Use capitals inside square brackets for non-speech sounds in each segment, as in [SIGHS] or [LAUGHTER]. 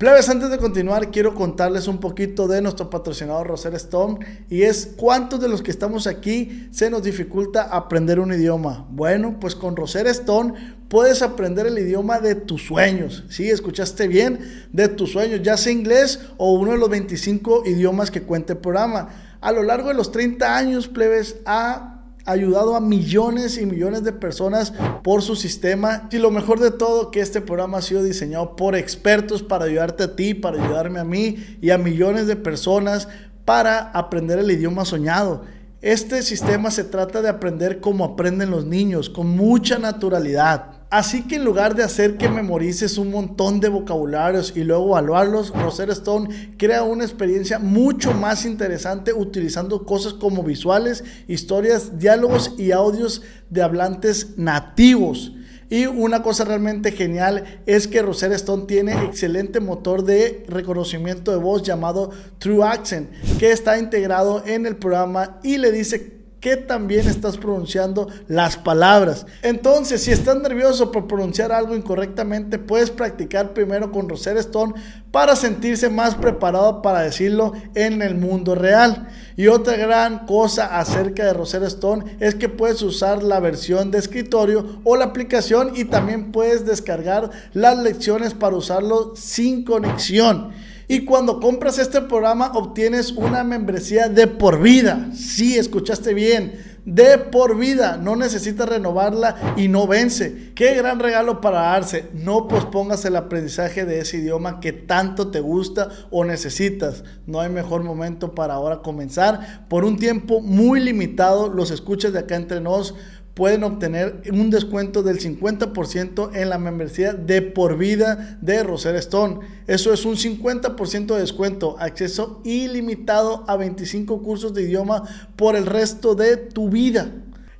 Plebes, antes de continuar, quiero contarles un poquito de nuestro patrocinador Roser Stone y es cuántos de los que estamos aquí se nos dificulta aprender un idioma. Bueno, pues con Roser Stone puedes aprender el idioma de tus sueños. Sí, escuchaste bien, de tus sueños, ya sea inglés o uno de los 25 idiomas que cuenta el programa. A lo largo de los 30 años, plebes, ha ayudado a millones y millones de personas por su sistema. Y lo mejor de todo, que este programa ha sido diseñado por expertos para ayudarte a ti, para ayudarme a mí y a millones de personas para aprender el idioma soñado. Este sistema se trata de aprender como aprenden los niños, con mucha naturalidad. Así que en lugar de hacer que memorices un montón de vocabularios y luego evaluarlos, Rosetta Stone crea una experiencia mucho más interesante utilizando cosas como visuales, historias, diálogos y audios de hablantes nativos. Y una cosa realmente genial es que Rosetta Stone tiene excelente motor de reconocimiento de voz llamado True Accent, que está integrado en el programa y le dice que también estás pronunciando las palabras. Entonces, si estás nervioso por pronunciar algo incorrectamente, puedes practicar primero con Rosetta Stone para sentirse más preparado para decirlo en el mundo real. Y otra gran cosa acerca de Rosetta Stone es que puedes usar la versión de escritorio o la aplicación y también puedes descargar las lecciones para usarlo sin conexión. Y cuando compras este programa obtienes una membresía de por vida. Sí, escuchaste bien. De por vida. No necesitas renovarla y no vence. Qué gran regalo para darse. No pospongas el aprendizaje de ese idioma que tanto te gusta o necesitas. No hay mejor momento para ahora comenzar. Por un tiempo muy limitado, los escuchas de acá entre nos pueden obtener un descuento del 50% en la membresía de por vida de Roser Stone. Eso es un 50% de descuento, acceso ilimitado a 25 cursos de idioma por el resto de tu vida.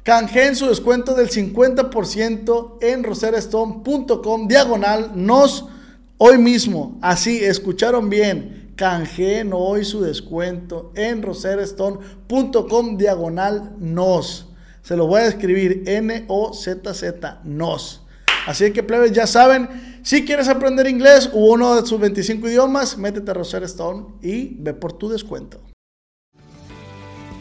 Canjeen su descuento del 50% en roserstone.com diagonal nos hoy mismo. Así, escucharon bien. Canjeen hoy su descuento en roserstone.com diagonal nos. Se lo voy a escribir N-O-Z-Z, NOS. Así que, plebes, ya saben, si quieres aprender inglés u uno de sus 25 idiomas, métete a Rosetta Stone y ve por tu descuento.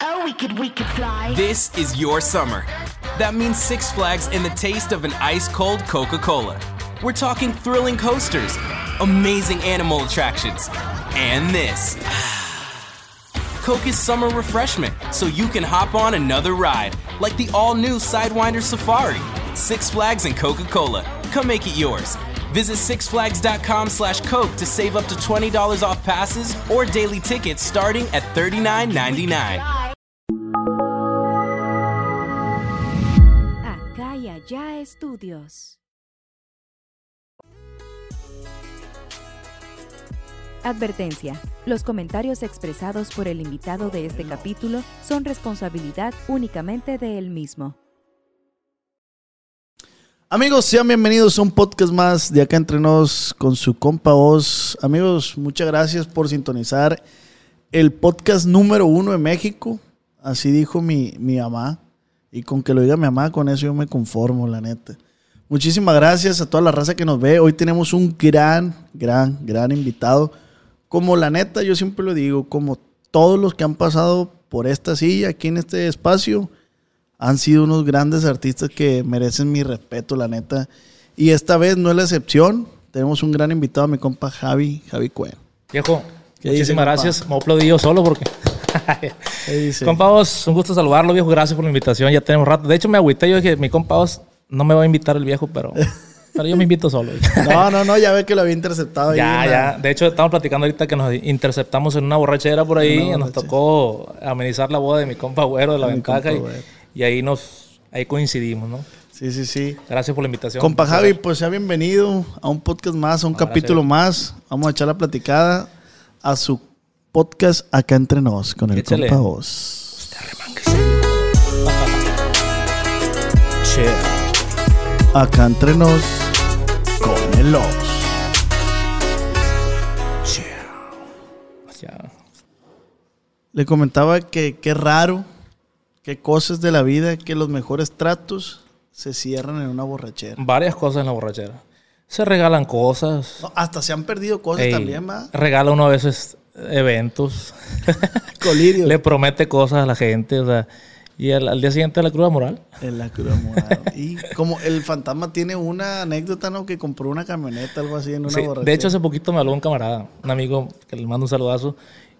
Oh, we could, we could fly. This is your summer. That means Six Flags and the taste of an ice cold Coca Cola. We're talking thrilling coasters, amazing animal attractions, and this. [SIGHS] Coke is summer refreshment, so you can hop on another ride, like the all new Sidewinder Safari. Six Flags and Coca Cola. Come make it yours. Visit sixflags.com slash Coke to save up to $20 off passes or daily tickets starting at $39.99. Acá y allá estudios. Advertencia. Los comentarios expresados por el invitado de este capítulo son responsabilidad únicamente de él mismo. Amigos, sean bienvenidos a un podcast más de acá entre nos con su compa Oz. Amigos, muchas gracias por sintonizar el podcast número uno de México. Así dijo mi, mi mamá. Y con que lo diga mi mamá, con eso yo me conformo, la neta. Muchísimas gracias a toda la raza que nos ve. Hoy tenemos un gran, gran, gran invitado. Como la neta, yo siempre lo digo, como todos los que han pasado por esta silla, aquí en este espacio, han sido unos grandes artistas que merecen mi respeto, la neta. Y esta vez no es la excepción. Tenemos un gran invitado, mi compa Javi, Javi Cuen. Viejo, ¿Qué dice, Muchísimas compa? gracias. Me voy a aplaudir yo solo porque. [LAUGHS] Compa Vos, un gusto saludarlo, viejo. Gracias por la invitación. Ya tenemos rato. De hecho, me agüité. Yo dije, mi compa Vos no me va a invitar el viejo, pero, [LAUGHS] pero yo me invito solo. [LAUGHS] No, no, no, ya ve que lo había interceptado ahí. ya, la- ya. De hecho, estamos platicando ahorita que nos interceptamos en una borrachera por ahí. Una Nos tocó amenizar la boda de mi compa Güero de la compa Y, Güero. Y ahí nos ahí coincidimos, ¿no? Sí, sí, sí. Gracias por la invitación. Compa Javi, pues sea bienvenido a un podcast más, a un Gracias. capítulo más. Vamos a echar la platicada a su podcast Acá Entre Nos con el Échale. compa Oz. Che. Acá Entre Nos con el Oz. Le comentaba que qué raro, qué cosas de la vida, que los mejores tratos se cierran en una borrachera. Varias cosas en la borrachera. Se regalan cosas. No, hasta se han perdido cosas Ey, también, va. regala uno a veces eventos. [LAUGHS] Colirio. Le promete cosas a la gente. O sea, y al, al día siguiente la cruda moral. En la cruda moral. Y como el fantasma tiene una anécdota, ¿no? Que compró una camioneta, algo así, en una Sí, borrachera. de hecho, hace poquito me habló un camarada, un amigo que le mando un saludazo.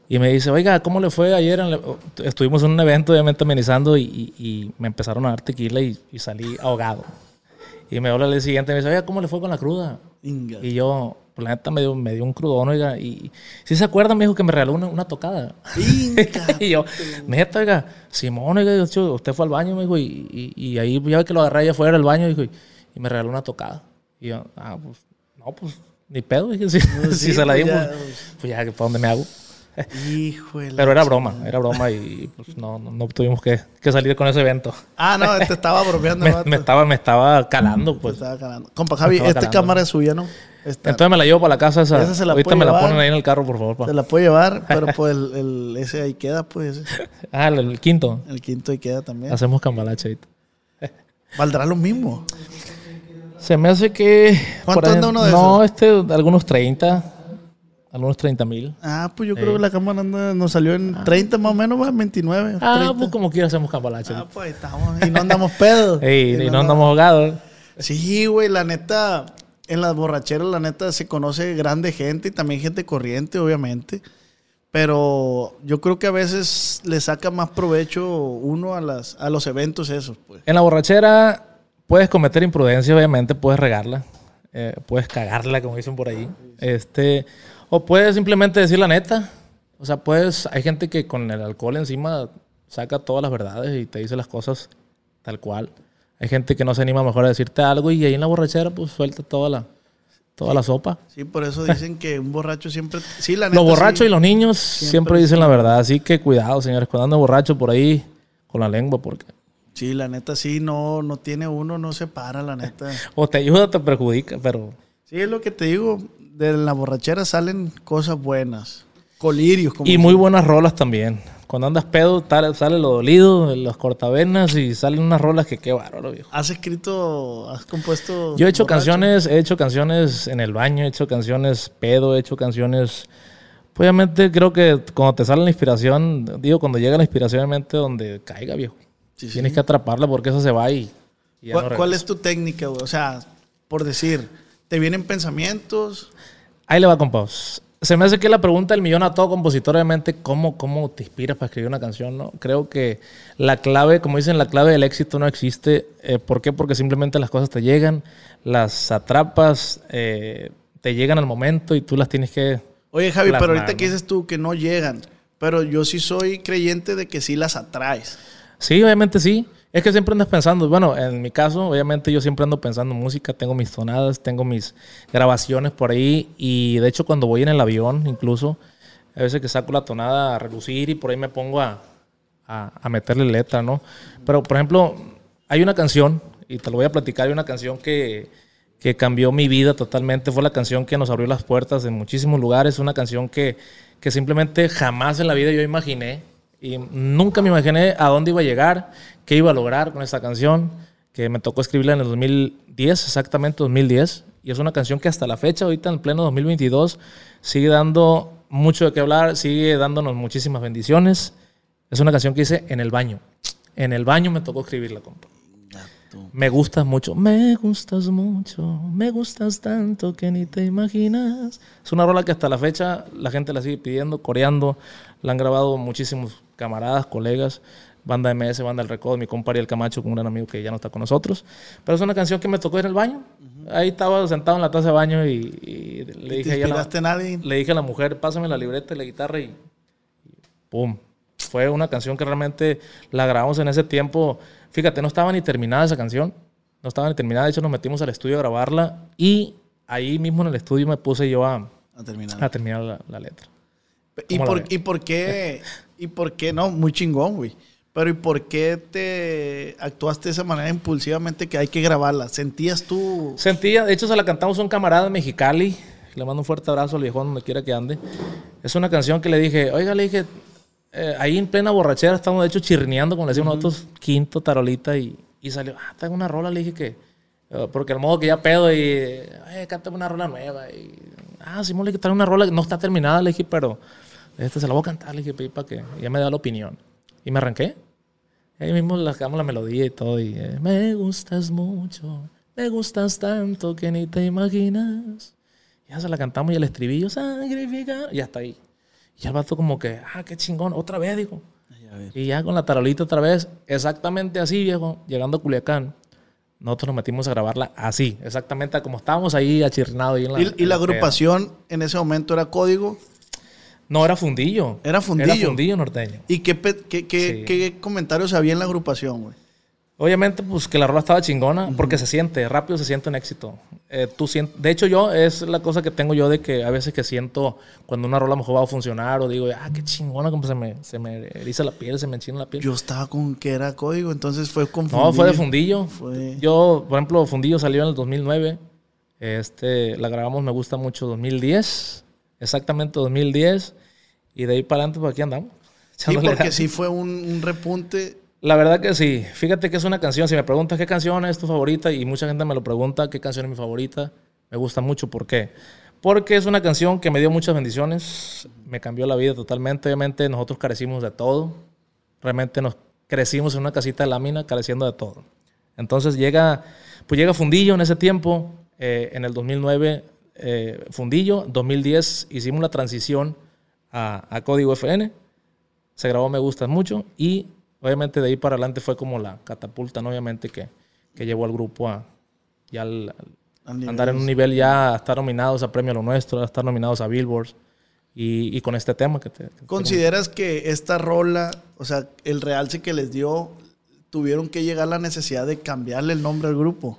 Y me dice, oiga, ¿cómo le fue ayer? en Estuvimos en un evento, obviamente, amenizando y, y- y me empezaron a dar tequila y, y salí ahogado. Y me habla el siguiente y me dice, oiga, ¿cómo le fue con la cruda? Inga. Y yo, pues, la neta, me dio, me dio un crudón, oiga. Y si se acuerdan, me dijo que me regaló una, una tocada. Inga. [LAUGHS] y yo, neta, oiga, Simón, oiga, usted fue al baño, me dijo, y, y, ahí ya ve que lo agarré allá afuera del baño, dijo, y, me regaló una tocada. Y yo, ah, pues, no, pues, ni pedo, dije, si, Pues si sí, se la pues di, ya, pues, pues ya, ¿para dónde me hago? La Pero era broma, era broma y pues no, no, no tuvimos que, que salir con ese evento. Ah, no, te estaba bromeando. [LAUGHS] Me, me estaba, me estaba calando, pues. estaba calando. Compa Javi, esta calando. cámara es suya, ¿no? Esta, Entonces me la llevo para la casa esa. Esa se la Ahorita me la ponen ahí en el carro, por favor. pa. se la puede llevar, [LAUGHS] pero pues el, el- ese ahí queda, pues. [LAUGHS] Ah, el, el quinto. El quinto ahí queda también. Hacemos cambalache ahorita. Valdrá lo mismo. Se me hace que. ¿Cuánto anda uno de No, esos? este, algunos 30. Algunos 30 mil. Ah, pues yo creo que la cámara anda- nos salió en 30 más o menos, va, 29. Ah, 30. pues como quiera hacemos cambalache. Ah, pues estamos. Y no andamos [LAUGHS] pedos. Ey, y no andamos ahogados. Sí, güey, la neta, en las borracheras, la neta, se conoce grande gente y también gente corriente, obviamente. Pero yo creo que a veces le saca más provecho uno a, las, a los eventos esos, pues. En la borrachera puedes cometer imprudencia, obviamente, puedes regarla, eh, puedes cagarla, como dicen por ahí. Este, o puedes simplemente decir la neta. O sea, puedes, hay gente que con el alcohol encima saca todas las verdades y te dice las cosas tal cual. Hay gente que no se anima mejor a decirte algo y ahí en la borrachera pues suelta toda la, toda la sopa. Sí, por eso dicen que un borracho siempre... Sí, la neta, Los borrachos sí. y los niños siempre, dicen la verdad, así que cuidado, señores, cuando anden borrachos por ahí con la lengua, porque Sí, la neta, sí, no, no tiene uno, no se para, la neta. [LAUGHS] o te ayuda o te perjudica, pero Sí, es lo que te digo, de la borrachera salen cosas buenas. Colirios, como Y muy buenas rolas también. Cuando andas pedo, sale lo dolido, los cortavenas y salen unas rolas que qué bárbaro, viejo. ¿Has escrito, has compuesto? Yo he hecho borracho? canciones, he hecho canciones en el baño, he hecho canciones pedo, he hecho canciones. pues, Obviamente creo que cuando te sale la inspiración, digo, cuando llega la inspiración, obviamente donde caiga, viejo. Sí, sí. Tienes que atraparla porque eso se va y, y ¿Cuál, no cuál es tu técnica, güey? O sea, por decir, ¿te vienen pensamientos? Ahí le va, compas. Se me hace que la pregunta del millón a todo compositor, obviamente, ¿cómo, ¿cómo te inspiras para escribir una canción? ¿no? Creo que la clave, como dicen, la clave del éxito no existe. Eh, ¿Por qué? Porque simplemente las cosas te llegan, las atrapas, eh, te llegan al momento y tú las tienes que... Oye, Javi, pero ahorita que ¿no? dices tú que no llegan, pero yo sí soy creyente de que sí las atraes. Sí, obviamente sí. Es que siempre andas pensando. Bueno, en mi caso, obviamente yo siempre ando pensando en música. Tengo mis tonadas, tengo mis grabaciones por ahí. Y de hecho, cuando voy en el avión, incluso, a veces que saco la tonada a relucir y por ahí me pongo a, a- a meterle letra, ¿no? Pero, por ejemplo, hay una canción, y te lo voy a platicar, hay una canción que, que cambió mi vida totalmente. Fue la canción que nos abrió las puertas en muchísimos lugares. Una canción que, que simplemente jamás en la vida yo imaginé. Y nunca me imaginé a dónde iba a llegar, qué iba a lograr con esta canción, que me tocó escribirla en el 2010, exactamente 2010. Y es una canción que hasta la fecha, ahorita en pleno 2022, sigue dando mucho de qué hablar, sigue dándonos muchísimas bendiciones. Es una canción que hice en el baño. En el baño me tocó escribirla, compa. Me gustas mucho, me gustas mucho, me gustas tanto que ni te imaginas. Es una rola que hasta la fecha la gente la sigue pidiendo, coreando. La han grabado muchísimos camaradas, colegas, banda MS, banda El Recodo, mi compa El Camacho, con un gran amigo que ya no está con nosotros. Pero es una canción que me tocó en el baño. Ahí estaba sentado en la taza de baño y, y le, dije ¿Te a en alguien? le dije a la mujer, pásame la libreta y la guitarra y, y ¡pum! Fue una canción que realmente la grabamos en ese tiempo. Fíjate, no estaba ni terminada esa canción. No estaba ni terminada. De hecho, nos metimos al estudio a grabarla y ahí mismo en el estudio me puse yo a, A terminar. a terminar la, la letra. ¿Y ¿Cómo la por? ¿Y por qué? [LAUGHS] ¿Y por qué? No, muy chingón, güey. Pero ¿y por qué te actuaste de esa manera impulsivamente que hay que grabarla? ¿Sentías tú? Sentía, de hecho, se la cantamos a un camarada de Mexicali. Le mando un fuerte abrazo al viejón donde quiera que ande. Es una canción que le dije, oiga, le dije, eh, ahí en plena borrachera estamos de hecho chirrineando, como le decíamos nosotros, quinto, tarolita, y, y salió, ah, tengo una rola, le dije que, eh, porque al modo que ya pedo y, eh, cántame una rola nueva. Y, ah, Simón, le dije, trae una rola que no está terminada, le dije, pero este se la voy a cantar, le dije, para que ya me da la opinión. Y me arranqué. Ahí mismo le sacamos la melodía y todo. Y eh, me gustas mucho, me gustas tanto que ni te imaginas. Ya se la cantamos y el estribillo, sacrificar. Y hasta ahí. Y el vato como que, ah, qué chingón, otra vez, dijo. Y ya con la tarolita otra vez, exactamente así, viejo, llegando a Culiacán. Nosotros nos metimos a grabarla así, exactamente como estábamos ahí achirnados. ahí en la- ¿Y, y en la peda. agrupación en ese momento era código? No, era fundillo. Era fundillo. Era fundillo norteño. ¿Y qué, qué, qué- Sí. qué comentarios había en la agrupación, güey? Obviamente, pues que la rola estaba chingona, porque se siente, rápido se siente un éxito. Eh, tú sient- de hecho, yo, es la cosa que tengo yo de que a veces que siento cuando una rola mejor va a funcionar, o digo, ah, qué chingona, como se me, se me eriza la piel, se me enchina la piel. Yo estaba con que era código, entonces fue con no, fue de fundillo. Fue- Yo, por ejemplo, fundillo salió en el 2009. Este, la grabamos, me gusta mucho, 2010. Exactamente 2010. Y de ahí para adelante, pues aquí andamos. [LAUGHS] Sí, porque sí fue un, un repunte. La verdad que sí. Fíjate que es una canción. Si me preguntas qué canción es tu favorita, y mucha gente me lo pregunta, qué canción es mi favorita, me gusta mucho. ¿Por qué? Porque es una canción que me dio muchas bendiciones, me cambió la vida totalmente. Obviamente nosotros carecimos de todo. Realmente nos crecimos en una casita de lámina careciendo de todo. Entonces llega, pues llega Fundillo en ese tiempo, eh, en el 2009 eh, Fundillo, 2010 hicimos la transición a, a Código FN, se grabó Me Gustas Mucho y obviamente de ahí para adelante fue como la catapulta, ¿no? obviamente que, que llevó al grupo a ya al- andar en un nivel ya, a estar nominados a Premio lo Nuestro, a estar nominados a Billboard y, y con este tema que te... que te- ¿Consideras que esta rola, o sea, el realce que les dio, tuvieron que llegar a la necesidad de cambiarle el nombre al grupo?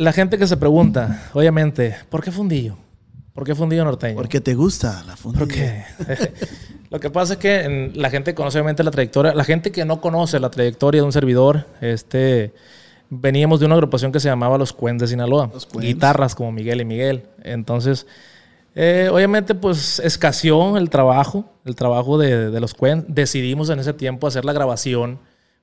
La gente que se pregunta, obviamente, ¿por qué Fundillo? ¿Por qué Fundillo Norteño? Porque te gusta la fundilla. Porque [LAUGHS] lo que pasa es que en- la gente conoce obviamente la trayectoria. La gente que no conoce la trayectoria de un servidor, este, veníamos de una agrupación que se llamaba Los Cuens de Sinaloa. Los. Guitarras como Miguel y Miguel. Entonces, eh, obviamente, pues escaseó el trabajo, el trabajo de, de los Cuens. Decidimos en ese tiempo hacer la grabación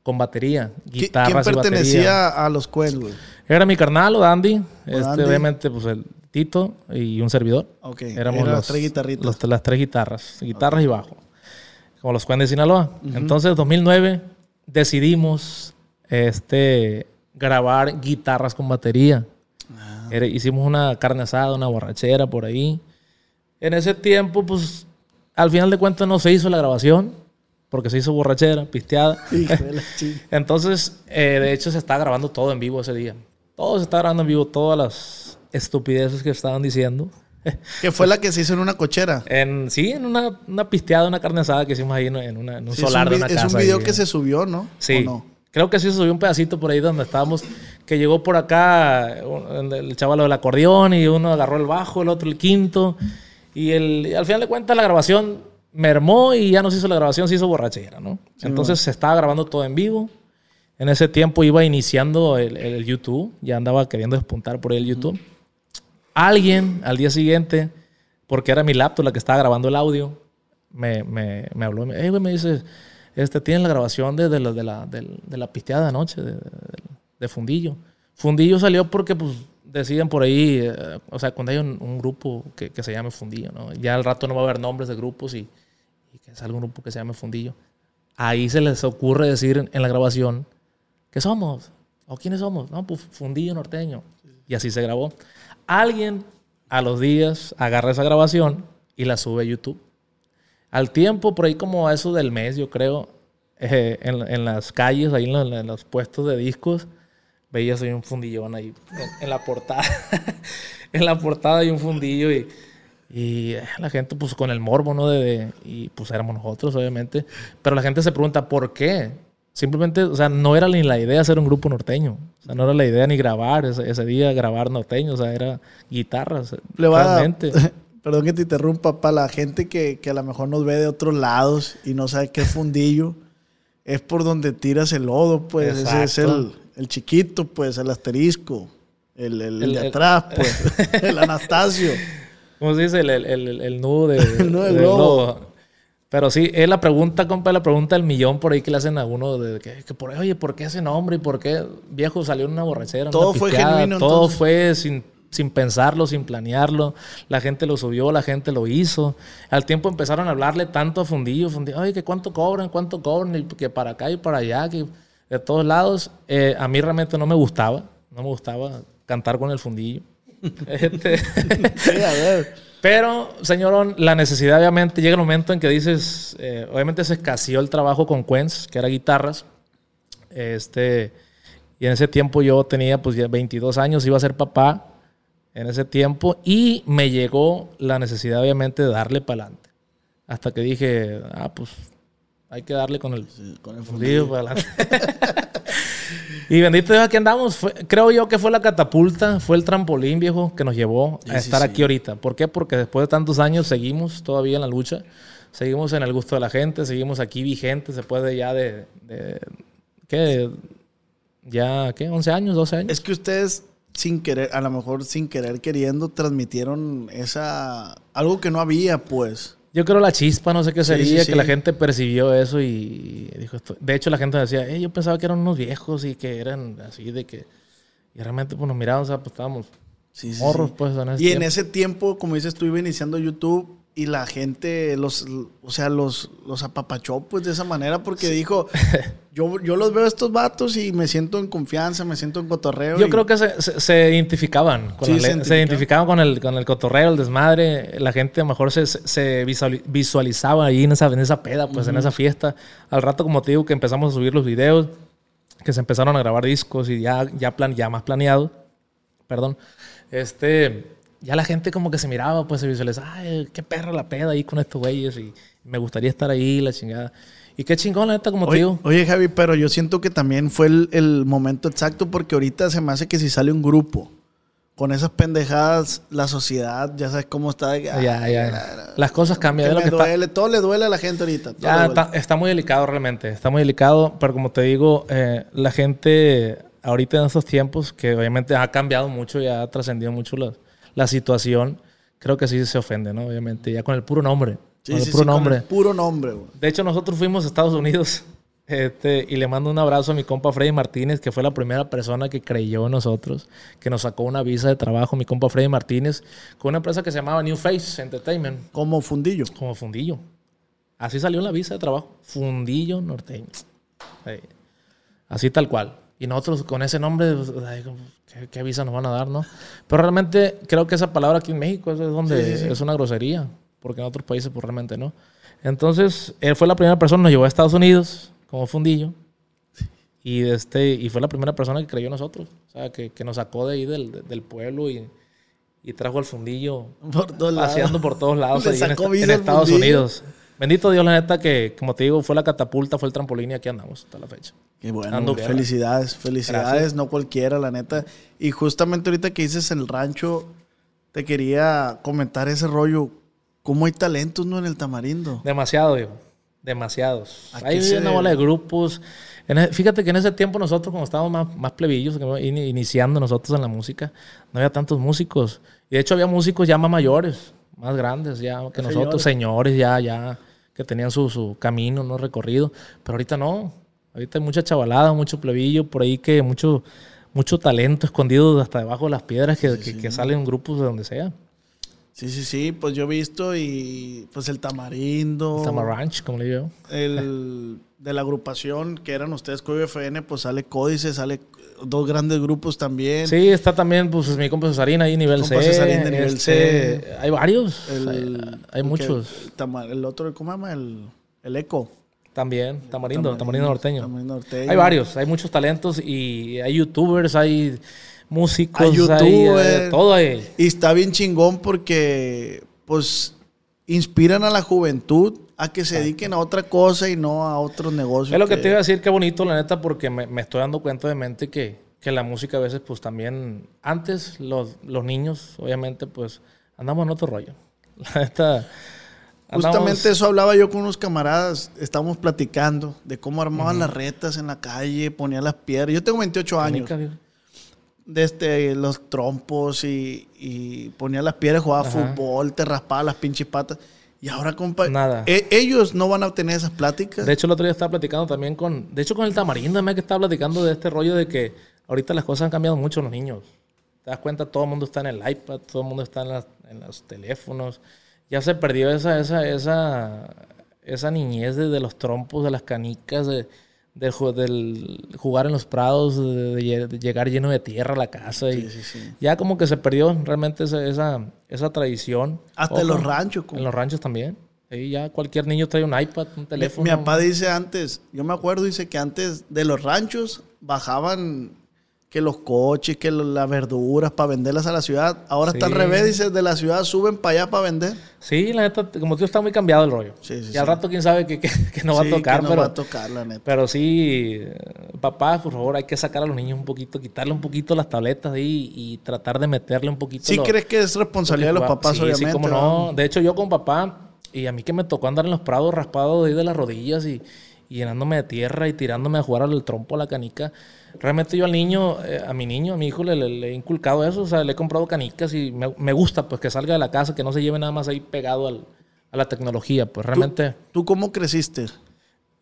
con batería, ¿Qui- guitarras ¿Quién y batería. pertenecía a los güey? Era mi carnal o Dandy. Este, Dandy. obviamente, pues el Tito y un servidor. Ok, Éramos eran las los, tres guitarritas. los- las tres guitarras, guitarras y bajo. Como los Cuendes de Sinaloa. Entonces, 2009, decidimos este, grabar guitarras con batería. Ah. Era- hicimos una carne asada, una borrachera por ahí. En ese tiempo, pues, al final de cuentas no se hizo la grabación, porque se hizo borrachera, pisteada. [LAUGHS] [LAUGHS] Entonces, eh, de hecho, se está grabando todo en vivo ese día. Todo se está grabando en vivo, todas las estupideces que estaban diciendo. [LAUGHS] Que fue la que se hizo en una cochera. En, sí, en una, una pisteada, una carne asada que hicimos ahí en, una- en un Sí, es solar un, de una es casa. un video ahí. que se subió, ¿no? Sí. ¿O no? Creo que sí se subió un pedacito por ahí donde estábamos, que llegó por acá un- el chaval del acordeón y uno agarró el bajo, el otro el quinto. Y, el, y al final de cuentas la grabación mermó y ya no se hizo la grabación, se hizo borrachera, ¿no? Entonces se estaba grabando todo en vivo. En ese tiempo iba iniciando el, el YouTube, ya andaba queriendo despuntar por el YouTube. Alguien al día siguiente, porque era mi laptop la que estaba grabando el audio, me, me, me habló. Me, "Ey, güey", me dice, este, tienen la grabación de, de la, de, la, del- de la pisteada de anoche, de, de- de Fundillo. Fundillo salió porque, pues, deciden por ahí, eh, o sea, cuando hay un, un grupo que, que se llame Fundillo, ¿no? Ya al rato no va a haber nombres de grupos y, y que salga un grupo que se llame Fundillo. Ahí se les ocurre decir en, la grabación, ¿qué somos? ¿O quiénes somos? No, pues Fundillo Norteño. Y así se grabó. Alguien a los días agarra esa grabación y la sube a YouTube. Al tiempo, por ahí como a eso del mes, yo creo, eh, en, en las calles, ahí en, los- puestos de discos, veías un fundillón ahí en, en la portada. [LAUGHS] en la portada hay un fundillo y, y eh, la gente pues con el morbo, ¿no? De, de- y pues éramos nosotros, obviamente. Pero la gente se pregunta, ¿por qué? Simplemente, o sea, no era ni la idea hacer un grupo norteño. O sea, no era la idea ni grabar ese, ese día, grabar norteño. O sea, era guitarras. Le va a- realmente. [LAUGHS] Perdón que te interrumpa, para la gente que, que a lo mejor nos ve de otros lados y no sabe qué es fundillo, es por donde tiras el lodo, pues. Ese es el, el chiquito, pues, el asterisco. El, el- el El- de atrás, [LAUGHS] pues. el Anastasio. ¿Cómo se dice? El, el, el- el nudo de, [LAUGHS] El nudo del del globo. globo. Pero sí, es la pregunta, compa, la pregunta del millón por ahí que le hacen a uno de que, que por oye, ¿por qué ese nombre? ¿Y por qué viejo salió en una borrachera? Todo una fue pisteada? genuino, Todo entonces. fue sin, sin pensarlo, sin planearlo. La gente lo subió, la gente lo hizo. Al tiempo empezaron a hablarle tanto a Fundillo, Fundillo, oye, que cuánto cobran, cuánto cobran, y que para acá y para allá, que de todos lados. Eh, a mí realmente no me gustaba, no me gustaba cantar con el Fundillo. Este, [LAUGHS] Sí, a ver. pero, señorón, la necesidad obviamente llega el momento en que dices, eh, obviamente se escaseó el trabajo con Quens, que era guitarras. Este, y en ese tiempo yo tenía pues ya 22 años, iba a ser papá en ese tiempo y me llegó la necesidad obviamente de darle para adelante. Hasta que dije, ah, pues hay que darle con el, con el para adelante. [LAUGHS] y bendito Dios, aquí andamos. Fue- creo yo que fue la catapulta, fue el trampolín, viejo, que nos llevó Sí, a sí, estar sí. aquí ahorita. ¿Por qué? Porque después de tantos años seguimos todavía en la lucha. Seguimos en el gusto de la gente, seguimos aquí vigentes después de ya de, de ¿qué? Ya, ¿qué? ¿11 años, 12 años? Es que ustedes, sin querer, a lo mejor sin querer queriendo, transmitieron esa. algo que no había, pues. Yo creo la chispa, no sé qué sería, sí, que la gente percibió eso y dijo esto. De hecho, la gente decía, "Eh, yo pensaba que eran unos viejos y que eran así de que... Y realmente pues nos miraban, o sea, pues estábamos Sí, morros, pues, en ese Y en ese tiempo, como dices, tú iba iniciando YouTube y la gente los, o sea, los, los apapachó pues de esa manera porque dijo, [LAUGHS] yo, yo los veo a estos vatos y me siento en confianza, me siento en cotorreo. Yo y- creo que se, se- se identificaban con Sí, la se le- se, identificaban. identificaban con el, con el cotorreo, el desmadre. La gente a lo mejor se, se visuali- visualizaba ahí en esa, en esa peda, pues en esa fiesta. Al rato, como te digo, que empezamos a subir los videos, que se empezaron a grabar discos y ya, ya, plan, ya más planeado. Perdón. Este, ya la gente como que se miraba, pues se visualizaba, ay, qué perra la peda ahí con estos güeyes y me gustaría estar ahí, la chingada. Y qué chingón, la neta, como te Oye, digo. oye, Javi, pero yo siento que también fue el, el momento exacto porque ahorita se me hace que si sale un grupo con esas pendejadas, la sociedad, ya sabes cómo está. Ya, "Ay, ya. la- la- Las cosas cambian. lo que está- duele, todo le duele a la gente ahorita. Ya está, está muy delicado realmente, está muy delicado, pero como te digo, eh, la gente ahorita en estos tiempos, que obviamente ha cambiado mucho, ya ha trascendido mucho la, la situación, creo que sí se ofende, ¿no? Obviamente, ya con el puro nombre. Sí, con sí, el puro sí, con nombre. el puro nombre, güey. De hecho, nosotros fuimos a Estados Unidos [LAUGHS] este, y le mando un abrazo a mi compa Freddy Martínez, que fue la primera persona que creyó en nosotros, que nos sacó una visa de trabajo, mi compa Freddy Martínez, con una empresa que se llamaba New Face Entertainment Como fundillo. como fundillo. Así salió en la visa de trabajo. Fundillo norteño. Así tal cual. Y nosotros con ese nombre, pues, ¿qué, qué visa nos van a dar, no? Pero realmente creo que esa palabra aquí en México es donde Sí, sí, sí. es una grosería. Porque en otros países, pues realmente no. Entonces, él fue la primera persona, nos llevó a Estados Unidos como fundillo. Y, este, y fue la primera persona que creyó en nosotros. O sea, que, que nos sacó de ahí del, del pueblo y, y trajo al fundillo Por todos lados. paseando por todos lados ahí en, en Estados fundillo. Unidos. Bendito Dios, la neta, que como te digo, fue la catapulta, fue el trampolín y aquí andamos hasta la fecha. Qué bueno, guerra. felicidades, felicidades, Gracias. no cualquiera, la neta. Y justamente ahorita que dices el rancho, te quería comentar ese rollo. ¿Cómo hay talentos, no, en el tamarindo? Demasiado, digo. Demasiados. ¿A Hay se una bola de grupos. En e- fíjate que en ese tiempo nosotros, como estábamos más, más plebillos, iniciando nosotros en la música, no había tantos músicos. Y de hecho había músicos ya más mayores, más grandes ya que nosotros, señores ya, ya, que tenían su, su camino, no recorrido. Pero ahorita no. Ahorita hay mucha chavalada, mucho plebillo, por ahí que mucho, mucho talento escondido hasta debajo de las piedras que, que, que salen grupos de donde sea. Sí, sí, sí, pues yo he visto y pues el tamarindo. Tamaranch, como le digo. El de la agrupación que eran ustedes, Código FN, pues sale Códice, sale dos grandes grupos también. Sí, está también pues mi compa Cesarín ahí nivel Compa C. Cesarín de nivel este, C. Hay varios. El, hay muchos. el, otro, ¿cómo se llama? El, el Eco. También, tamarindo, tamarindo norteño. Tamarindo norteño. Hay varios, hay muchos talentos y hay youtubers, hay músicos, Hay hay, youtubers. eh, todo. Y está bien chingón porque, pues, inspiran a la juventud a que se dediquen a otra cosa y no a otros negocios. Es lo que te iba a decir, qué bonito, la neta, porque me, me estoy dando cuenta de mente que, que la música a veces, pues también, antes los, los niños, obviamente, pues andamos en otro rollo. [LAUGHS] La neta. andamos- Justamente eso hablaba yo con unos camaradas, estábamos platicando de cómo armaban las retas en la calle, ponían las piedras. Yo tengo 28 años. De este, los trompos y, y ponía las piedras, jugaba Ajá. fútbol, te raspaba las pinches patas. Y ahora, compa, Nada. e- ellos no van a tener esas pláticas. De hecho, el otro día estaba platicando también con. De hecho, con el tamarindo, me que estaba platicando de este rollo de que ahorita las cosas han cambiado mucho en los niños. Te das cuenta, todo el mundo está en el iPad, todo el mundo está en, las- en los teléfonos. Ya se perdió esa, esa, esa, esa niñez de, de los trompos, de las canicas, de, de del jugar en los prados, de, de lle- de llegar lleno de tierra a la casa. Y sí, sí. Ya como que se perdió realmente esa, esa, esa tradición. Hasta en los ranchos, compa. En los ranchos también. Ahí ya cualquier niño trae un iPad, un Mi, teléfono. mi papá dice antes, yo me acuerdo, dice que antes de los ranchos bajaban que los coches, que las verduras para venderlas a la ciudad. Ahora está al revés, dice, de la ciudad suben para allá para vender. Sí, la neta, como tú está muy cambiado el rollo. Sí, sí, y al rato quién sabe que, que- que no va a tocar, que no pero, va a tocar, la neta. pero sí, papá, por favor, hay que sacar a los niños un poquito, quitarle un poquito las tabletas ahí y tratar de meterle un poquito. ¿Sí lo- crees que es responsabilidad de los papás, sí, obviamente? Sí, cómo no. De hecho, yo con papá, y a mí que me tocó andar en los prados raspado de ahí de las rodillas y, y llenándome de tierra y tirándome a jugar al trompo, a la canica. Realmente yo al niño, eh, a mi niño, a mi hijo, le, le- le he inculcado eso. O sea, le he comprado canicas y me, me gusta pues que salga de la casa, que no se lleve nada más ahí pegado al- a la tecnología. Pues realmente ¿Tú cómo creciste?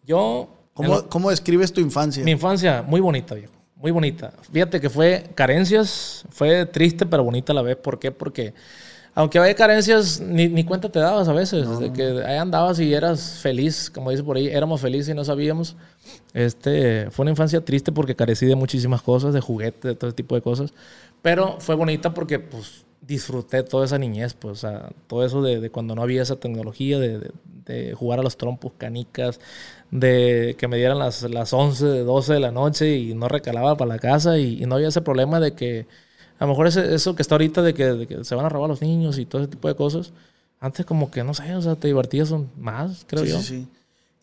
yo... ¿Cómo, cómo describes tu infancia? mi infancia, muy bonita, viejo. Muy bonita. Fíjate que fue carencias, fue triste pero bonita a la vez. ¿Por qué? Porque aunque había carencias, ni, ni cuenta te dabas a veces. De que ahí andabas y eras feliz, como dice por ahí, éramos felices y no sabíamos. Este, fue una infancia triste porque carecí de muchísimas cosas, de juguetes, de todo ese tipo de cosas. Pero fue bonita porque pues disfruté toda esa niñez, pues, o sea, todo eso de, de cuando no había esa tecnología, de, de- de jugar a los trompos, canicas, de que me dieran las, las 11, 12 de la noche y no recalaba para la casa y, y no había ese problema de que, a lo mejor ese- eso que está ahorita de que, de que se van a robar los niños y todo ese tipo de cosas, antes como que, no sé, o sea, te divertías más, creo Sí, yo. sí, sí.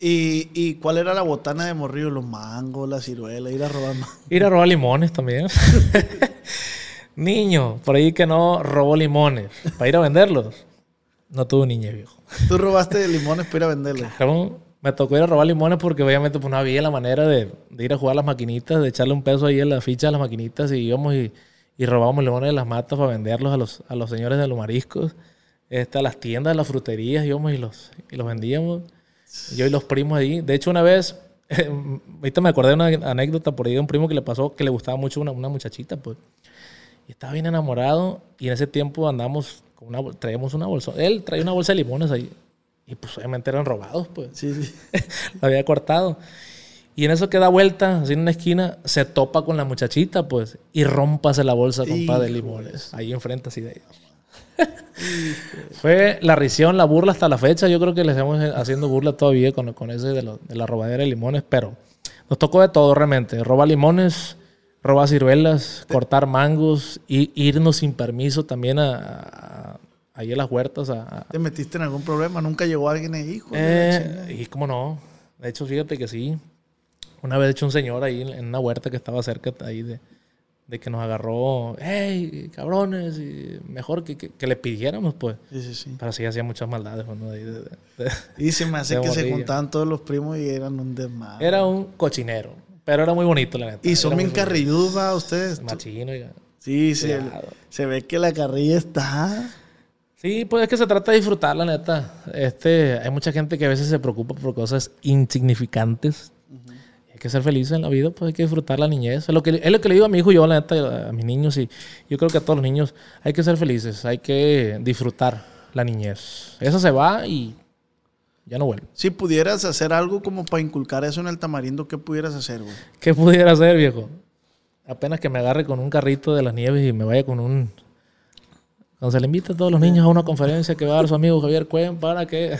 ¿Y, ¿Y cuál era la botana de morrillo? Los mangos, la ciruela, ir a robar mangos. [LAUGHS] Ir a robar limones también. [LAUGHS] Niño, por ahí que no robó limones para ir a venderlos. No tuvo niña, viejo. Tú robaste limones para ir a venderlos. Claro, Me tocó ir a robar limones porque obviamente pues no había la manera de, de ir a jugar a las maquinitas, de echarle un peso ahí en la ficha a las maquinitas y íbamos y, y robábamos limones de las matas para venderlos a los, a los señores de los mariscos, este, a las tiendas, a las fruterías, íbamos y los, y los vendíamos. Yo y los primos ahí. De hecho, una vez, [LAUGHS] ahorita me acordé de una anécdota por ahí de un primo que le pasó que le gustaba mucho una, una muchachita, pues. Y estaba bien enamorado y en ese tiempo andamos con una, traíamos una bolsa. Él traía una bolsa de limones ahí. Y pues obviamente eran robados, pues. Sí, sí. [LAUGHS] Lo había cortado. Y en eso que da vuelta, así en una esquina, se topa con la muchachita, pues, y rompase la bolsa, compa, de limones. Ahí enfrente, así de ellos. [LAUGHS] Fue la risión, la burla hasta la fecha. Yo creo que le estamos haciendo burla todavía con, con ese de, lo- de la robadera de limones, pero nos tocó de todo realmente. Robar limones, robar ciruelas, cortar mangos, y irnos sin permiso también a, a- ahí a las huertas a, a- ¿Te metiste en algún problema? ¿Nunca llegó alguien ahí, hijo? eh, y cómo no. De hecho, fíjate que sí. Una vez, de hecho, un señor ahí en, una huerta que estaba cerca ahí de, de que nos agarró, hey, cabrones, y mejor que, que- que le pidiéramos, pues. Sí, sí, sí. Pero sí hacía muchas maldades, ¿no? De- de- de- Y se me hace que se juntaban todos los primos y eran un desmadre. Era un cochinero, pero era muy bonito, la neta. Y son bien carrilludos, va, ustedes. Machino, oiga. Sí, sí. Se ve que la carrilla está. Sí, pues es que se trata de disfrutar, la neta. Este, hay mucha gente que a veces se preocupa por cosas insignificantes. Que ser feliz en la vida, pues hay que disfrutar la niñez. Es lo que, es lo que le digo a mi hijo, yo la neta, a mis niños y yo creo que a todos los niños hay que ser felices, hay que disfrutar la niñez. Eso se va y ya no vuelve. Si pudieras hacer algo como para inculcar eso en el tamarindo, ¿qué pudieras hacer, güey? ¿Qué pudiera hacer, viejo? Apenas que me agarre con un carrito de las nieves y me vaya con un... Se le invita a todos los niños a una conferencia que va a dar su amigo Javier Cuen para que...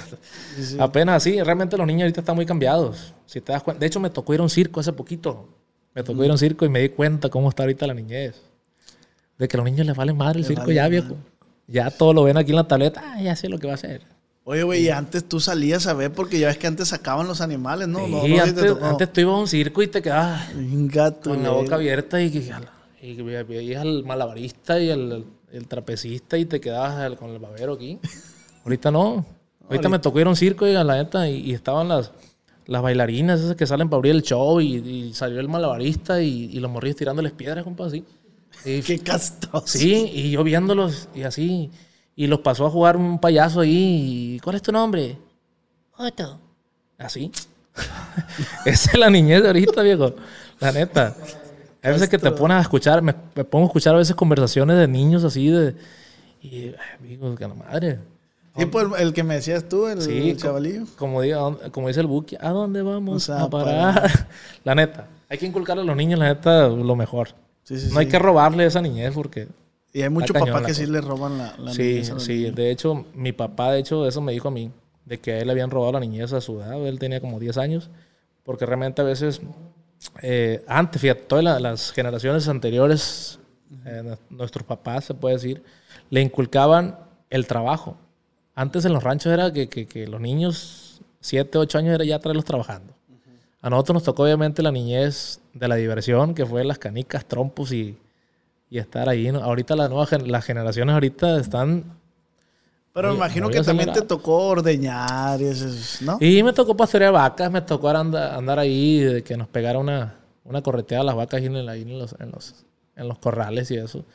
Apenas así, realmente los niños ahorita están muy cambiados. Si te das cuenta. De hecho, me tocó ir a un circo hace poquito. Me tocó ir a un circo y me di cuenta cómo está ahorita la niñez. De que a los niños les vale madre el circo vale ya, madre. viejo. Ya todo lo ven aquí en la tableta. Ah, ya sé lo que va a hacer. Oye, güey, y antes tú salías a ver porque ya ves que antes sacaban los animales, ¿no? Sí, no, no te antes, antes tú ibas a un circo y te quedabas gato, con la boca abierta y, y ve- veías al malabarista y el, el trapecista y te quedabas con el babero aquí. [LAUGHS] Ahorita no. Ahorita me tocó ir a un circo y a la neta y, y estaban las, las bailarinas esas que salen para abrir el show y, y salió el malabarista y, y los morrillos tirándoles piedras, compa, así. Y- [LAUGHS] Qué castroso. Sí, y yo viéndolos y así. Y los pasó a jugar un payaso ahí. y, ¿Cuál es tu nombre? Otto. Así. [LAUGHS] Esa es la niñez de ahorita, viejo. La neta. Hay veces que te pones a escuchar, me, me pongo a escuchar a veces conversaciones de niños así de. Y, amigo, que la madre. Sí, pues el, que me decías tú, el, Sí, el chavalillo. Como, como dice el Buki, ¿a dónde vamos Vamos a a parar? [LAUGHS] La neta. Hay que inculcarle a los niños, la neta, lo mejor. Sí, sí, no hay sí. que robarle esa niñez porque Y hay muchos papás que sí cosa. le roban la, la Sí, niñez a sí. niños. De hecho, mi papá, de hecho, eso me dijo a mí, de que a él le habían robado la niñez a su edad. Él tenía como 10 años, porque realmente a veces, eh, antes, fíjate, todas la- las generaciones anteriores, eh, nu- nuestros papás, se puede decir, le inculcaban el trabajo. Antes en los ranchos era que, los niños, 7, 8 años, era ya traerlos trabajando. A nosotros nos tocó obviamente la niñez de la diversión, que fue las canicas, trompos y, estar ahí. Ahorita las nuevas gen- las generaciones ahorita están... Pero me imagino que también te tocó ordeñar y eso, ¿no? Y me tocó pastorear vacas, me tocó anda- andar ahí, de que nos pegara una, una correteada a las vacas ahí, en, el- ahí en, los, en, los, en los corrales y eso.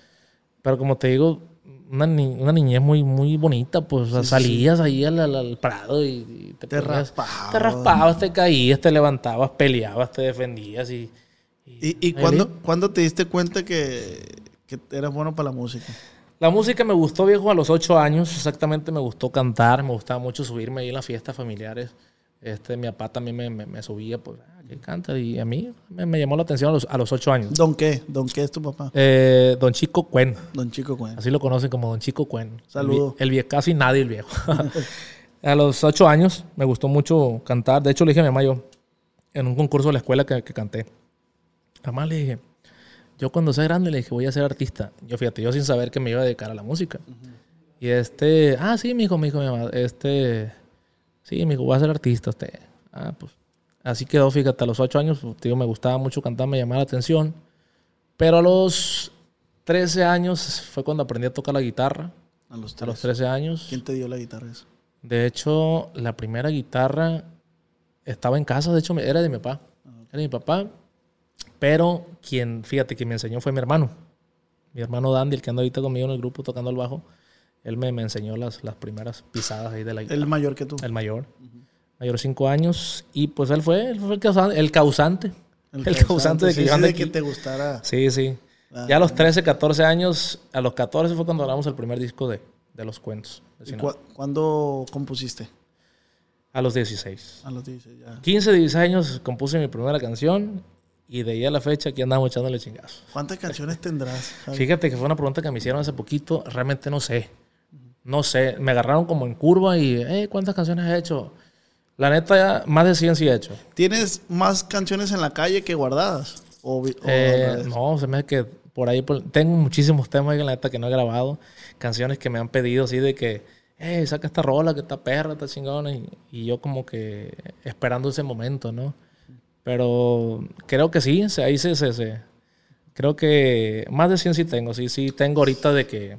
Pero como te digo, una, ni- una niñez muy, muy bonita, pues o sea, salías ahí al, al- al prado y, y te, Te ponías- raspabas. Te raspabas, te caías, te levantabas, peleabas, te defendías y... ¿Y, y ahí cuándo, cuándo te diste cuenta que, que eras bueno para la música? La música me gustó, viejo, a los ocho años. Exactamente, me gustó cantar. Me gustaba mucho subirme ahí en las fiestas familiares. Este, mi papá también me, me- me subía, pues, ah, que canta. Y a mí me, me llamó la atención a los, a los ocho años. ¿Don qué? ¿Don qué es tu papá? Eh, don Chico Cuen. Don Chico Cuen. Así lo conocen como Don Chico Cuen. Saludo. El, vie- el vie- casi nadie el viejo. [LAUGHS] a los ocho años me gustó mucho cantar. De hecho, le dije a mi mamá yo, en un concurso de la escuela que, que canté. Mamá le dije, yo cuando sea grande le dije, voy a ser artista. Yo fíjate, yo sin saber que me iba a dedicar a la música. Y este, ah, sí, mi hijo, mi hijo, mi mamá, este, sí, mi hijo, voy a ser artista usted. Ah, pues, así quedó, fíjate, a los ocho años, pues, digo, me gustaba mucho cantar, me llamaba la atención. Pero a los 13 años fue cuando aprendí a tocar la guitarra. A los A los tres. 13 años. ¿Quién te dio la guitarra esa? De hecho, la primera guitarra estaba en casa, de hecho, era de mi papá. Era de mi papá. Pero quien, fíjate, quien me enseñó fue mi hermano. Mi hermano Dandy, el que anda ahorita conmigo en el grupo tocando el bajo. Él me, me enseñó las, las primeras pisadas ahí de la guitarra. Él mayor que tú. El mayor. Mayor de cinco años. Y pues él fue, él fue el causante. El causante, [LAUGHS] el causante de que sí, yo sí, de que te gustara. Sí, sí. Ya a los 13, 14 años, a los 14 fue cuando grabamos el primer disco de, de los cuentos. de ¿Y cua- ¿Cuándo compusiste? A los 16. A los 16 ya. 15, 16 años compuse mi primera canción y de ahí a la fecha aquí andamos echándole chingazos. ¿Cuántas canciones tendrás? Javi? Fíjate que fue una pregunta que me hicieron hace poquito, realmente no sé. No sé, me agarraron como en curva y, eh, ¿cuántas canciones has hecho? La neta, ya más de 100 sí he hecho. ¿Tienes más canciones en la calle que guardadas? O, vi- o Eh, no, se me hace que por ahí por- tengo muchísimos temas ahí, la neta que no he grabado. Canciones que me han pedido así de que, eh, saca esta rola que está perra, está chingona. Y, y yo como que esperando ese momento, ¿no? Pero creo que sí, ahí se, se, se- Creo que más de 100 sí tengo, sí, sí tengo ahorita de que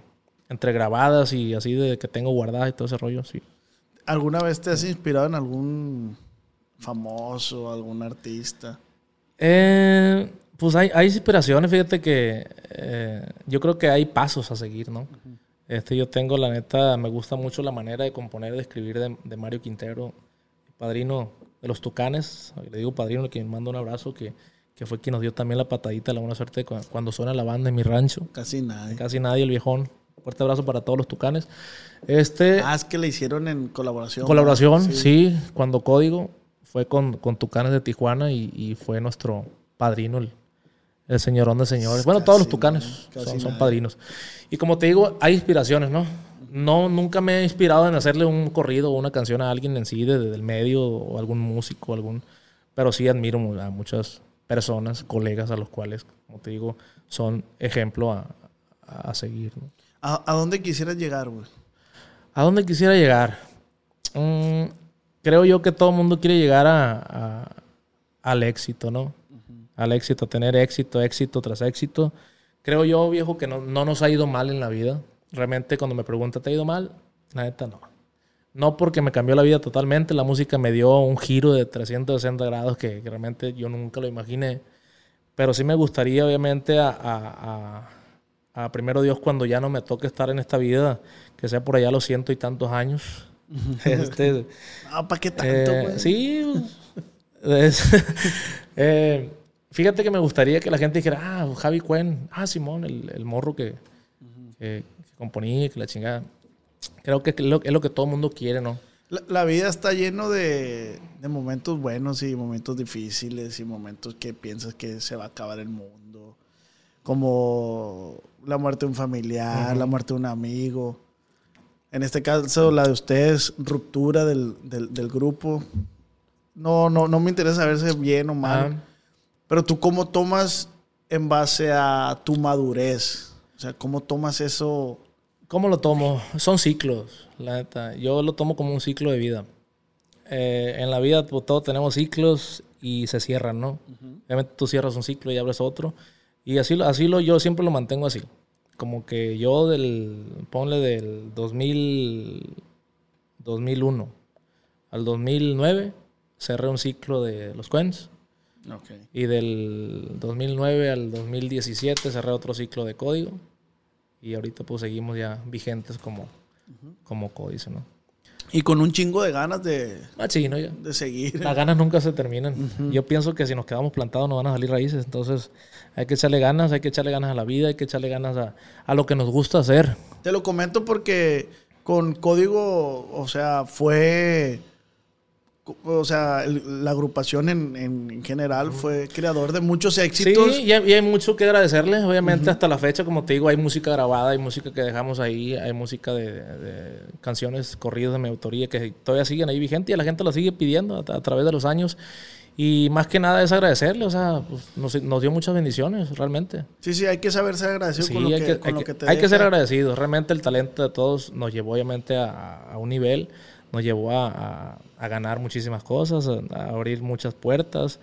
entre grabadas y así de que tengo guardadas y todo ese rollo, sí. ¿Alguna vez te has inspirado en algún famoso, algún artista? Eh, pues hay, hay inspiraciones, fíjate que eh, yo creo que hay pasos a seguir, ¿no? Este, yo tengo, la neta, me gusta mucho la manera de componer, de escribir de, de Mario Quintero, padrino. De los Tucanes. Le digo padrino, que me manda un abrazo, que, que fue quien nos dio también la patadita, la buena suerte cu- cuando suena la banda en mi rancho. Casi nadie. Casi nadie, el viejón. Fuerte abrazo para todos los Tucanes. Este, Ah, es que le hicieron en colaboración. colaboración, sí. cuando Código fue con, con Tucanes de Tijuana y, y fue nuestro padrino, el, el señorón de señores. Bueno, todos los Tucanes nada, son, son padrinos. Y como te digo, hay inspiraciones, ¿no? No, nunca me he inspirado en hacerle un corrido o una canción a alguien en sí, de- del medio, o algún músico, algún... Pero sí admiro a muchas personas, colegas a los cuales, como te digo, son ejemplo a, a seguir, ¿no? ¿A, a dónde quisieras llegar, güey? ¿A dónde quisiera llegar? Mm, creo yo que todo el mundo quiere llegar a, al éxito, ¿no? Al éxito, tener éxito, éxito tras éxito. Creo yo, viejo, que no, no nos ha ido mal en la vida. Realmente cuando me preguntan, ¿te ha ido mal? La neta, no. No porque me cambió la vida totalmente, la música me dio un giro de 360 grados que, que realmente yo nunca lo imaginé. Pero sí me gustaría, obviamente, a, a- a- a primero Dios, cuando ya no me toque estar en esta vida, que sea por allá los ciento y tantos años. [LAUGHS] este, Ah, ¿para qué tanto, eh, güey? sí. [LAUGHS] es- eh, fíjate que me gustaría que la gente dijera, ah, Javi Cuen, ah, Simón, el, el morro que, que- que componía, que la chingada. Creo que es lo, es lo que todo el mundo quiere, ¿no? La, la vida está lleno de, de momentos buenos y momentos difíciles y momentos que piensas que se va a acabar el mundo. Como la muerte de un familiar, la muerte de un amigo. En este caso, la de ustedes, ruptura del, del- del grupo. No, no, no me interesa saberse bien o mal. Pero tú, ¿cómo tomas en base a tu madurez? O sea, ¿cómo tomas eso? ¿Cómo lo tomo? Son ciclos, la neta. Yo lo tomo como un ciclo de vida. Eh, en la vida pues, todos tenemos ciclos y se cierran, ¿no? Obviamente tú cierras un ciclo y abres otro. Y así, así lo, yo siempre lo mantengo así. Como que yo del, ponle del 2000, 2001 al 2009 cerré un ciclo de los Quens. Y del 2009 al 2017 cerré otro ciclo de código. Y ahorita pues seguimos ya vigentes como, como códice, ¿no? Y con un chingo de ganas de, Machino ya. de seguir. Las ganas nunca se terminan. Yo pienso que si nos quedamos plantados no van a salir raíces. Entonces hay que echarle ganas, hay que echarle ganas a la vida, hay que echarle ganas a, a lo que nos gusta hacer. Te lo comento porque con código, o sea, fue. O sea, el- la agrupación en, en general fue creador de muchos éxitos. Sí, y hay, y hay mucho que agradecerles. Obviamente, hasta la fecha, como te digo, hay música grabada, hay música que dejamos ahí, hay música de, de canciones corridas de mi autoría que todavía siguen ahí vigentes y la gente lo sigue pidiendo a, a través de los años. Y más que nada es agradecerle, o sea, pues, nos, nos dio muchas bendiciones, realmente. Sí, sí, hay que saber ser agradecido Sí, con lo hay que, que, con hay lo que- que te hay que deja. ser agradecidos. Realmente el talento de todos nos llevó obviamente a, a un nivel, nos llevó a, a- a ganar muchísimas cosas, a, a abrir muchas puertas.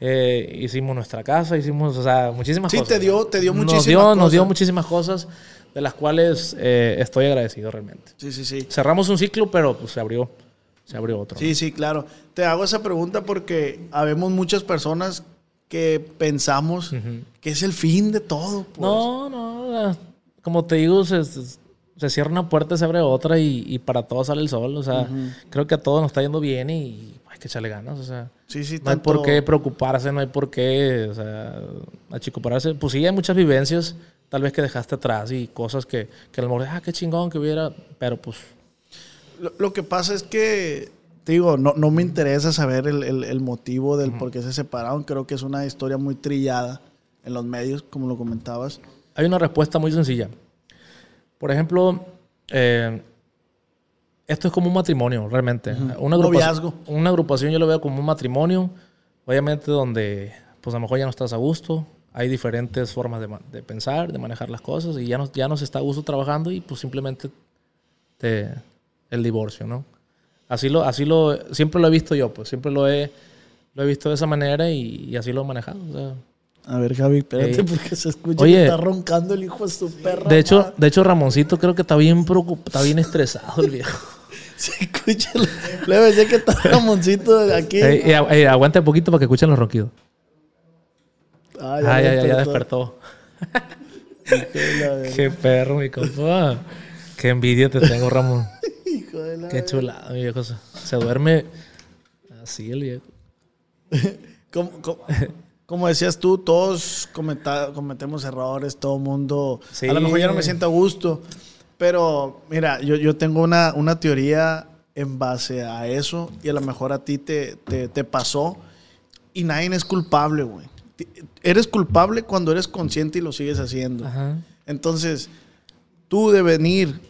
Eh, hicimos nuestra casa, hicimos, o sea, muchísimas Sí, cosas. te dio- te dio nos muchísimas dio, Nos dio cosas. muchísimas cosas de las cuales eh, estoy agradecido realmente. Sí, sí, sí. Cerramos un ciclo, pero pues, se abrió, se abrió otro. Sí, sí, claro. Te hago esa pregunta porque habemos muchas personas que pensamos que es el fin de todo. pues. No, no, como te digo, se, se- se cierra una puerta, se abre otra y, y para todos sale el sol. O sea, creo que a todos nos está yendo bien y hay que echarle ganas. O sea, Sí, sí, no hay tanto- por qué preocuparse, no hay por qué, o sea, achicopararse. Pues sí, hay muchas vivencias, tal vez que dejaste atrás y cosas que, que a lo mejor, ah, qué chingón que hubiera, pero pues, Lo, lo que pasa es que, te digo, no, no me interesa saber el, el- el motivo del por qué se separaron. Creo que es una historia muy trillada en los medios, como lo comentabas. hay una respuesta muy sencilla. Por ejemplo, eh, esto es como un matrimonio, realmente. una, Noviazgo. agrupación, una agrupación yo lo veo como un matrimonio, obviamente donde pues a lo mejor ya no estás a gusto, hay diferentes formas de, de pensar, de manejar las cosas y ya no, ya no se está a gusto trabajando y pues simplemente te- el divorcio, ¿no? Así lo, así lo, siempre lo he visto yo, pues siempre lo he, lo he visto de esa manera y, y así lo he manejado. o sea. A ver, Javi, espérate, Ey. porque se escucha Oye. que está roncando el hijo de su perra. De hecho, madre. de hecho, Ramoncito creo que está bien preocupado, está bien estresado el viejo. [LAUGHS] se escucha. Le decía que está Ramoncito aquí. Ey, ey, agu- ey, aguanta un poquito para que escuchen los ronquidos. Ah, Ah, ya, ya, ya despertó. Qué perro, mi compa. Qué envidia te tengo, Ramón. hijo de la Qué chulada, mi viejo. Se, duerme. Sí, el viejo. [LAUGHS] como, como- [LAUGHS] como decías tú, todos cometa- cometemos errores, todo mundo. Sí. A lo mejor ya no me siento a gusto. Pero mira, yo, yo tengo una, una teoría en base a eso y a lo mejor a ti te, te, te pasó y nadie es culpable, güey. Eres culpable cuando eres consciente y lo sigues haciendo. Ajá. Entonces, tú de venir,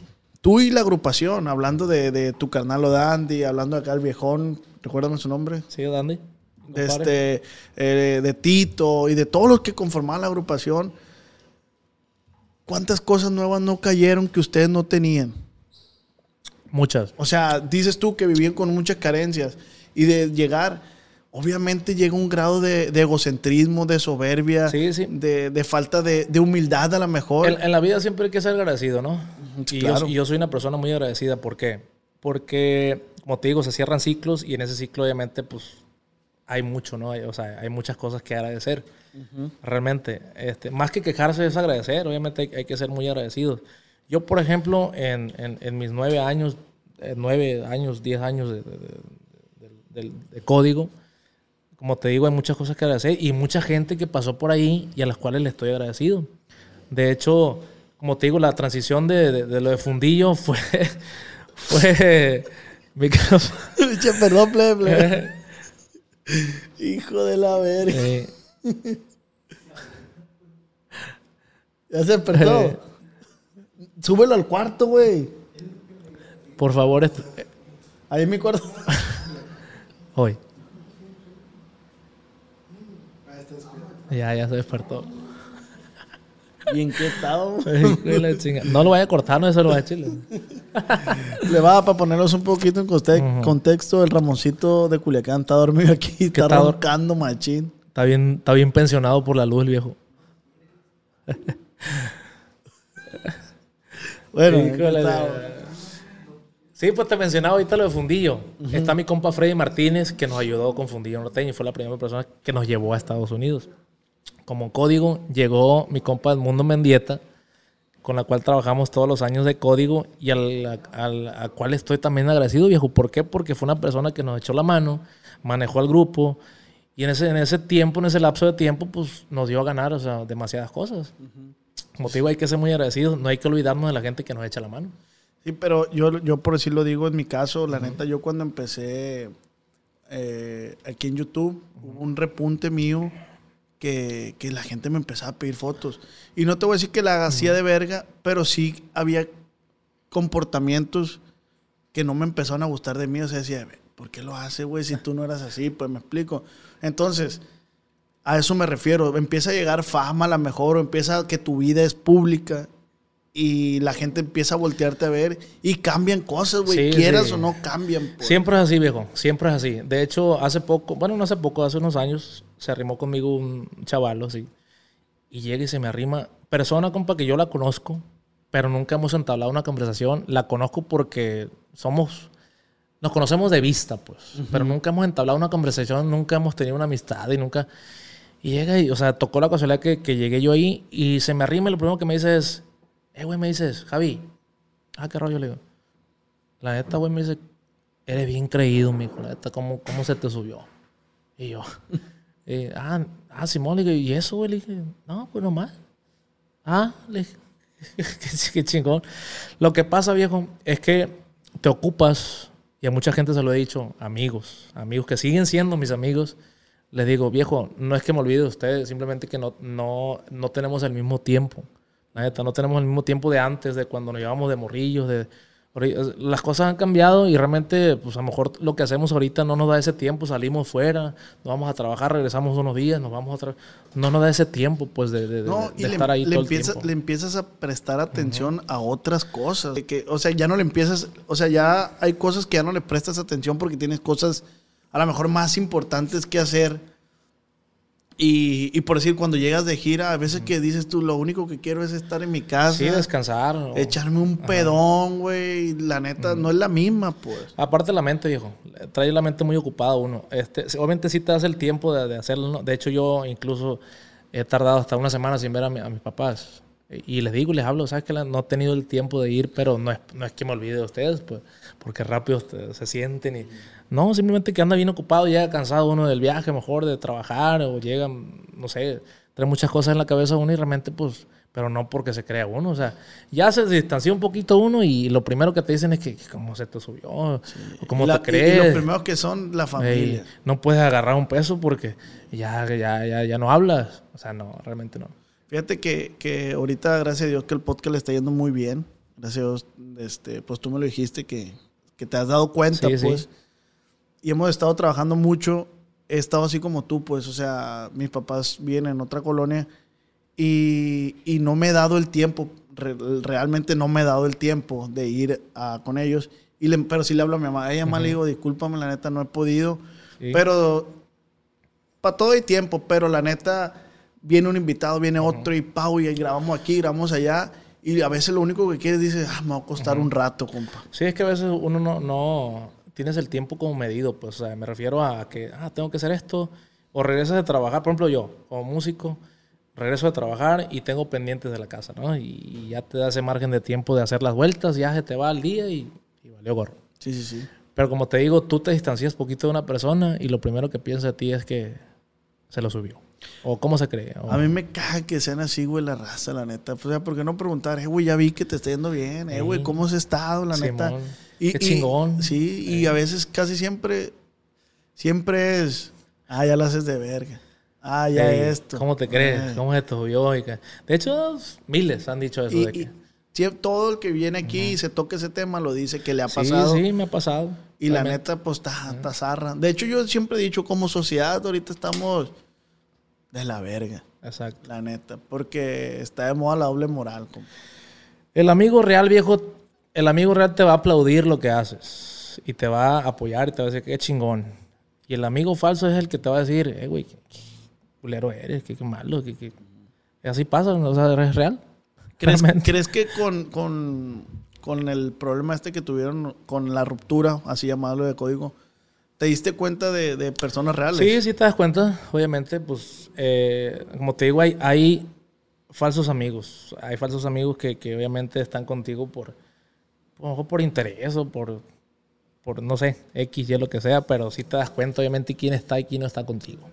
tú y la agrupación, hablando de, de tu carnal Dandy, hablando acá el viejón, recuérdame su nombre, Sí, Dandy. De, este, eh, de Tito y de todos los que conformaban la agrupación, ¿cuántas cosas nuevas no cayeron que ustedes no tenían? Muchas. O sea, dices tú que vivían con muchas carencias y de llegar, obviamente llega un grado de, de egocentrismo, de soberbia, Sí, sí. De, de falta de, de humildad a lo mejor. En, en la vida siempre hay que ser agradecido, ¿no? Y claro. yo, y yo soy una persona muy agradecida. ¿Por qué? Porque, como te digo, se cierran ciclos y en ese ciclo, obviamente, pues hay mucho, ¿no? Hay- o sea, hay muchas cosas que agradecer. Realmente. Este, más que quejarse es agradecer. Obviamente hay, hay que ser muy agradecidos. Yo, por ejemplo, en, en- en mis nueve años, eh, nueve años, diez años de, de- de- de- código, como te digo, hay muchas cosas que agradecer y mucha gente que pasó por ahí y a las cuales le estoy agradecido. De hecho, como te digo, la transición de, lo de fundillo fue. [LAUGHS] fue. [LAUGHS] mi [LAUGHS] perdón, plebe. Hijo de la verga. eh, [LAUGHS] Ya se despertó. Súbelo al cuarto, güey. por favor, est- eh, Ahí en mi cuarto. hoy. Ya, ya se despertó. ¿Y en qué estado? [LAUGHS] No lo vaya a cortar, no se lo vaya a chile. Le va para ponerlos un poquito en conte- contexto. El Ramoncito de Culiacán está dormido aquí. Está, está roncando, machín. Está bien, está bien pensionado por la luz el viejo. [LAUGHS] Bueno. Sí, pues te mencionaba ahorita lo de Fundillo. Está mi compa Freddy Martínez, que nos ayudó con Fundillo Norteño y fue la primera persona que nos llevó a Estados Unidos. Como código, llegó mi compa Edmundo Mendieta, con la cual trabajamos todos los años de código y al, al- a cual estoy también agradecido, viejo. ¿Por qué? Porque fue una persona que nos echó la mano, manejó al grupo y en ese, en ese tiempo, en ese lapso de tiempo, pues nos dio a ganar, o sea, demasiadas cosas. Como te digo, hay que ser muy agradecidos, no hay que olvidarnos de la gente que nos echa la mano. Sí, pero yo, yo por decirlo digo, en mi caso, la neta, yo cuando empecé eh, aquí en YouTube, hubo un repunte mío que, que la gente me empezaba a pedir fotos. Y no te voy a decir que la hacía de verga, pero sí había comportamientos que no me empezaron a gustar de mí. O sea, decía, ¿por qué lo hace, güey? Si tú no eras así, pues me explico. Entonces, a eso me refiero. Empieza a llegar fama a la mejor, o empieza que tu vida es pública y la gente empieza a voltearte a ver y cambian cosas, güey. Sí, Quieras sí. o no cambian. pues. Siempre es así, viejo. Siempre es así. De hecho, hace poco, bueno, no hace poco, hace unos años, se arrimó conmigo un chavalo así. Y llega y se me arrima. Persona, compa, que yo la conozco, pero nunca hemos entablado una conversación. La conozco porque somos. Nos conocemos de vista, pues. Pero nunca hemos entablado una conversación, nunca hemos tenido una amistad y nunca. Y llega y, o sea, tocó la casualidad que, que llegué yo ahí y se me arrima y lo primero que me dice es, eh, güey, me dices, Javi, ah, qué rollo, le digo. La neta, güey, me dice, eres bien creído, mijo. La neta, ¿cómo, cómo se te subió? Y yo, [LAUGHS] eh, ah, ah, Simón, le dije, ¿y eso, güey? Le dije, no, pues nomás. Ah, le dije, [LAUGHS] qué, qué chingón. Lo que pasa, viejo, es que te ocupas, y a mucha gente se lo he dicho, amigos, amigos que siguen siendo mis amigos, les digo, viejo, no es que me olvide de ustedes, simplemente que no, no, no tenemos el mismo tiempo. La neta, no tenemos el mismo tiempo de antes, de cuando nos llevamos de morrillos, de... Las cosas han cambiado y realmente, pues a lo mejor lo que hacemos ahorita no nos da ese tiempo. Salimos fuera, nos vamos a trabajar, regresamos unos días, nos vamos a otra... No nos da ese tiempo, pues, de, de- No, de estar ahí le todo empieza- el tiempo. le empiezas a prestar atención a otras cosas. De que, o sea, ya no le empiezas, o sea, ya hay cosas que ya no le prestas atención porque tienes cosas a lo mejor más importantes que hacer. Y, y por decir, cuando llegas de gira, a veces que dices tú, lo único que quiero es estar en mi casa, Sí, descansar. o- echarme un pedón, güey. La neta, no es la misma, pues. Aparte la mente, viejo. Trae la mente muy ocupada uno. Este, obviamente sí te das el tiempo de, de hacerlo. ¿no? De hecho, yo incluso he tardado hasta una semana sin ver a, mi- a mis papás. Y les digo, les hablo, sabes que no he tenido el tiempo de ir, pero no es, no es que me olvide de ustedes, pues, porque rápido se sienten y... No, simplemente que anda bien ocupado, llega cansado uno del viaje, mejor de trabajar, o llega, no sé, trae muchas cosas en la cabeza uno y realmente, pues, pero no porque se crea uno, o sea, ya se distanció un poquito uno y lo primero que te dicen es que, que cómo se te subió, o cómo la- te y- y crees. lo primero que son la familia. Ey, no puedes agarrar un peso porque ya, ya, ya, ya no hablas. O sea, no, realmente no. Fíjate que, que ahorita, gracias a Dios, que el podcast le está yendo muy bien. Gracias a Dios, este, pues tú me lo dijiste que, que te has dado cuenta, Sí, sí. Y hemos estado trabajando mucho. He estado así como tú, pues. O sea, mis papás vienen en otra colonia y, y no me he dado el tiempo. re- realmente no me he dado el tiempo de ir a- con ellos. Y le- pero sí le hablo a mi mamá. A ella más le digo, discúlpame, la neta, no he podido. Sí. Pero para todo hay tiempo, pero la neta, viene un invitado, viene otro y pau, y grabamos aquí, grabamos allá. Y a veces lo único que quieres dices, ah, me va a costar un rato, compa. Sí, es que a veces uno no, no tienes el tiempo como medido. Pues, o sea, me refiero a que, ah, tengo que hacer esto. O regresas de trabajar, por ejemplo, yo, como músico, regreso de trabajar y tengo pendientes de la casa, ¿no? Y, y ya te da ese margen de tiempo de hacer las vueltas, ya se te va el día y, y valió gorro. Sí, sí, sí. Pero como te digo, tú te distancias poquito de una persona y lo primero que piensa de ti es que se lo subió. O cómo se cree. o- A mí me caga que sean así, güey, la raza, la neta. O sea, ¿por qué no preguntar? Eh, güey, ya vi que te está yendo bien. Eh, güey, Sí. ¿cómo has estado, la neta? Simón. Qué chingón. Sí, y a veces casi siempre, siempre es, ah, ya la haces de verga. Ah, ya Ey, esto. ¿Cómo te crees? Ay. ¿Cómo se te subió? Y que- De hecho, miles han dicho eso. Y, de que... y todo el que viene aquí y se toca ese tema lo dice que le ha sí, pasado. sí, me ha pasado. Y la neta, pues está, está zarra. De hecho, yo siempre he dicho, como sociedad, ahorita estamos de la verga. Exacto. La neta. Porque está de moda la doble moral. compa. El amigo real, viejo, el amigo real te va a aplaudir lo que haces. Y te va a apoyar y te va a decir, qué chingón. Y el amigo falso es el que te va a decir, eh, güey, qué, qué culero eres, qué, qué malo. qué- qué-". Y así pasa, o sea, eres real. ¿Crees. ¿crees que con, con, con el problema este que tuvieron con la ruptura, así llamarlo de código, te diste cuenta de, de personas reales? Sí, sí te das cuenta. Obviamente, pues, eh, como te digo, hay, hay falsos amigos. Hay falsos amigos que, que obviamente están contigo por, mejor por interés o por, por, no sé, X, Y, lo que sea, pero sí te das cuenta, obviamente, quién está y quién no está contigo.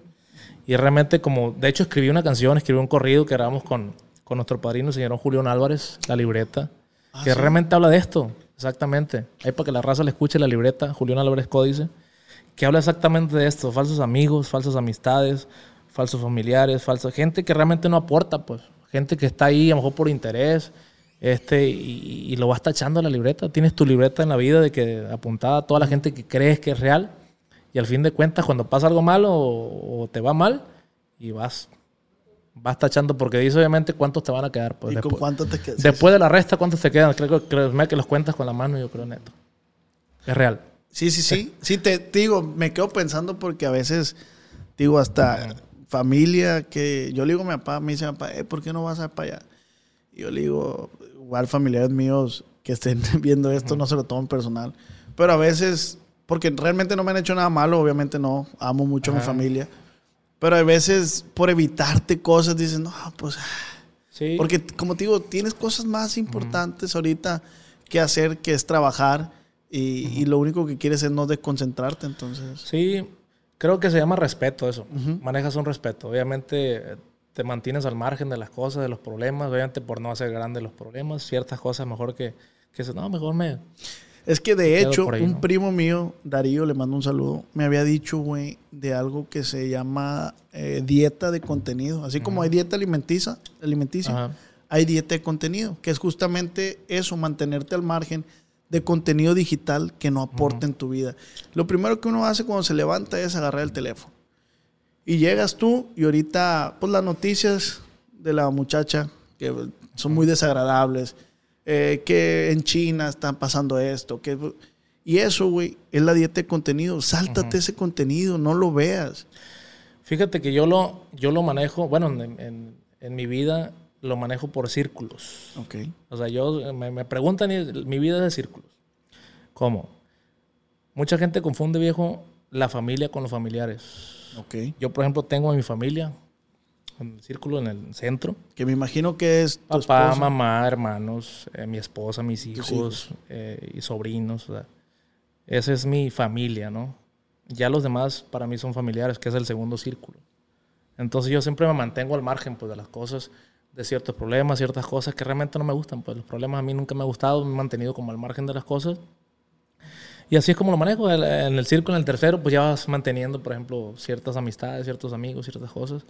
Y realmente, como, de hecho, escribí una canción, escribí un corrido que grabamos con, con nuestro padrino, el señor Julián Álvarez, la libreta, que realmente habla de esto, exactamente. Ahí para que la raza le escuche la libreta, Julián Álvarez Códice que habla exactamente de esto, falsos amigos, falsas amistades, falsos familiares, falsa gente que realmente no aporta, pues, gente que está ahí a lo mejor por interés, este, y, y lo vas tachando en la libreta. Tienes tu libreta en la vida de que apuntada a toda la gente que crees que es real, y al fin de cuentas, cuando pasa algo malo o, o te va mal, y vas, vas tachando, porque dice obviamente cuántos te van a quedar. Pues, ¿Y con después, cuánto te quedas? después de la resta, ¿cuántos te quedan? Creo, créeme que los cuentas con la mano, yo creo, neto. Es real. Sí, sí, sí. Sí, te, te digo, me quedo pensando porque a veces, digo, hasta familia que yo le digo a mi papá, me dice mi papá, eh, ¿por qué no vas a para allá? Y yo le digo, igual familiares míos que estén [LAUGHS] viendo esto, no se lo tomen personal. Pero a veces, porque realmente no me han hecho nada malo, obviamente no, amo mucho a mi familia. Pero a veces, por evitarte cosas, dices, no, pues. Sí. Porque, como te digo, tienes cosas más importantes ahorita que hacer, que es trabajar. Y, y lo único que quieres es no desconcentrarte, entonces. Sí, creo que se llama respeto eso. Manejas un respeto. Obviamente eh, te mantienes al margen de las cosas, de los problemas. Obviamente por no hacer grandes los problemas. Ciertas cosas mejor que... que se- no, mejor me... Es que de hecho, ahí, un ¿no? primo mío, Darío, le mando un saludo, me había dicho, güey, de algo que se llama eh, dieta de contenido. Así como hay dieta alimenticia, alimenticia hay dieta de contenido, que es justamente eso, mantenerte al margen de contenido digital que no aporta en tu vida. Lo primero que uno hace cuando se levanta es agarrar el teléfono. Y llegas tú y ahorita, pues las noticias de la muchacha, que son muy desagradables, eh, que en China están pasando esto, que... Y eso, güey, es la dieta de contenido. Sáltate ese contenido, no lo veas. Fíjate que yo lo, yo lo manejo, bueno, en, en- en mi vida lo manejo por círculos. Ok. O sea, yo me, me preguntan y mi vida es de círculos. ¿Cómo? Mucha gente confunde, viejo, la familia con los familiares. Ok. Yo, por ejemplo, tengo a mi familia, en el círculo en el centro. Que me imagino que es tu Papá, esposa. mamá, hermanos, eh, mi esposa, mis hijos, hijos. eh, y sobrinos. o sea, esa es mi familia, ¿no? Ya los demás para mí son familiares, que es el segundo círculo. Entonces yo siempre me mantengo al margen pues, de las cosas, de ciertos problemas, ciertas cosas que realmente no me gustan. Pues los problemas a mí nunca me han gustado, me he mantenido como al margen de las cosas. Y así es como lo manejo. En el círculo, en el tercero, pues ya vas manteniendo, por ejemplo, ciertas amistades, ciertos amigos, ciertas cosas.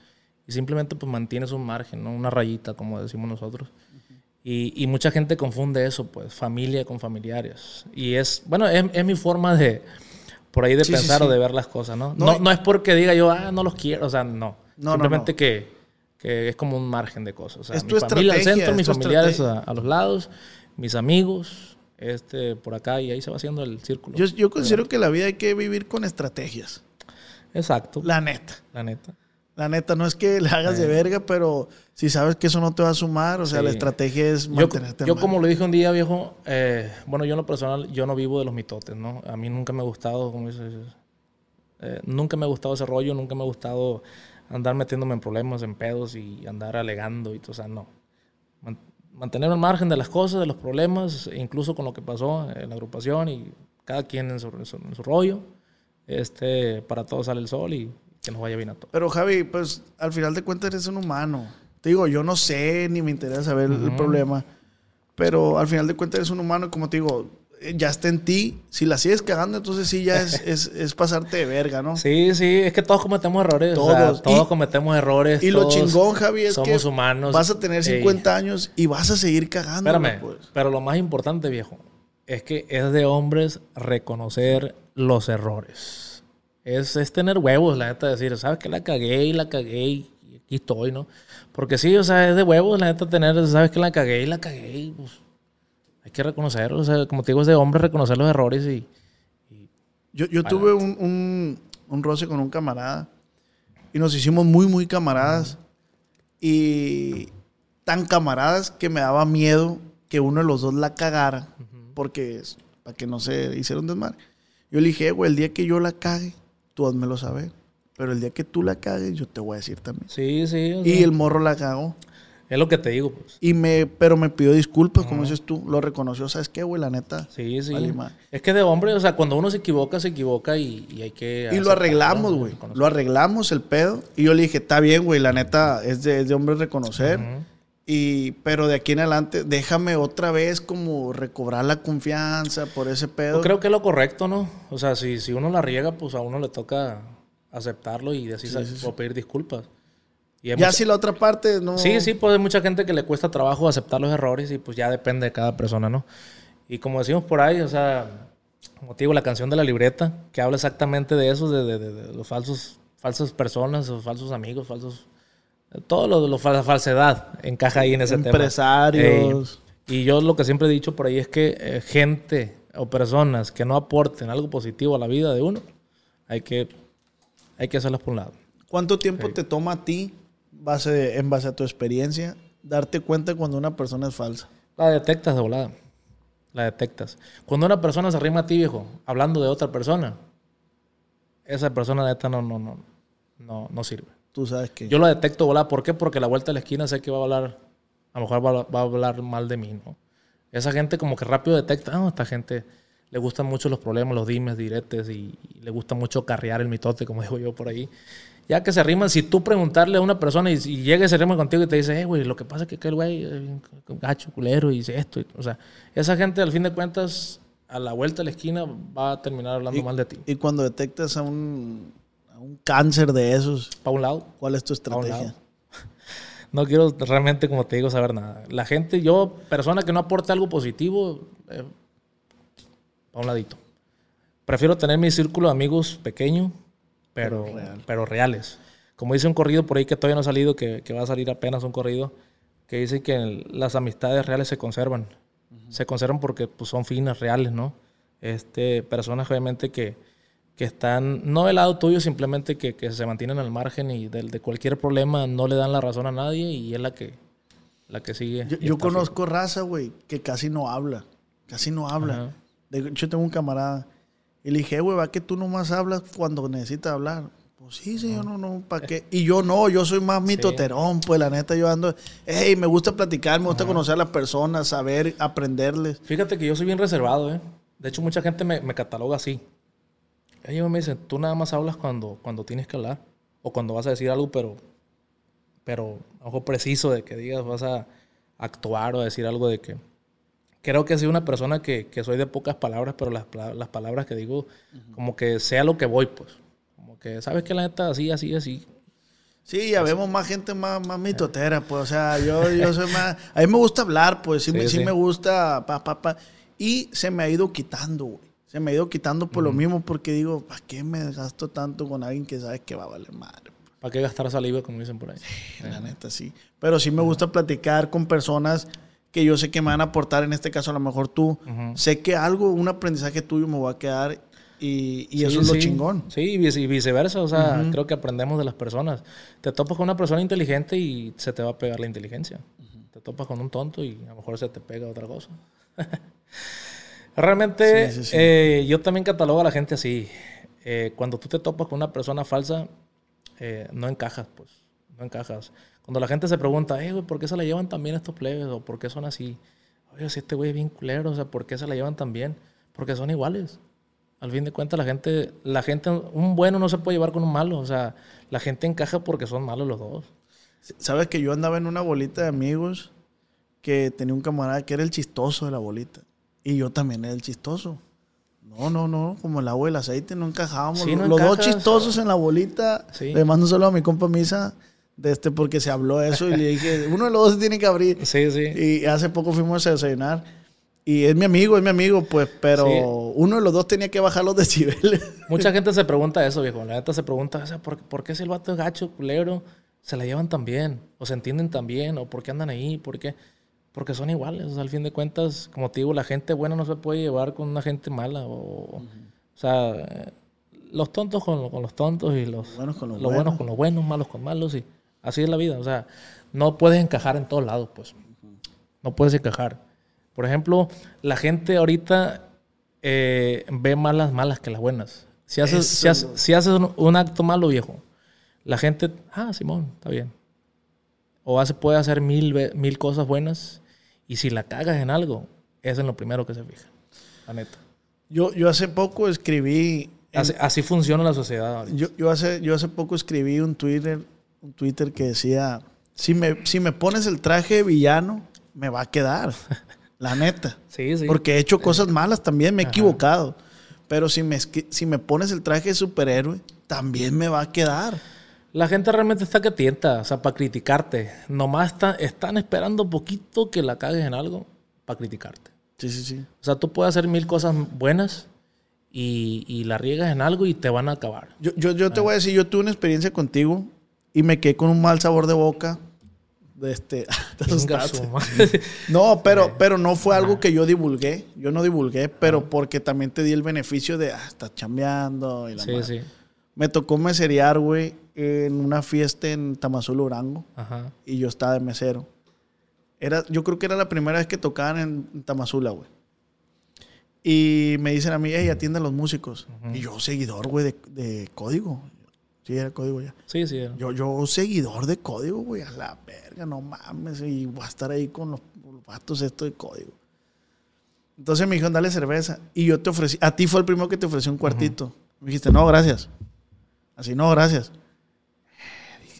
Y simplemente pues mantienes un margen, ¿no? Una rayita, como decimos nosotros. Y, y mucha gente confunde eso, pues, familia con familiares. Y es, bueno, es, es mi forma de, por ahí de Sí, pensar sí. o de ver las cosas, ¿no? No, No, es porque diga yo, ah, no los quiero, o sea, no. No, no, Simplemente. Que, que es como un margen de cosas. O sea, Es mi tu familia al centro, mis familiares a, los lados, mis amigos, este, por acá, y ahí se va haciendo el círculo. Yo, yo considero que la vida hay que vivir con estrategias. Exacto, la, La neta. neta. La neta, no es que le hagas de verga, pero si sabes que eso no te va a sumar, o sea, Sí. la estrategia es Yo, mantenerte yo al como lo dije un día, viejo, eh, bueno, yo en lo personal, yo no vivo de los mitotes, ¿no? A mí nunca me ha gustado, como dices, eh, nunca me ha gustado ese rollo, nunca me ha gustado andar metiéndome en problemas, en pedos y andar alegando y todo, o sea, no. Man- mantener al margen de las cosas, de los problemas, incluso con lo que pasó en la agrupación y cada quien en su, en su- en su rollo, este, para todos sale el sol y que nos vaya bien a todos. Pero Javi, pues al final de cuentas eres un humano. Te digo, yo no sé ni me interesa saber el problema, pero al final de cuentas eres un humano y como te digo, ya está en ti. Si la sigues cagando, entonces sí ya es, [LAUGHS] es, es pasarte de verga, ¿no? Sí, sí, es que todos cometemos errores. o sea, Todos. todos Y- cometemos errores. Y lo todos chingón, Javi, es somos que humanos. vas a tener Ey, 50 años y vas a seguir cagando. Espérame, Pues. pero lo más importante, viejo, es que es de hombres reconocer los errores. Es, es tener huevos, la neta, decir, sabes que la cagué y la cagué y aquí estoy, ¿no? Porque sí, o sea, es de huevos, la neta, tener, sabes que la cagué y la cagué y pues que reconocerlo. O sea, como te digo, es de hombres reconocer los errores y Yo, yo tuve un, un, un roce con un camarada y nos hicimos muy, muy camaradas. Y tan camaradas que me daba miedo que uno de los dos la cagara. Porque, es- para que no se hiciera un desmadre. Yo le dije, "Eh, güey, el día que yo la cague, tú házmelo saber. Pero el día que tú la cagues, yo te voy a decir también. sí, sí. o Y sea, el morro la cagó. Es lo que te digo, pues. Y me, pero me pidió disculpas, como dices tú. Lo reconoció. ¿Sabes qué, güey? La neta. Sí, sí. Vale, es que de hombre, o sea, cuando uno se equivoca, se equivoca y, y hay que. Y lo arreglamos, güey. Lo arreglamos el pedo. Y yo le dije, está bien, güey, la neta es de, es de hombre reconocer. Y, pero de aquí en adelante, déjame otra vez como recobrar la confianza por ese pedo. Yo creo que es lo correcto, ¿no? O sea, si, si uno la riega, pues a uno le toca aceptarlo y decir, o pedir disculpas. Y ya mucha- si la otra parte no. Sí, sí, pues hay mucha gente que le cuesta trabajo aceptar los errores y pues ya depende de cada persona, ¿no? Y como decimos por ahí, o sea, como te digo, la canción de la libreta, que habla exactamente de eso, de, de- de- de los falsos, falsas personas, los falsos amigos, falsos... Todo lo de la falsedad encaja ahí en ese tema. Empresarios. Y yo lo que siempre he dicho por ahí es que eh, gente o personas que no aporten algo positivo a la vida de uno, hay que, hay que hacerlas por un lado. ¿Cuánto tiempo te toma a ti, base, en base a tu experiencia, darte cuenta cuando una persona es falsa? La detectas de volada. La detectas. Cuando una persona se arrima a ti, viejo, hablando de otra persona, esa persona neta no, no, no, no, no sirve. Tú sabes que. Yo la detecto de volada. ¿Por qué? Porque a la vuelta de la esquina sé que va a hablar, a lo mejor va, a- va a hablar mal de mí, ¿no? Esa gente como que rápido detecta, ah, esta gente le gustan mucho los problemas, los dimes, diretes y, y le gusta mucho carrear el mitote, como [LAUGHS] digo yo por ahí. Ya que se arriman, si tú preguntarle a una persona y, y llega y se arrima contigo y te dice, eh, güey, lo que pasa es que aquel güey es bien gacho, culero, y dice esto. y- o sea, esa gente al fin de cuentas, a la vuelta de la esquina, va a terminar hablando mal de ti. Y cuando detectas a un, a un cáncer de esos, Para un lado, ¿cuál es tu un estrategia? [LAUGHS] No quiero realmente, como te digo, saber nada. La gente, yo, persona que no aporte algo positivo, eh, un ladito. Prefiero tener mi círculo de amigos pequeño, pero, pero, reales. Como dice un corrido por ahí que todavía no ha salido, que, que va a salir apenas un corrido, que dice que el- las amistades reales se conservan. Se conservan porque pues, son finas, reales, ¿no? Este, personas obviamente que, que están, no del lado tuyo, simplemente que, que se mantienen al margen y del- de, cualquier problema no le dan la razón a nadie y es la que, la que sigue. Yo, yo conozco raza, güey, que casi no habla. Casi no habla. Ajá. De hecho, tengo un camarada. Y le dije, "Eh, güey, va que tú nomás hablas cuando necesitas hablar. Pues sí, sí, yo no, no, ¿para qué? Y yo no, yo soy más mitoterón, pues la neta, yo ando, hey, me gusta platicar, me gusta conocer a las personas, saber, aprenderles. Fíjate que yo soy bien reservado, ¿eh? De hecho, mucha gente me, me cataloga así. Ellos me dicen, tú nada más hablas cuando, cuando tienes que hablar. O cuando vas a decir algo, pero, pero ojo preciso de que digas, vas a actuar o decir algo de que... Creo que soy una persona que, que soy de pocas palabras, pero las, las palabras que digo, como que sea lo que voy, pues. Como que, ¿sabes que La neta, así, así, así. Sí, ya vemos más gente más, más mitotera, pues, o sea, yo, [LAUGHS] yo soy más, a mí me gusta hablar, pues, sí, Sí, me, sí sí. me gusta, pa, pa, pa, y se me ha ido quitando, güey, se me ha ido quitando por lo mismo, porque digo, ¿para qué me gasto tanto con alguien que sabes que va a valer madre? ¿Para qué gastar saliva, como dicen por ahí? La neta, sí. Pero sí me gusta platicar con personas que yo sé que me van a aportar, en este caso a lo mejor tú. Sé que algo, un aprendizaje tuyo me va a quedar y, y Sí, eso es lo sí. chingón. Sí, y vice- y viceversa. O sea, creo que aprendemos de las personas. Te topas con una persona inteligente y se te va a pegar la inteligencia. Te topas con un tonto y a lo mejor se te pega otra cosa. [LAUGHS] Realmente, sí. eh, yo también catalogo a la gente así. Eh, cuando tú te topas con una persona falsa, eh, no encajas, pues. No encajas. Cuando la gente se pregunta, eh, güey, ¿por qué se la llevan tan bien estos plebes? ¿O por qué son así? Oye, si este güey es bien culero, o sea, ¿por qué se la llevan tan bien? Porque son iguales. Al fin de cuentas, la gente, la gente, un bueno no se puede llevar con un malo. O sea, la gente encaja porque son malos los dos. Sabes que yo andaba en una bolita de amigos que tenía un camarada que era el chistoso de la bolita. Y yo también era el chistoso. No, no, no, como el agua y el aceite, no encajábamos. Sí, los no los dos encajas. chistosos en la bolita. Sí. Le mando solo a mi compa Misa de este porque se habló eso y le dije, [LAUGHS] uno de los dos se tiene que abrir. Sí, sí. Y hace poco fuimos a desayunar. Y es mi amigo, es mi amigo, pues, pero Sí. uno de los dos tenía que bajar los decibeles. [LAUGHS] Mucha gente se pregunta eso, viejo. La neta se pregunta, o sea, ¿por, por qué si el vato es gacho, culero, se la llevan tan bien? ¿O se entienden tan bien? ¿O por qué andan ahí? ¿Por qué? Porque son iguales. O sea, al fin de cuentas, como te digo, la gente buena no se puede llevar con una gente mala. O, o sea, los tontos con, con los tontos y los, buenos con los buenos buenos. con los buenos, malos con malos. Y así es la vida. O sea, no puedes encajar en todos lados, pues. No puedes encajar. Por ejemplo, la gente ahorita eh, ve más las malas que las buenas. Si haces, Eso si es haces, si haces un, un acto malo, viejo, la gente, ah, Simón, está bien. O hace, puede hacer mil, mil cosas buenas y si la cagas en algo, es en lo primero que se fija. La neta. Yo, yo hace poco escribí en- Así, así funciona la sociedad. ahorita. Yo, yo, hace, yo hace poco escribí un Twitter, un Twitter que decía, si me, si me pones el traje de villano, me va a quedar. [LAUGHS] La neta. Sí, sí. Porque he hecho cosas malas también, me he equivocado. Pero si me, si me pones el traje de superhéroe, también me va a quedar. La gente realmente está que tienta, o sea, para criticarte. Nomás está- están esperando poquito que la cagues en algo para criticarte. Sí, sí, sí. O sea, tú puedes hacer mil cosas buenas y, y la riegas en algo y te van a acabar. Yo, yo, yo te voy a decir, yo tuve una experiencia contigo y me quedé con un mal sabor de boca. De este. [LAUGHS] [LAUGHS] No, pero, pero no fue algo que yo divulgué. Yo no divulgué, pero porque también te di el beneficio de, ah, estás chambeando y la Sí, madre. sí. Me tocó meserear, güey, en una fiesta en Tamazula, Durango. Ajá. Y yo estaba de mesero. Era, yo creo que era la primera vez que tocaban en, Tamazula, güey. Y me dicen a mí, hey, atiende a los músicos. Y yo, seguidor, güey, de, de código. Sí, era código ya. Sí, sí. Yo, yo, seguidor de código, güey, a la verga, no mames. Y voy a estar ahí con los, los vatos estos de código. Entonces me dijeron, dale cerveza. Y yo te ofrecí, a ti fue el primero que te ofreció un cuartito. Me dijiste, no, gracias. Así, no, gracias.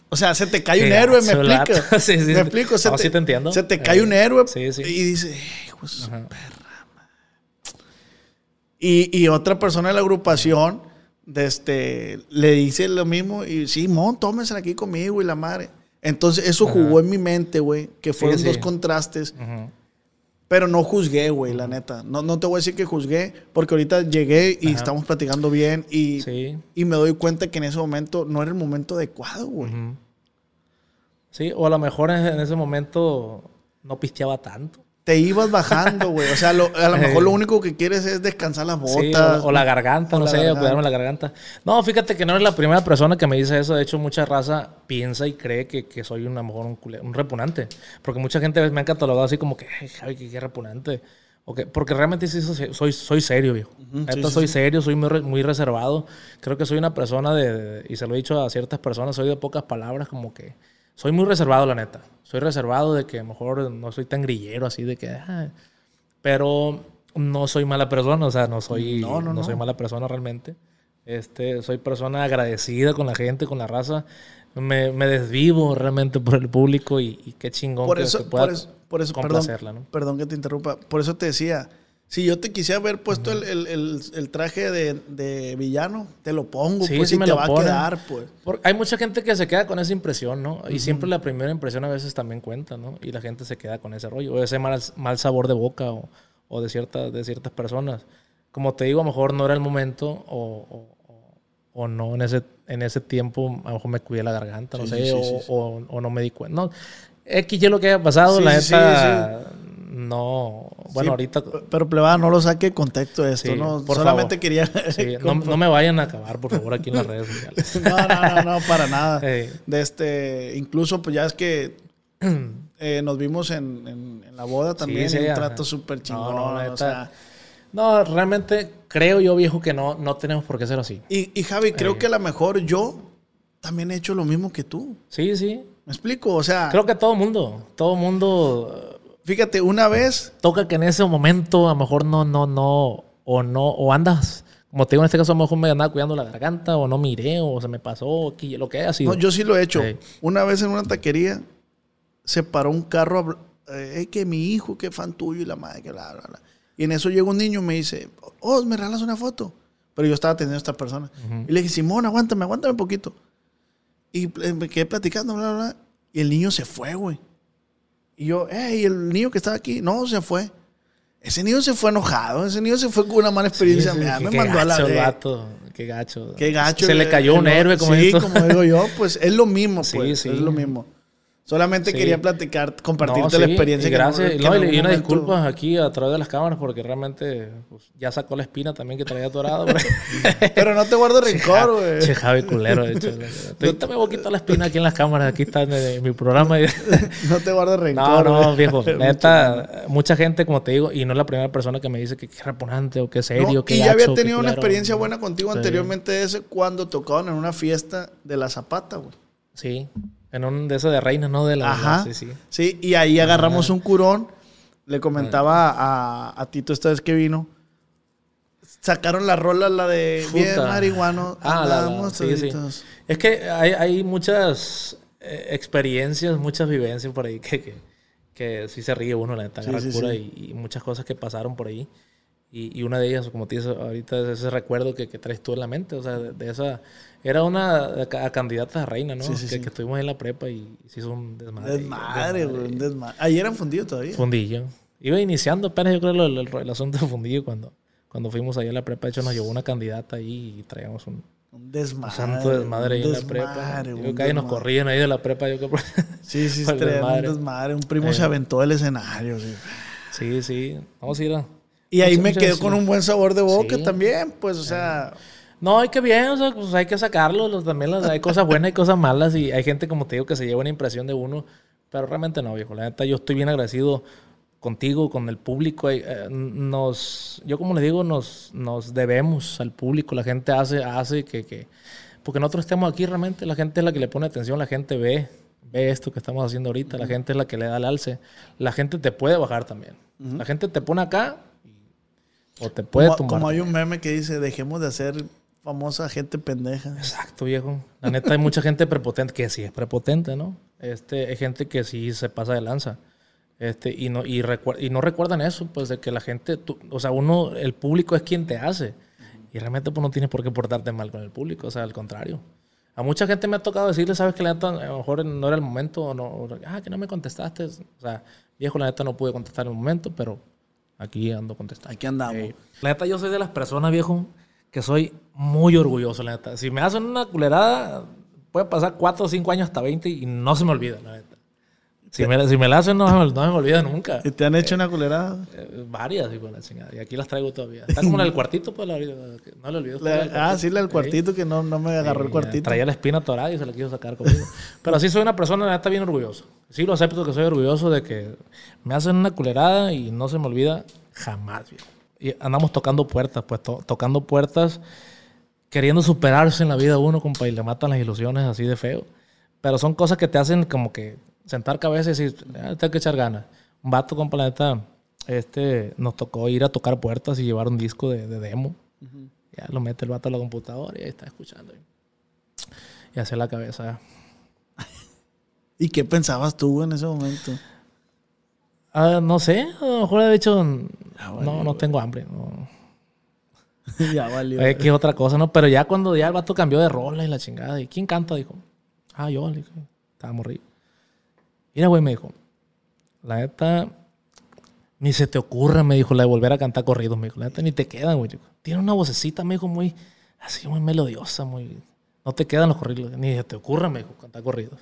O sea, se te cae un héroe, me explico. [LAUGHS] Sí, sí, me explico. Se No, te, sí te entiendo. Se te Eh, cae un héroe sí, sí. y dice, "Eh, hijo de su perra madre". Y, y otra persona de la agrupación de este, le dice lo mismo y sí, mon, tómensela aquí conmigo y la madre. Entonces eso jugó en mi mente, güey, que fueron sí. dos contrastes. Pero no juzgué, güey, la neta. No, no te voy a decir que juzgué, porque ahorita llegué y estamos platicando bien y, Sí. y me doy cuenta que en ese momento no era el momento adecuado, güey. Sí, o a lo mejor en ese momento no pisteaba tanto. Te ibas bajando, güey. O sea, lo- a lo [LAUGHS] mejor lo único que quieres es descansar las Sí, botas. o, o la garganta, O no la sé, o garganta. cuidarme la garganta. No, fíjate que no eres la primera persona que me dice eso. De hecho, mucha raza piensa y cree que, que soy un, a lo mejor un, un repugnante. Porque mucha gente me ha catalogado así como que, "Ay, Javi, que qué repugnante. Ok, porque realmente sí soy, soy, serio, viejo. Sí, sí, soy sí. serio, soy muy, re- muy reservado. Creo que soy una persona de, y se lo he dicho a ciertas personas, soy de pocas palabras, como que soy muy reservado, la neta. Soy reservado de que a lo mejor no soy tan grillero así, de que... ah, pero no soy mala persona, o sea, no soy, No, no, no no. soy mala persona realmente. Este, soy persona agradecida con la gente, con la raza. Me, me desvivo realmente por el público y, y qué chingón Por que, eso, que pueda por eso, por eso perdón, ¿no? perdón que te interrumpa. Por eso te decía, si yo te quisiera haber puesto el, el- el- el traje de, de villano, te lo pongo, Sí, pues, y me te lo va ponen. a quedar, pues. Por- hay mucha gente que se queda con esa impresión, ¿no? Y siempre la primera impresión a veces también cuenta, ¿no? Y la gente se queda con ese rollo, o ese mal, mal sabor de boca o, o de, ciertas de ciertas personas. Como te digo, a lo mejor no era el momento o, o- o- no en ese, en ese tiempo, a lo mejor me cuidé la garganta, no Sí, sé, sí, o, no me di cuenta. No, X es lo que haya pasado, la neta, no... Bueno, Sí, ahorita... Pero plebada, no lo saque de contexto esto, Sí, ¿no? por Solamente favor. quería... sí, [LAUGHS] no, no me vayan a acabar, por favor, aquí en las redes sociales. [LAUGHS] no, no, no, no, para nada. De este, incluso, pues ya es que [CLEARS THROAT] eh, nos vimos en, en- en la boda también, sí, un trato súper chingón. no, o sea, No, realmente creo yo, viejo, que no, no tenemos por qué ser así. y, y Javi, creo que a lo mejor yo también he hecho lo mismo que tú. Sí, sí. ¿Me explico? O sea, Creo que todo mundo, todo mundo fíjate, una vez toca que en ese momento a lo mejor no, no, no, o no, o andas, como te digo en este caso, a lo mejor me andaba cuidando la garganta, o no miré, o se me pasó, aquí, lo que haya sido. No, yo sí lo he hecho. Sí. Una vez en una taquería se paró un carro, eh, que mi hijo, que fan tuyo y la madre, que bla, bla, bla. Y en eso llega un niño y me dice, oh, ¿me regalas una foto? Pero yo estaba atendiendo a esta persona. Y le dije, Simón, aguántame, aguántame un poquito. Y eh, me quedé platicando, bla, bla, bla. Y el niño se fue, güey. Y yo, hey, el niño que estaba aquí, no, se fue. Ese niño se fue enojado, ese niño se fue con una mala experiencia. Sí, sí, me, qué- qué mandó a la gacho el de- vato, qué gacho. Qué gacho. Se le el- cayó un héroe como Sí, esto. como digo yo, pues es lo mismo, [LAUGHS] pues. sí. Es lo mismo. Solamente Sí. quería platicar, compartirte No, la sí, experiencia. Y que gracias. que no, en y- una disculpa aquí a través de las cámaras porque realmente pues, ya sacó la espina también que traía atorado. [LAUGHS] Pero no te guardo rencor, güey. Che, Javi culero, de hecho. [LAUGHS] Ahorita me voy a quitar la espina aquí en las cámaras. Aquí está en, en mi programa. [LAUGHS] No te guardo No, rencor. no, güey. viejo. Neta, mucha gente, como te digo, y no es la primera persona que me dice que qué repugnante o qué serio, No, qué y ya había tenido una culero. experiencia buena contigo Sí. anteriormente ese cuando tocaban en una fiesta de la Zapata, güey. Sí, en un de esos de reinas, ¿no? De la Ajá. Sí, sí. Sí, y ahí agarramos un curón. Le comentaba a, a Tito esta vez que vino. Sacaron la rola, la de bien Puta. marihuano. Ah, la- la- sí, sí. toditos". Es que hay, hay muchas eh, experiencias, muchas vivencias por ahí que, que, que sí se ríe uno, la neta, Sí, cura. Y, y muchas cosas que pasaron por ahí. Y, y una de ellas, como te dices ahorita, es ese recuerdo que, que traes tú en la mente. O sea, de, de esa. Era una candidata a reina, ¿no? Sí, sí, que, sí. que estuvimos en la prepa y, se hizo un desmadre. Desmadre, güey. desmadre. Ayer eran fundidos todavía. Fundillo. Iba iniciando apenas, yo creo, el, el- el asunto de fundillo cuando, cuando fuimos allá a la prepa. De hecho, nos llevó una candidata ahí y traíamos un, Un desmadre. santo desmadre ahí en la prepa. Yo creo que ahí nos corrían ahí de la prepa. Yo. Sí, sí, [LAUGHS] desmadre. un desmadre. Un primo Eh. se aventó del escenario. sí. Sí, sí. Vamos a ir a... Y ahí me veces- con un buen sabor de boca Sí. también. Pues, o sea, No, hay que bien, o sea, pues hay que sacarlo. los- también las- hay cosas buenas y cosas malas. Y hay gente, como te digo, que se lleva una impresión de uno. Pero realmente no, viejo. La neta, yo estoy bien agradecido contigo, con el público. eh, nos, yo como les digo, nos, nos debemos al público. La gente hace, hace que, que... Porque nosotros estemos aquí realmente, la gente es la que le pone atención, la gente ve, ve esto que estamos haciendo ahorita, la gente es la que le da el alce. La gente te puede bajar también. La gente te pone acá y- o te puede como, tumbar. como hay un meme que dice, dejemos de hacer famosa gente pendeja. Exacto, viejo. La neta hay mucha gente prepotente, que sí es prepotente, ¿no? Este, hay gente que sí se pasa de lanza. Este, y no, y, recuer- y no recuerdan eso, pues de que la gente, tú- o sea, uno, el público es quien te hace. Y realmente pues no tienes por qué portarte mal con el público, o sea, al contrario. A mucha gente me ha tocado decirle, sabes que la neta a lo mejor no era el momento, o no, o, ah, que no me contestaste. O sea, viejo, la neta no pude contestar en el momento, pero aquí ando contestando. Aquí andamos. La neta, yo soy de las personas, viejo, que soy muy orgulloso, la neta. Si me hacen una culerada, puede pasar 4 o 5 años hasta 20 y no se me olvida, la neta. Si me, si me la hacen, no, no se me olvida nunca. ¿Y te han hecho una culerada? Eh, varias, de la chingada. Y aquí las traigo todavía. Está como la del cuartito, pues, la, no le olvido. La- ah, sí, la del cuartito, que no, no me agarró el cuartito. Traía la espina atorada y se la quiso sacar conmigo. [LAUGHS] Pero sí soy una persona, la neta, bien orgulloso. Sí lo acepto que soy orgulloso de que me hacen una culerada y no se me olvida jamás, viejo. Y andamos tocando puertas, pues, to- tocando puertas, queriendo superarse en la vida uno, compa, y le matan las ilusiones así de feo. Pero son cosas que te hacen como que sentar cabeza y decir, "Ah, tengo que echar ganas. Un vato, compa, la neta, este, nos tocó ir a tocar puertas y llevar un disco de, de demo. Ya lo mete el vato a la computadora y ahí está escuchando. Y hace la cabeza. [LAUGHS] ¿Y qué pensabas tú en ese momento? Ah, no sé, a lo mejor dicho, no, no tengo hambre. No. [LAUGHS] ya valió. Eh, que es otra cosa, ¿no? Pero ya cuando ya el vato cambió de rola y la chingada, ¿y quién canta? Dijo, ah, yo, le dije, estaba morrido. Mira, güey, me dijo, la neta, ni se te ocurra, me dijo, la de volver a cantar corridos, me dijo, la neta, ni te quedan, güey. Tiene una vocecita, me dijo, muy, así, muy melodiosa, muy, no te quedan los corridos, ni se te ocurra, me dijo, cantar corridos.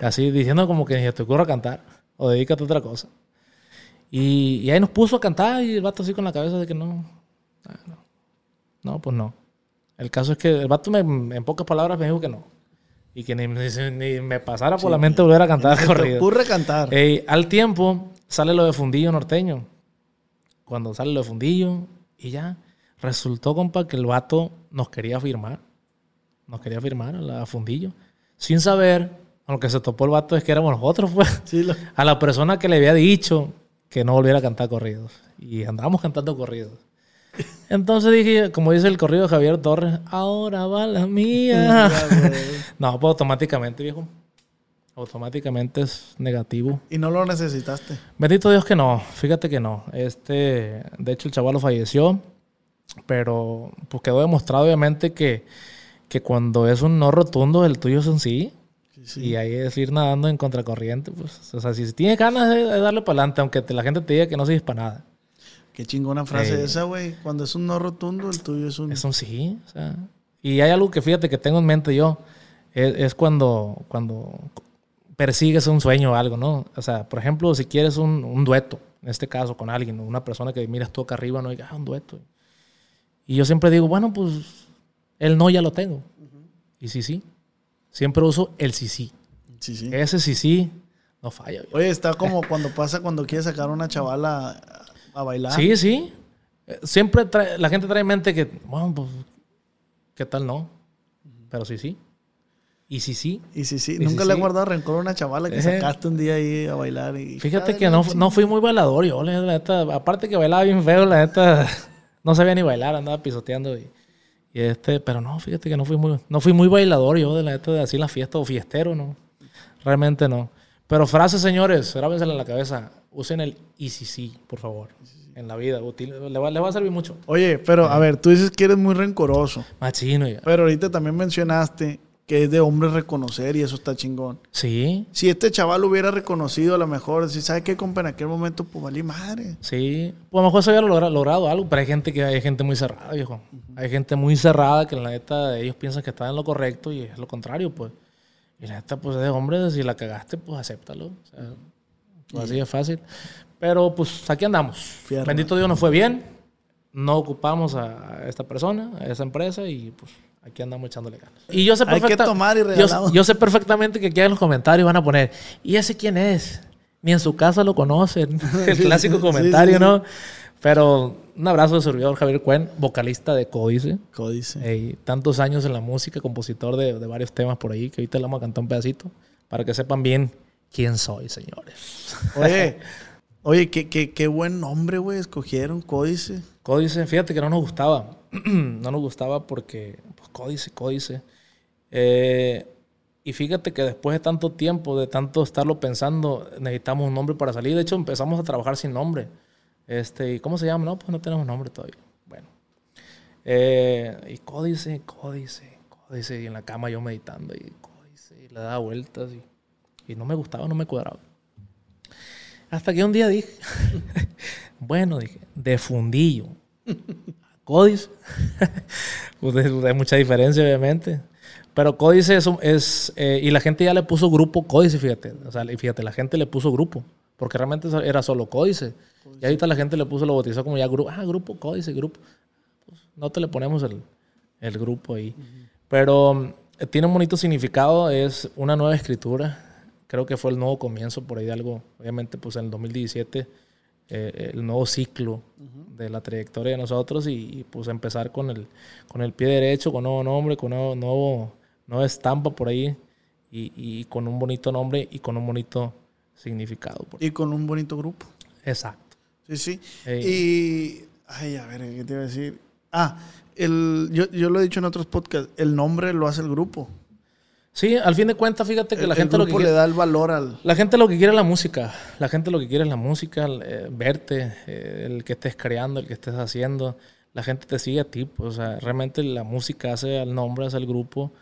Así diciendo como que ni se te ocurra cantar, o dedícate a otra cosa. Y, y ahí nos puso a cantar y el vato así con la cabeza de que no, ah, no. No, pues no. El caso es que el vato me- en pocas palabras me dijo que no. Y que ni, me pasara por la mente volver a cantar ¿Se [LAUGHS] te corrido. ocurre cantar? Al tiempo sale lo de fundillo norteño. Cuando sale lo de fundillo y ya. Resultó, compa, que el vato nos quería firmar. Nos quería firmar a la fundillo. Sin saber, aunque se topó el vato, es que éramos nosotros, pues. Sí, lo- A la persona que le había dicho que no volviera a cantar corridos. Y andábamos cantando corridos. Entonces dije, como dice el corrido de Javier Torres, ahora va la mía. [LAUGHS] [LAUGHS] no, pues automáticamente, viejo. Automáticamente es negativo. Y no lo necesitaste. Bendito Dios que no, fíjate que no. Este, de hecho, el chaval falleció, pero pues quedó demostrado obviamente que, que cuando es un no rotundo, el tuyo es un sí. Y ahí es ir nadando en contracorriente. Pues, o sea, si tienes ganas de, de darle para adelante, aunque te- la gente te diga que no sirves para nada. Qué chingona frase Ey. esa, güey. Cuando es un no rotundo, el tuyo es un... Es un sí. o sea. y hay algo que fíjate que tengo en mente yo. Es, es cuando, cuando persigues un sueño o algo, ¿no? O sea, por ejemplo, si quieres un, un dueto, en este caso con alguien, una persona que miras tú acá arriba, no digas, ah, un dueto. Y yo siempre digo, bueno, pues el no ya lo tengo. Y sí, sí. Siempre uso el sí, sí. Sí. Ese sí, sí, no falla. Oye, está como cuando pasa cuando quieres sacar a una chavala a, a bailar. Sí, sí. Eh, Siempre trae- la gente trae en mente que, bueno, pues, ¿qué tal no? Pero sí, sí. Y sí, sí. Y sí, sí. Y Nunca sí, le he sí. guardado rencor a una chavala que Eh. sacaste un día ahí a bailar. Y, Fíjate Ay, que no, no fui muy bailador yo, la neta. Aparte que bailaba bien feo, la neta. [LAUGHS] No sabía ni bailar, andaba pisoteando. Y, y este, pero no, fíjate que no fui muy, no fui muy bailador yo, de la neta, de así la fiesta o fiestero, no. Realmente no. Pero frases, señores, grábensela en la cabeza. Usen el sí, por favor. En la vida, útil, le, va, le va a servir mucho. Oye, pero a ver, tú dices que eres muy rencoroso. Machino, ya. Pero ahorita también mencionaste que es de hombre reconocer y eso está chingón. Sí, Si este chaval hubiera reconocido a lo mejor, si sabe qué, compa, en aquel momento, pues valí madre. Sí, pues a lo mejor se había logra- logrado algo, pero hay gente que hay gente muy cerrada, viejo. Hay gente muy cerrada que la neta ellos piensan que están en lo correcto y es lo contrario, pues. Y la neta, pues es de hombre, si la cagaste, pues acéptalo. O sea, pues, así es fácil. Pero pues aquí andamos. Bendito Dios nos fue bien. No ocupamos a esta persona, a esa empresa y pues aquí andamos echándole ganas. Y yo sé Hay que tomar y yo- yo sé perfectamente que aquí en los comentarios van a poner, ¿y ese quién es? Ni en su casa lo conocen. [LAUGHS] El clásico Sí, comentario, sí, sí. ¿no? Pero un abrazo de servidor Javier Cuen, vocalista de Códice. Códice. Ey, tantos años en la música, compositor de, de varios temas por ahí, que ahorita le vamos a cantar un pedacito, para que sepan bien quién soy, señores. Oye, [LAUGHS] oye, qué, qué, qué buen nombre, güey, escogieron, Códice. Códice, fíjate que no nos gustaba. [CLEARS THROAT] no nos gustaba porque, pues, códice, códice. Eh, y fíjate que después de tanto tiempo, de tanto estarlo pensando, necesitamos un nombre para salir. De hecho, empezamos a trabajar sin nombre. Este, ¿y ¿Cómo se llama? No, pues no tenemos nombre todavía. Bueno. Eh, y códice, códice, códice. Y en la cama yo meditando y códice. Y le daba vueltas y, y no me gustaba, no me cuadraba. Hasta que un día dije, [LAUGHS] bueno, dije, de fundillo códice. [LAUGHS] pues hay mucha diferencia, obviamente. Pero Códice es, es eh, y la gente ya le puso grupo Códice, fíjate. O sea, fíjate, la gente le puso grupo, porque realmente era solo Códice. Y ahorita la gente le puso, lo bautizó como ya grupo, ah, grupo Códice, grupo. Pues, no te le ponemos el, el grupo ahí. Pero mm, tiene un bonito significado, es una nueva escritura. Creo que fue el nuevo comienzo por ahí de algo. Obviamente, pues en el 2017, eh, el nuevo ciclo de la trayectoria de nosotros y, y, pues empezar con el, con el pie derecho, con nuevo nombre, con nuevo, nuevo, nueva estampa por ahí y, y con un bonito nombre y con un bonito significado. por- Y con un bonito grupo. Exacto. Sí, sí. Ey. Y. Ay, a ver, ¿qué te iba a decir? Ah, el, yo, yo lo he dicho en otros podcasts, el nombre lo hace el grupo. Sí, al fin de cuentas, fíjate que El, la el gente lo que grupo le quiere- da el valor al. La gente lo que quiere es la música. La gente lo que quiere es la música, el, eh, verte, eh, el que estés creando, el que estés haciendo. La gente te sigue a ti. pues, o sea, realmente la música hace al nombre, hace al grupo.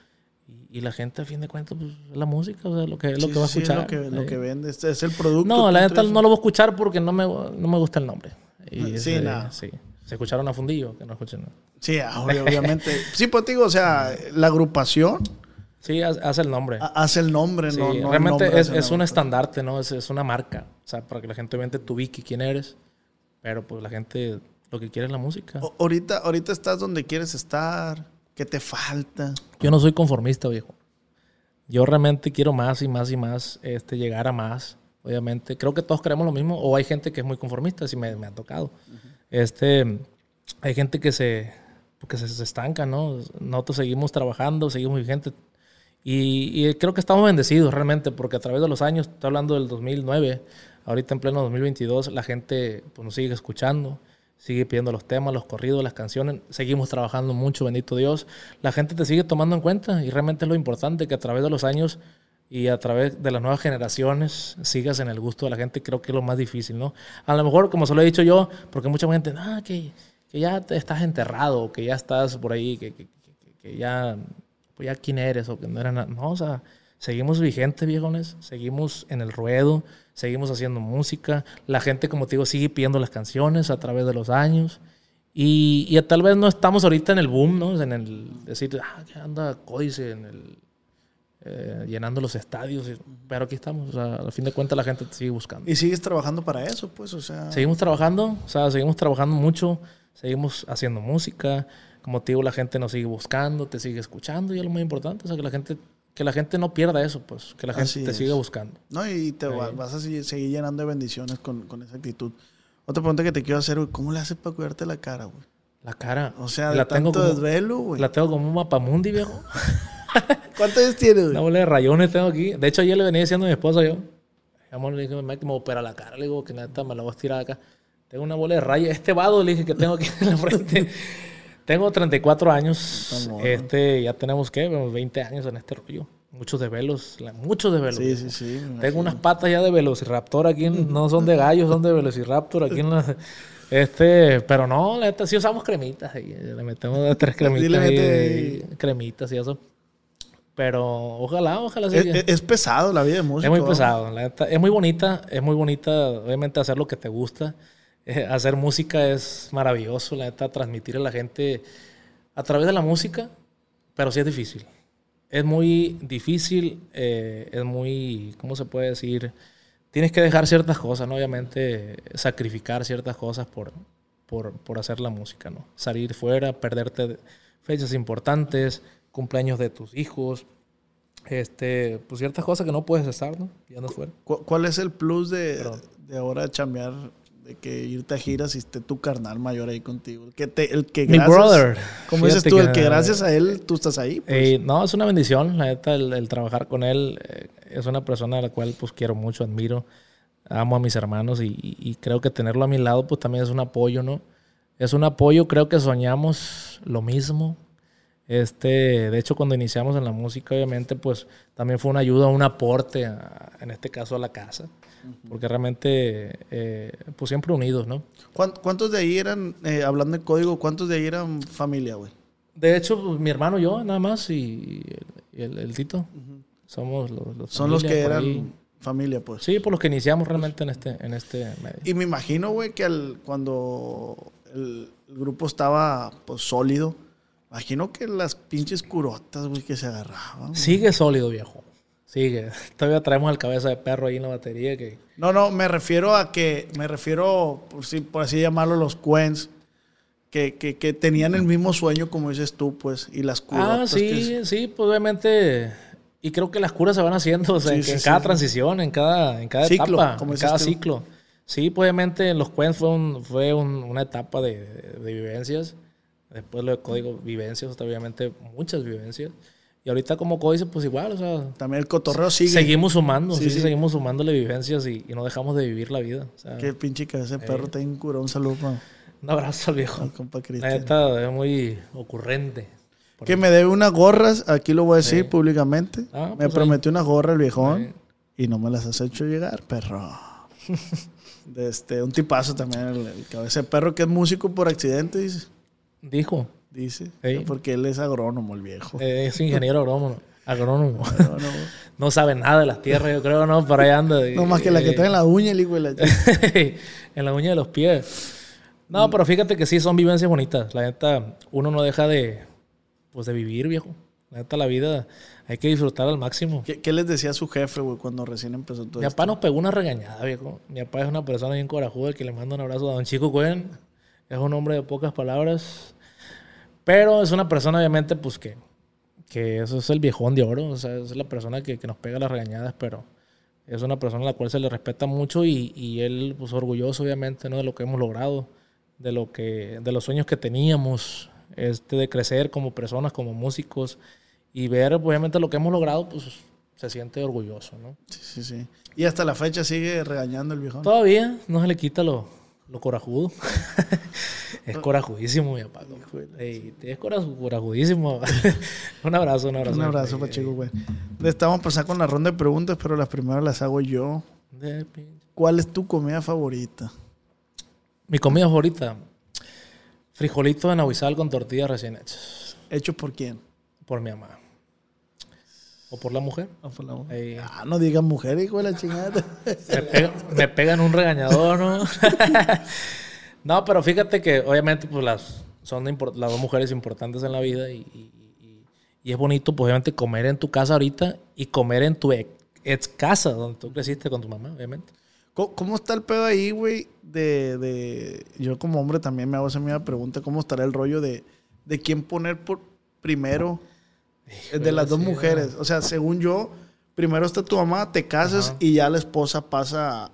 Y, y la gente, al fin de cuentas, pues, es la música, o sea, lo que, es lo Sí, que va a sí, escuchar. Es lo que, lo Eh, que vende. Este es el producto. no, la neta no lo voy a escuchar porque no me, no me gusta el nombre. Y, Sí, este, nada. sí. Se escucharon a fundillo, que no escuchen nada. Sí, ah, obviamente. sí, pues digo, o sea, la agrupación Sí, hace el nombre. ha- hace el nombre, Sí, no, no realmente nombre es, es un estandarte, ¿no? Es, es una marca. O sea, para que la gente obviamente te ubique quién eres. Pero pues la gente lo que quiere es la música. O- ahorita, ahorita estás donde quieres estar. ¿Qué te falta? Yo no soy conformista, viejo. Yo realmente quiero más y más y más, este, llegar a más. Obviamente, creo que todos queremos lo mismo. O hay gente que es muy conformista, si me, me ha tocado. Este, hay gente que se, que se, se estanca, ¿no? Nosotros seguimos trabajando, seguimos vigentes. Y, y creo que estamos bendecidos realmente, porque a través de los años, estoy hablando del 2009, ahorita en pleno 2022, la gente pues, nos sigue escuchando, sigue pidiendo los temas, los corridos, las canciones, seguimos trabajando mucho, bendito Dios. La gente te sigue tomando en cuenta y realmente es lo importante que a través de los años y a través de las nuevas generaciones sigas en el gusto de la gente, creo que es lo más difícil, ¿no? A lo mejor, como se lo he dicho yo, porque mucha gente, ah, que, que ya te estás enterrado, que ya estás por ahí, que, que- que- que ya, pues ya quién eres o que no era nada. No, o sea, seguimos vigentes, viejones, seguimos en el ruedo, seguimos haciendo música. La gente, como te digo, sigue pidiendo las canciones a través de los años. Y, y tal vez no estamos ahorita en el boom, ¿no? En el decir, ah, que anda Códice en el, eh, llenando los estadios. Pero aquí estamos. O sea, al fin de cuentas, la gente te sigue buscando. Y sigues trabajando para eso, pues, o sea. Seguimos trabajando, o sea, seguimos trabajando mucho, seguimos haciendo música. Como te digo, la gente nos sigue buscando, te sigue escuchando y es lo más importante, o sea, que la gente, que la gente no pierda eso, pues, que la gente Así te es. siga buscando. No, y te va- vas a seguir, seguir llenando de bendiciones con, con esa actitud. Otra pregunta que te quiero hacer, güey, ¿cómo le haces para cuidarte la cara, güey? La cara, O sea, de la tengo tanto como, desvelo, güey. la tengo como un mapamundi, viejo. [LAUGHS] ¿Cuántos años tienes, Una güey? bola de rayones tengo aquí. De hecho, ayer le venía diciendo a mi esposa yo. Amor, le dije, me opera la cara. Le digo que neta me la voy a estirar acá. Tengo una bola de rayas. Este vado le dije que tengo aquí en la frente. [LAUGHS] tengo 34 años. Este, ya tenemos, ¿qué? Unos 20 años en este rollo. Muchos desvelos. la- Muchos desvelos. Sí, sí, sí. me Tengo unas patas ya de velociraptor aquí. en- no son de gallo, son de velociraptor aquí en la... Este, pero no, la neta, sí usamos cremitas. ahí, le metemos tres cremitas. ahí, cremitas y eso. Pero ojalá, ojalá sí. Es, es- es pesado la vida de músico. Es muy pesado, la neta. Es muy bonita, es muy bonita, obviamente, hacer lo que te gusta. Eh, hacer música es maravilloso, la neta, transmitir a la gente a través de la música, pero sí es difícil. Es muy difícil, eh, es muy, ¿cómo se puede decir? Tienes que dejar ciertas cosas, ¿no? Obviamente, sacrificar ciertas cosas por, por, por hacer la música, ¿no? Salir fuera, perderte fechas importantes, cumpleaños de tus hijos, este, pues ciertas cosas que no puedes estar, ¿no? Y andas fuera. ¿Cu- ¿Cuál es el plus de, de ahora chambear, de que irte a giras y esté tu carnal mayor ahí contigo? El que, te- el que Mi brother. Como dices tú, el que- que gracias a él tú estás ahí. pues. Eh, no, es una bendición, la neta, el, el trabajar con él. eh, es una persona a la cual pues quiero mucho, admiro, amo a mis hermanos y, y- y creo que tenerlo a mi lado pues también es un apoyo, ¿no? Es un apoyo, creo que soñamos lo mismo. Este, de hecho, cuando iniciamos en la música, obviamente, pues también fue una ayuda, un aporte, a- en este caso a la casa, porque realmente, eh, pues siempre unidos, ¿no? ¿Cuán- ¿Cuántos de ahí eran, eh, hablando de código, cuántos de ahí eran familia, güey? De hecho, pues, mi hermano y yo, nada más, y el, el- el Tito. Somos los, los Son los que eran ahí. familia, pues. Sí, por los que iniciamos realmente en este, en este medio. Y me imagino, güey, que al, cuando el, el grupo estaba pues, sólido, Imagino que las pinches curotas, güey, que se agarraban. Sigue sólido, viejo. Sigue. [LAUGHS] Todavía traemos el cabeza de perro ahí en la batería que... No, no, me refiero a que, me refiero, por, si- por así llamarlo, los Quens, que, que, que tenían el mismo sueño, como dices tú, pues, y las Ah, curotas. que sí, es- sí, pues obviamente... Y creo que las curas se van haciendo, o sea, Sí, en sí, cada transición, en cada, en cada Ciclo, etapa, como en cada tú. ciclo. Sí, pues obviamente en los Quens fue, un, fue un- una etapa de, de vivencias. Después lo de código vivencias, obviamente muchas vivencias. Y ahorita como códice, pues igual, o sea, También el cotorreo sigue. seguimos sumando, Sí, sí, sí. seguimos sumándole vivencias y, y no dejamos de vivir la vida. O sea, Que pinche cabeza de perro Eh. está bien curado. Un saludo un abrazo al viejo. al compa Cristian. neta es muy ocurrente. Que me debe unas gorras, aquí lo voy a decir públicamente. Ah, me pues prometió una gorra el viejón y no me las has hecho llegar, perro. [LAUGHS] De este, un tipazo también, el, el cabeza de perro que es músico por accidente, dice. Dijo, Dice, porque él es agrónomo, el viejo. eh, es ingeniero agrónomo. agrónomo. Agrónomo. [LAUGHS] No sabe nada de las tierras, yo creo, ¿no? Por ahí anda. No más que la que Eh, trae en la uña, el hijo de la [LAUGHS] en la uña de los pies. No, pero fíjate que sí, son vivencias bonitas. La neta, uno no deja de, pues, de vivir, viejo. La neta, la vida hay que disfrutar al máximo. ¿Qué, qué les decía su jefe, güey, cuando recién empezó todo Mi esto? papá nos pegó una regañada, viejo. Mi papá es una persona bien corajuda que le mando un abrazo a don Chico Cuen. Es un hombre de pocas palabras. Pero es una persona, obviamente, pues que, que eso es el viejón de oro. O sea, es la persona que, que nos pega las regañadas, pero es una persona a la cual se le respeta mucho y, y él, pues, orgulloso, obviamente, ¿no? De lo que hemos logrado, de lo que, de los sueños que teníamos, este, de crecer como personas, como músicos y ver, obviamente, lo que hemos logrado, pues, se siente orgulloso, ¿no? Sí, sí, sí. Y hasta la fecha sigue regañando el viejón. Todavía no se le quita lo, lo corajudo. [LAUGHS] es corajudísimo, mi papá. Ey, es coraju- corajudísimo. [LAUGHS] un abrazo, un abrazo. Un abrazo Chico, güey. Le estamos pasando con la ronda de preguntas, pero las primeras las hago yo. ¿Cuál es tu comida favorita? Mi comida favorita. Frijolito de nahuizal con tortillas recién hechas. ¿Hecho por quién? Por mi mamá. O por la mujer. Ah, por la mujer. Ey, Ah, no digas mujer, hijo de la chingada. [LAUGHS] me, pega- me pegan un regañador, ¿no? [LAUGHS] no, pero fíjate que obviamente pues las son las dos mujeres importantes en la vida y, y- y- y es bonito pues obviamente comer en tu casa ahorita y comer en tu ex, ex casa donde tú creciste con tu mamá, obviamente. ¿Cómo, cómo está el pedo ahí, güey? De, de- Yo como hombre también me hago esa misma pregunta. ¿Cómo estará el rollo de, de quién poner por primero eh, de las dos sí, mujeres? O sea, según yo, primero está tu mamá, te casas y ya la esposa pasa a,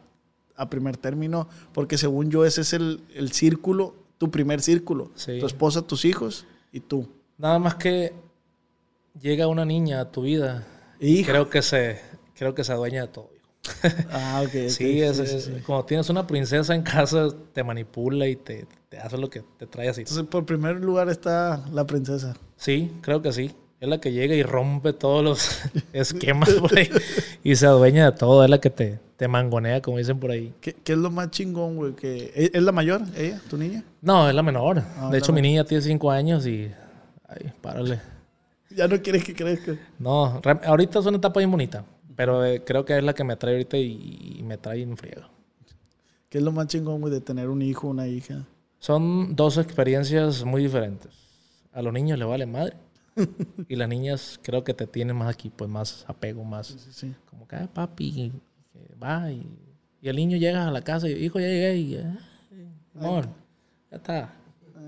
a primer término. Porque según yo, ese es el, el círculo, tu primer círculo. Sí. Tu esposa, tus hijos y tú. Nada más que llega una niña a tu vida, Hijo. creo que se creo que se adueña de todo. [LAUGHS] Ah, ok. ok. Sí, es, sí, sí. cuando tienes una princesa en casa te manipula y te, te hace lo que te trae así. Entonces, por primer lugar está la princesa. Sí, creo que sí. Es la que llega y rompe todos los [LAUGHS] esquemas por ahí y se adueña de todo. Es la que te, te mangonea, como dicen por ahí. ¿Qué, qué es lo más chingón, güey? Que, ¿Es es la mayor, ella, tu niña? No, es la menor. Ah, de hecho, mi niña tiene cinco años y... Ay, párale. Ya no quieres que crezca. No, ahorita es una etapa bien bonita. Pero eh, creo que es la que me trae ahorita y, y me trae en friega. ¿Qué es lo más chingón, güey, de tener un hijo, una hija? Son dos experiencias muy diferentes. A los niños les vale madre. [LAUGHS] y las niñas creo que te tienen más aquí, pues más apego, más... Sí, sí. Como que, "Ah, papi, que va y, y el niño llega a la casa y, hijo, ya llegué y, "Ay, amor, ya está.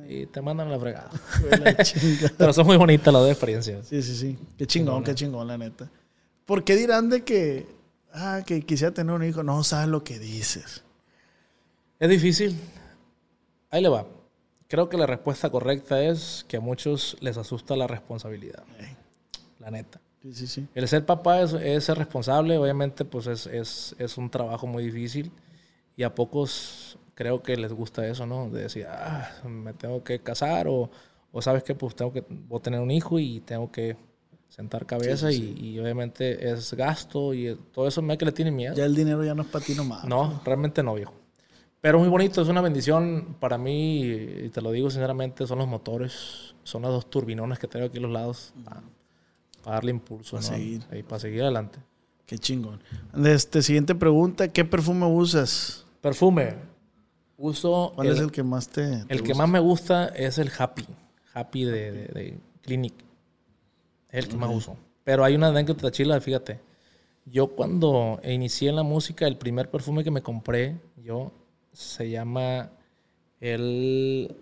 Y te mandan a la fregada. [LAUGHS] La. [LAUGHS] Pero son muy bonitas las dos experiencias. Sí, sí, sí. Qué chingón, qué chingón, la neta. ¿Por qué dirán de que, ah, que quisiera tener un hijo? No sabes lo que dices. Es difícil. Ahí le va. Creo que la respuesta correcta es que a muchos les asusta la responsabilidad. La neta. Sí, sí, sí. El ser papá es, es ser responsable, obviamente, pues es, es, es un trabajo muy difícil y a pocos creo que les gusta eso, ¿no? De decir, ah, me tengo que casar o, o sabes que pues tengo que voy a tener un hijo y tengo que sentar cabeza Y, y obviamente es gasto y todo eso me que le tiene miedo. Ya el dinero ya no es para ti nomás. No, realmente no, viejo. Pero muy bonito, es una bendición para mí, y te lo digo sinceramente, son los motores, son las dos turbinones que tengo aquí a los lados para, darle impulso, Para ¿no? seguir. Y para seguir adelante. Qué chingón. Este, siguiente pregunta, ¿qué perfume usas? Perfume. Uso ¿Cuál el, es el que más te, te el que más me gusta es el Happy. Happy de, de- de Clinic. Es el que más uso. Pero hay una anécdota chila, fíjate. Yo cuando inicié en la música, el primer perfume que me compré, yo, se llama el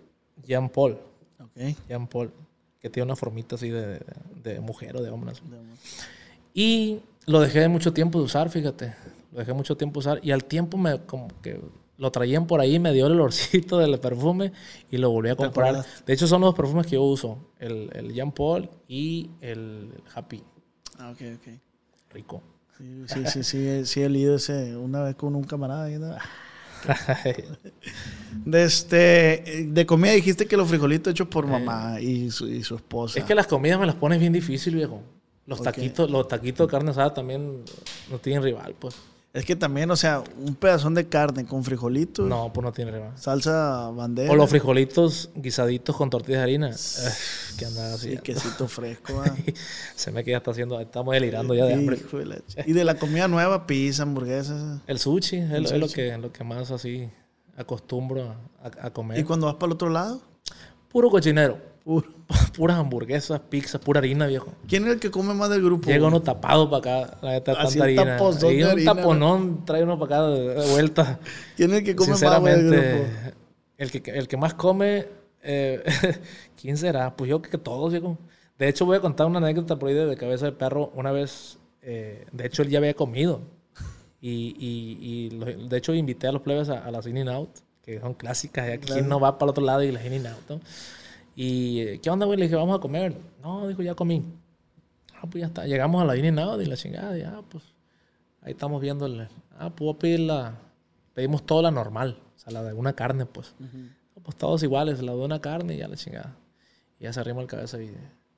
Jean Paul. Ok. Jean Paul, que tiene una formita así de, de- de mujer o de hombre. Y lo dejé de mucho tiempo de usar, fíjate. Lo dejé mucho tiempo de usar. Y al tiempo me como que lo traían por ahí, me dio el olorcito del perfume y lo volví a comprar. De hecho, son los perfumes que yo uso. El, el Jean Paul y el Happy. Ah, ok, ok. Rico. Sí, sí, sí, sí, sí he leído ese una vez con un camarada. [LAUGHS] De, este, de comida dijiste que los frijolitos hechos por mamá y su, y su esposa. es que las comidas me las pones bien difícil, viejo. Los taquitos, los taquitos de carne asada también no tienen rival, pues. Es que también, o sea, un pedazón de carne con frijolitos, No, pues no tiene rival. salsa bandera O los frijolitos guisaditos con tortillas de harina. Eh, que andaba así. y quesito [LAUGHS] fresco. ah. [LAUGHS] Se me queda está haciendo, estamos delirando ya de hambre. Ch- y de la comida nueva, pizza, hamburguesas. El sushi es, lo- es lo sushi. que lo que más así acostumbro a, a comer. Y cuando vas para el otro lado, Puro cochinero. [LAUGHS] Puras hamburguesas, pizzas, pura harina, viejo. ¿quién es el que come más del grupo? Llega uno tapado para acá, la neta, Así tanta harina. Y un harina, ¿no? taponón trae uno para acá de, vuelta. [LAUGHS] ¿Quién es el que come más del grupo? el que, el que más come, eh, [LAUGHS] ¿quién será? Pues yo creo que todos, viejo. De hecho, voy a contar una anécdota por ahí de, cabeza de perro. Una vez, eh, de hecho, él ya había comido. Y, y, y de hecho, invité a los plebes a, a las In and Out, que son clásicas. Ya que quién no va para el otro lado y las In and Out, ¿no? Y, eh, ¿qué onda, güey? Le dije, vamos a comer. No, dijo, ya comí. Ah, pues ya está. Llegamos a la In Out y la chingada. Ya, pues, ahí estamos viendo el... Ah, puedo pedir la... Pedimos toda la normal. O sea, la de una carne, pues. No, Pues todos iguales, la de una carne y ya la chingada. Y ya se arrima el cabeza y...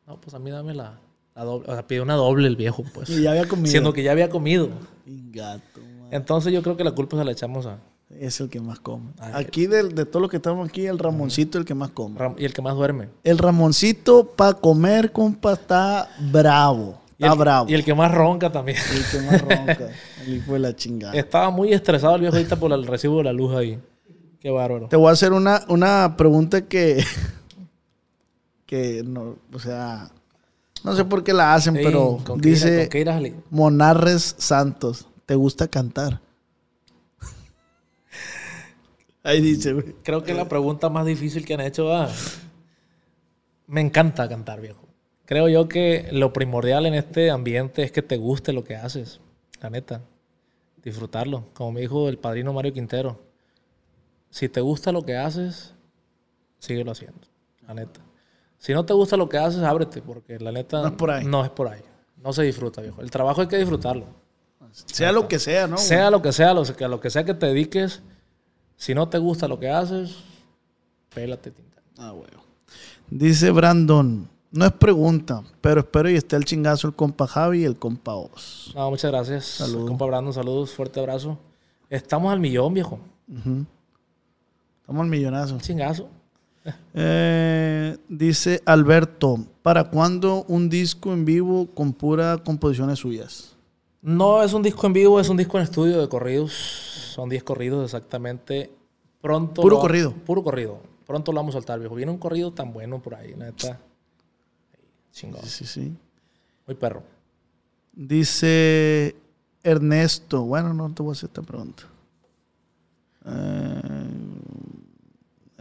No, pues a mí dame la, la doble. O sea, pide una doble el viejo, pues. [LAUGHS] Y ya había comido. Siendo que ya había comido. Gato. Entonces yo creo que la culpa se la echamos a... Es el que más come. Ay, Aquí del- de, todos los que estamos aquí, el Ramoncito es el que más come. Ram- Y el que más duerme. El Ramoncito para comer, compa, está bravo. Y Está el, bravo. Y el que más ronca también. El que más [LAUGHS] ronca. El de la chingada. Estaba muy estresado el viejo ahorita por el recibo de la luz ahí. Qué bárbaro. Te voy a hacer una, una pregunta que. que no. O sea. No sé por qué la hacen, pero ¿con qué irás- dice? Monarres Santos. ¿Te gusta cantar? Ahí dice, güey. Creo que la pregunta más difícil que han hecho. ¿verdad? Me encanta cantar, viejo. Creo yo que lo primordial en este ambiente es que te guste lo que haces. La neta. Disfrutarlo. Como me dijo el padrino Mario Quintero. Si te gusta lo que haces, síguelo haciendo. La neta. Si no te gusta lo que haces, ábrete, porque la neta No es por ahí. no es por ahí. No se disfruta, viejo. El trabajo hay que disfrutarlo. Sea lo que sea, ¿no? Sea lo que sea, lo, que- a lo que sea que te dediques, si no te gusta lo que haces, pélate tinta. Ah, güey. Dice Brandon. No es pregunta, pero espero y esté el chingazo el compa Javi y el compa Oz. No, muchas gracias. Saludos. Compa Brandon, saludos, fuerte abrazo. Estamos al millón, viejo. Estamos al millonazo. Chingazo. Eh, dice Alberto, ¿para cuándo un disco en vivo con pura composiciones suyas? No es un disco en vivo, es un disco en estudio de corridos. Son 10 corridos exactamente. Pronto. Puro corrido. Puro corrido. Pronto lo vamos a soltar, viejo. Viene un corrido tan bueno por ahí, neta. Chingón. Sí, sí. Muy perro. Dice Ernesto, bueno, no te voy a hacer esta pregunta. Eh,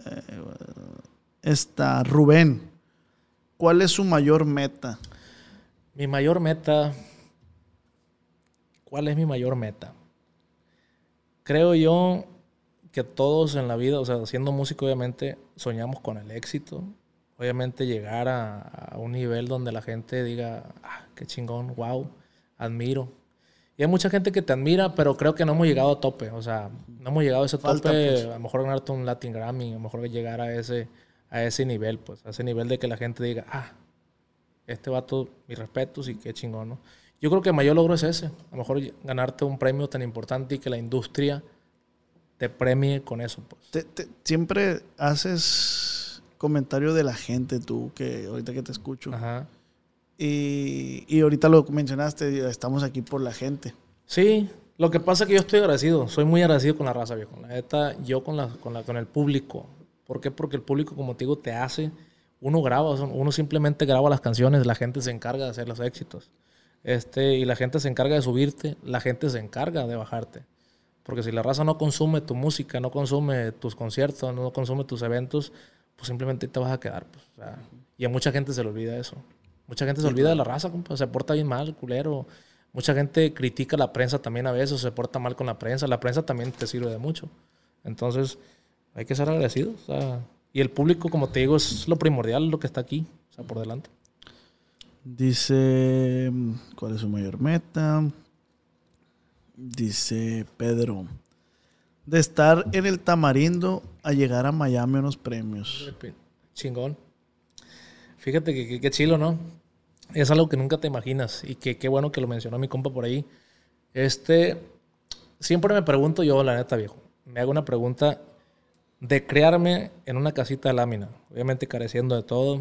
eh, está Rubén, ¿cuál es su mayor meta? Mi mayor meta. ¿Cuál es mi mayor meta? Creo yo que todos en la vida, o sea, siendo músico, obviamente, soñamos con el éxito. Obviamente, llegar a, a un nivel donde la gente diga, ah, qué chingón, wow, admiro. Y hay mucha gente que te admira, pero creo que no hemos llegado a tope. O sea, no hemos llegado a ese Falta, tope. pues. A lo mejor ganarte un Latin Grammy, a lo mejor llegar a ese, a ese nivel, pues, a ese nivel de que la gente diga, ah, este vato, mis respetos y qué chingón, ¿no? Yo creo que el mayor logro es ese. A lo mejor ganarte un premio tan importante y que la industria te premie con eso, pues. Te- te- siempre haces comentario de la gente tú, que ahorita que te escucho. Ajá. Y, y ahorita lo mencionaste, estamos aquí por la gente. Sí, lo que pasa es que yo estoy agradecido. Soy muy agradecido con la raza, viejo. La neta, yo con, la, con, la, con el público. ¿Por qué? Porque el público, como te digo, te hace uno graba, uno simplemente graba las canciones, la gente se encarga de hacer los éxitos. Este, y la gente se encarga de subirte, la gente se encarga de bajarte. Porque si la raza no consume tu música, no consume tus conciertos, no consume tus eventos, pues simplemente te vas a quedar. Pues, y a mucha gente se le olvida eso. Mucha gente se olvida de la raza, se porta bien mal, culero. Mucha gente critica a la prensa también a veces, se porta mal con la prensa. La prensa también te sirve de mucho. Entonces, hay que ser agradecidos. y el público, como te digo, es lo primordial, lo que está aquí, o sea, por delante. Dice, ¿cuál es su mayor meta? Dice Pedro, de estar en el Tamarindo a llegar a Miami a unos premios. Chingón. Fíjate que qué chilo, ¿no? Es algo que nunca te imaginas y que qué bueno que lo mencionó mi compa por ahí. Este, siempre me pregunto yo, la neta, viejo, me hago una pregunta de crearme en una casita de lámina, obviamente careciendo de todo,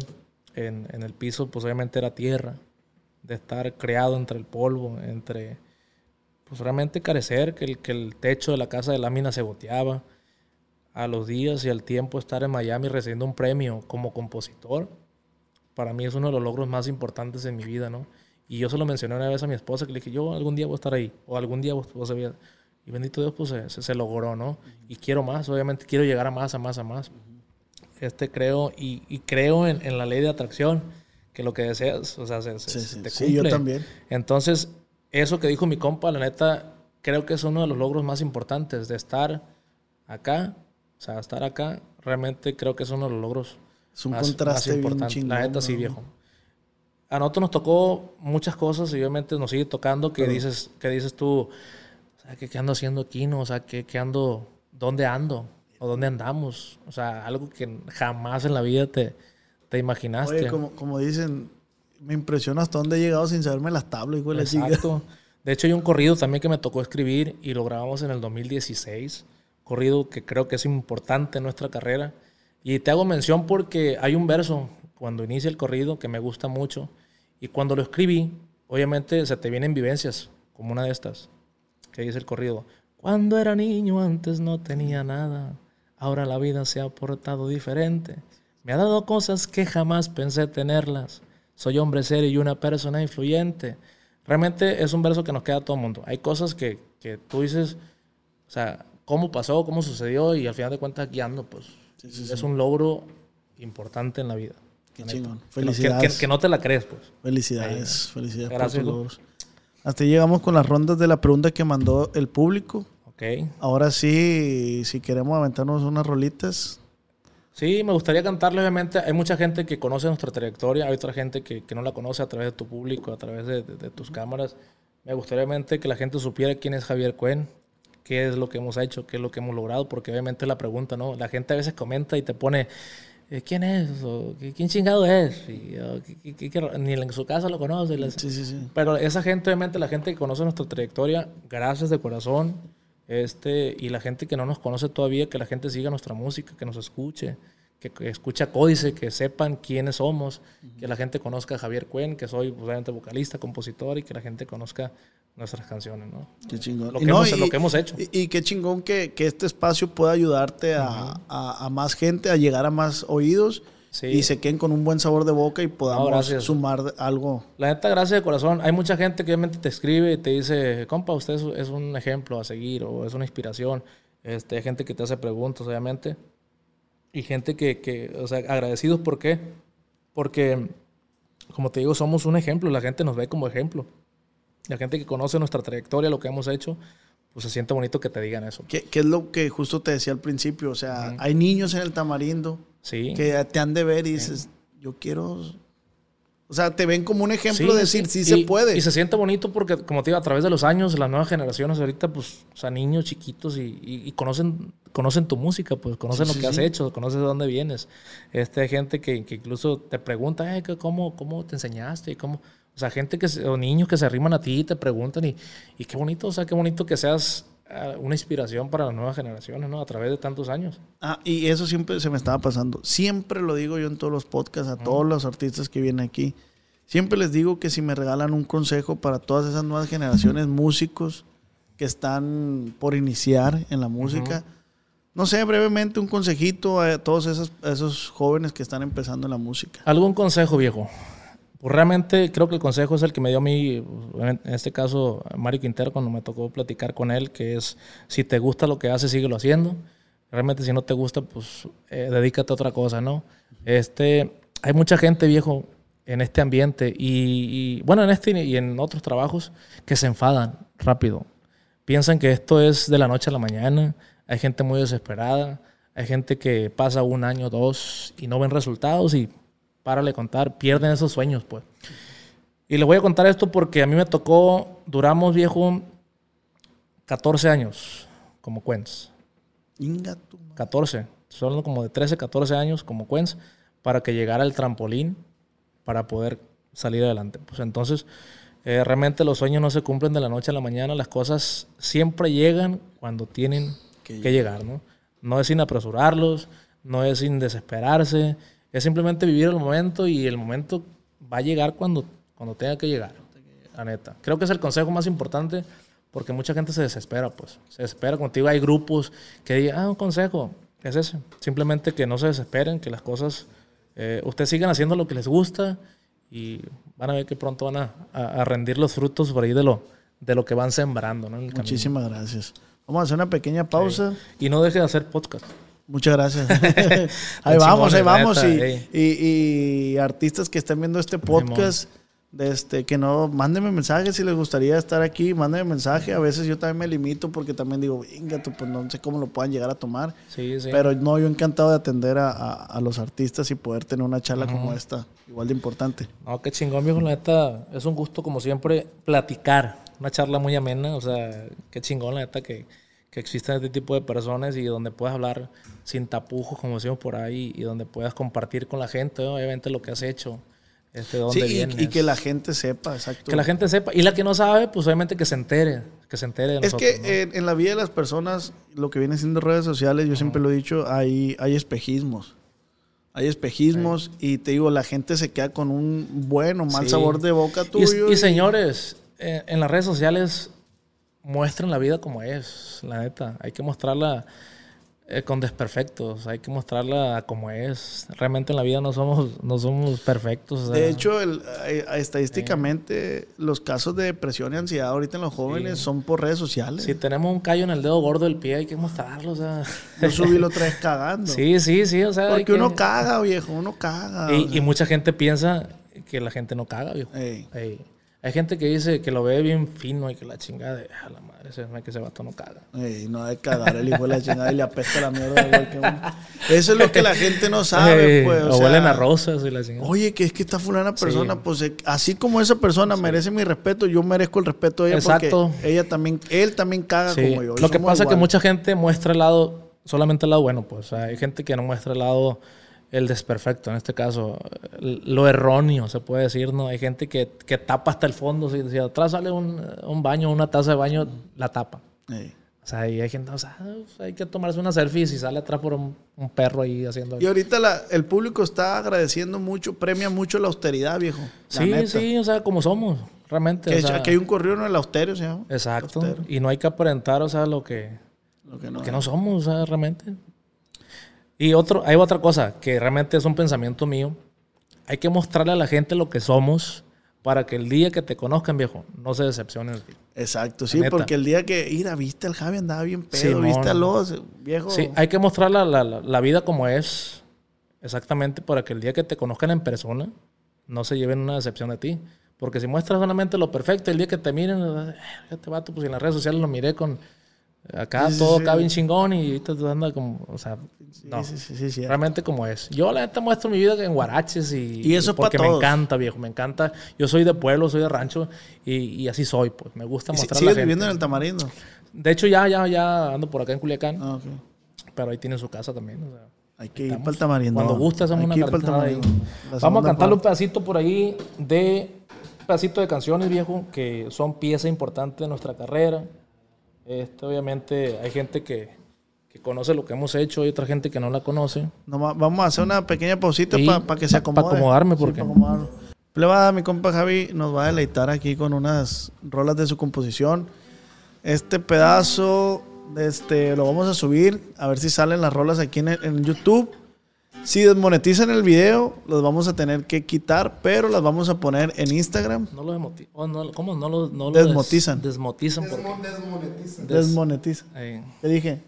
en, el piso pues obviamente era tierra, de estar creado entre el polvo, entre, pues realmente carecer, que el, que el techo de la casa de lámina se goteaba, a los días y al tiempo estar en Miami recibiendo un premio como compositor, para mí es uno de los logros más importantes en mi vida, ¿no? Y yo se lo mencioné una vez a mi esposa, que le dije, yo algún día voy a estar ahí, o algún día vos, vos Y bendito Dios, pues se, se, logró, ¿no? Y quiero más, obviamente quiero llegar a más, a más, a más. Este creo, y, y creo en, en, la ley de atracción, que lo que deseas, o sea, se, se, sí, te cumple. Sí, yo también. Entonces, eso que dijo mi compa, la neta, creo que es uno de los logros más importantes de estar acá, o sea, estar acá, realmente creo que es uno de los logros es un contraste importante. Chingón, la neta, sí, viejo. A nosotros nos tocó muchas cosas y obviamente nos sigue tocando que dices que dices tú, o sea, ¿qué, ando haciendo aquí? No? O sea, ¿qué, ¿qué, ando? ¿Dónde ando? ¿O dónde andamos? O sea, algo que jamás en la vida te, te imaginaste. Oye, como, como dicen, me impresiona hasta dónde he llegado sin saberme las tablas. Igual Exacto. De hecho, hay un corrido también que me tocó escribir y lo grabamos en el 2016. Corrido que creo que es importante en nuestra carrera y te hago mención porque hay un verso cuando inicia el corrido que me gusta mucho. Y cuando lo escribí, obviamente se te vienen vivencias, como una de estas, que dice el corrido. Cuando era niño antes no tenía nada, ahora la vida se ha portado diferente. Me ha dado cosas que jamás pensé tenerlas. Soy hombre serio y una persona influyente. Realmente es un verso que nos queda a todo el mundo. Hay cosas que, que tú dices, o sea, cómo pasó, cómo sucedió y al final de cuentas guiando, pues es un logro importante en la vida. Qué chingón. Felicidades. Que, no te la crees, pues. Felicidades. Felicidades Gracias, por tus logros. Hasta llegamos con las rondas de la pregunta que mandó el público. Ok. Ahora sí, si queremos aventarnos unas rolitas. Sí, me gustaría cantarle, obviamente. Hay mucha gente que conoce nuestra trayectoria, hay otra gente que, no la conoce a través de tu público, a través de, tus cámaras. Me gustaría, obviamente, que la gente supiera quién es Javier Cuen, qué es lo que hemos hecho, qué es lo que hemos logrado, porque obviamente la pregunta, ¿no? La gente a veces comenta y te pone, eh, ¿quién es? O, ¿Quién chingado es? ni en su casa lo conoce. Sí, sí, sí. Pero esa gente, obviamente, la gente que conoce nuestra trayectoria, gracias de corazón. Este, y la gente que no nos conoce todavía, que la gente siga nuestra música, que nos escuche, que, escucha Códice, que sepan quiénes somos, que la gente conozca a Javier Cuen, que soy pues, obviamente vocalista, compositor, y que la gente conozca nuestras canciones, ¿no? Qué chingón. Lo que, hemos, lo que hemos, hecho. Y, qué chingón que, que, este espacio pueda ayudarte a, a, más gente, a llegar a más oídos. Y se queden con un buen sabor de boca y podamos sumar algo. La neta, gracias de corazón. Hay mucha gente que obviamente te escribe y te dice, compa, usted es, un ejemplo a seguir o es una inspiración. Este, hay gente que te hace preguntas, obviamente. Y gente que, que, o sea, agradecidos, ¿por qué? Porque, como te digo, somos un ejemplo. La gente nos ve como ejemplo la gente que conoce nuestra trayectoria, lo que hemos hecho, pues se siente bonito que te digan eso. ¿Qué, qué es lo que justo te decía al principio? O sea, hay niños en el tamarindo sí. que te han de ver y dices, yo quiero... O sea, te ven como un ejemplo de decir, sí, se puede. Y se siente bonito porque, como te digo, a través de los años, las nuevas generaciones ahorita, pues, o sea, niños chiquitos y, y, conocen, conocen tu música, pues, conocen lo que has hecho, conocen de dónde vienes. Este, hay gente que, que incluso te pregunta, ¿cómo, ¿cómo te enseñaste? y ¿Cómo? O sea, gente que, o niños que se arriman a ti y te preguntan y, y qué bonito, o sea, qué bonito que seas ah, una inspiración para las nuevas generaciones, ¿no? A través de tantos años. Ah, y eso siempre se me estaba pasando. Siempre lo digo yo en todos los podcasts a todos los artistas que vienen aquí. Siempre les digo que si me regalan un consejo para todas esas nuevas generaciones, músicos que están por iniciar en la música, no sé, brevemente un consejito a todos esos, a esos jóvenes que están empezando en la música. ¿Algún consejo, viejo? Pues realmente creo que el consejo es el que me dio a mí, en este caso, Mario Quintero, cuando me tocó platicar con él, que es, si te gusta lo que haces, síguelo haciendo. Realmente si no te gusta, pues eh, dedícate a otra cosa, ¿no? Este, hay mucha gente, viejo, en este ambiente y, y, bueno, en este y en otros trabajos que se enfadan rápido. Piensan que esto es de la noche a la mañana. Hay gente muy desesperada. Hay gente que pasa un año, dos y no ven resultados y párale contar, pierden esos sueños, pues. Y les voy a contar esto porque a mí me tocó, duramos, viejo, 14 años como Quens. 14. Son como de 13, 14 años como Quens para que llegara el trampolín para poder salir adelante. Pues entonces, eh, realmente los sueños no se cumplen de la noche a la mañana, las cosas siempre llegan cuando tienen que, que llegar, ¿no? No es sin apresurarlos, no es sin desesperarse, es simplemente vivir el momento y el momento va a llegar cuando, cuando tenga que llegar. La neta. Creo que es el consejo más importante porque mucha gente se desespera, pues. Se desespera contigo. Hay grupos que digan, ah, un consejo. Es ese. Simplemente que no se desesperen, que las cosas. Eh, ustedes sigan haciendo lo que les gusta y van a ver que pronto van a, a, rendir los frutos por ahí de lo, de lo que van sembrando. ¿no? Muchísimas gracias. Vamos a hacer una pequeña pausa. Sí. Y no deje de hacer podcast. Muchas gracias. [LAUGHS] [LAUGHS] ahí vamos, ahí vamos. Y, y, y, artistas que estén viendo este podcast, de este, que no, mándenme mensaje si les gustaría estar aquí, mándenme mensaje. A veces yo también me limito porque también digo, venga, tú, pues no sé cómo lo puedan llegar a tomar. Sí, sí. Pero no, yo encantado de atender a, a, a los artistas y poder tener una charla uh -huh. como esta, igual de importante. No, qué chingón, viejo, la neta. Es un gusto, como siempre, platicar. Una charla muy amena, o sea, qué chingón, la neta, que que existan este tipo de personas y donde puedas hablar sin tapujos, como decimos por ahí, y donde puedas compartir con la gente, obviamente, lo que has hecho. Este, dónde sí, vienes. Y, y, que la gente sepa, exacto. Que la gente sepa. Y la que no sabe, pues obviamente que se entere. Que se entere de Es nosotros, que ¿no? en, en, la vida de las personas, lo que viene siendo redes sociales, yo siempre lo he dicho, hay, hay espejismos. Hay espejismos sí. y te digo, la gente se queda con un buen o mal sí. sabor de boca tuyo. Y, y señores, eh, en las redes sociales muestren la vida como es, la neta. Hay que mostrarla eh, con desperfectos, hay que mostrarla como es. Realmente en la vida no somos, no somos perfectos. O sea, de hecho, el, eh, estadísticamente, eh. los casos de depresión y ansiedad ahorita en los jóvenes sí. son por redes sociales. Si tenemos un callo en el dedo gordo del pie, hay que mostrarlo. O sea. Subí lo traes [LAUGHS] cagando. Sí, sí, sí. O sea, Porque uno caga, viejo, uno caga. Y, o sea. y, mucha gente piensa que la gente no caga, viejo. Ey. Ey. Hay gente que dice que lo ve bien fino y que la chingada de a la madre, ese, que ese vato no caga. Ey, no que cagar el hijo de la chingada y le apesta la mierda igual que uno. Eso es lo que la gente no sabe, [LAUGHS] Ey, pues. O, o sea, huelen a rosas y la chingada. Oye, que es que esta fulana persona, sí. pues así como esa persona sí. merece mi respeto, yo merezco el respeto de ella Exacto. porque ella también, él también caga sí. como yo. Lo que pasa es que mucha gente muestra el lado, solamente el lado bueno, pues. O sea, hay gente que no muestra el lado el desperfecto, en este caso, lo erróneo, se puede decir, ¿no? Hay gente que, que tapa hasta el fondo, si, si atrás sale un, un, baño, una taza de baño, la tapa. Sí. O sea, y hay gente, o sea, hay que tomarse una selfie y si sale atrás por un, un perro ahí haciendo... Y ahorita la, el público está agradeciendo mucho, premia mucho la austeridad, viejo. La sí, neta. sí, o sea, como somos, realmente. Que, o sea, aquí hay un corrido en el austero, ¿sí? Exacto. Austero. Y no hay que aparentar, o sea, lo que, lo que, no, lo que no somos, o sea, realmente. Y otro, hay otra cosa que realmente es un pensamiento mío. Hay que mostrarle a la gente lo que somos para que el día que te conozcan, viejo, no se decepcionen. Exacto, sí, porque el día que, mira, viste al Javi andaba bien pedo, viste a los, viejo. Sí, hay que mostrar la, la, la, vida como es, exactamente, para que el día que te conozcan en persona, no se lleven una decepción de ti. Porque si muestras solamente lo perfecto, el día que te miren, este vato, pues en las redes sociales lo miré con Acá sí, todo sí, acá bien chingón y ahorita anda como, o sea, no, realmente como es. Yo la neta muestro mi vida en guaraches y, y eso y porque me encanta, viejo, me encanta. Yo soy de pueblo, soy de rancho y, y así soy, pues, me gusta mostrar ¿Sigues viviendo en el Tamarindo? De hecho ya, ya, ya ando por acá en Culiacán, ah, okay. pero ahí tiene su casa también, o sea, Hay que ir para el Tamarindo. Cuando gusta hacemos una carta ahí. Vamos a cantarle un pedacito por ahí de, un pedacito de canciones, viejo, que son pieza importante de nuestra carrera. Este, obviamente hay gente que, que, conoce lo que hemos hecho, hay otra gente que no la conoce. No, vamos a hacer una pequeña pausita para pa que se acomode. Para acomodarme, porque. Sí, pa Plebada, mi compa Javi nos va a deleitar aquí con unas rolas de su composición. Este pedazo Este, lo vamos a subir. A ver si salen las rolas aquí en, en YouTube. Si desmonetizan el video, los vamos a tener que quitar, pero las vamos a poner en Instagram. No lo desmoti- oh, no, ¿Cómo no lo, no lo des- Desmotizan. desmotizan. porque- Des- Desmonetizan. ¿Qué dije?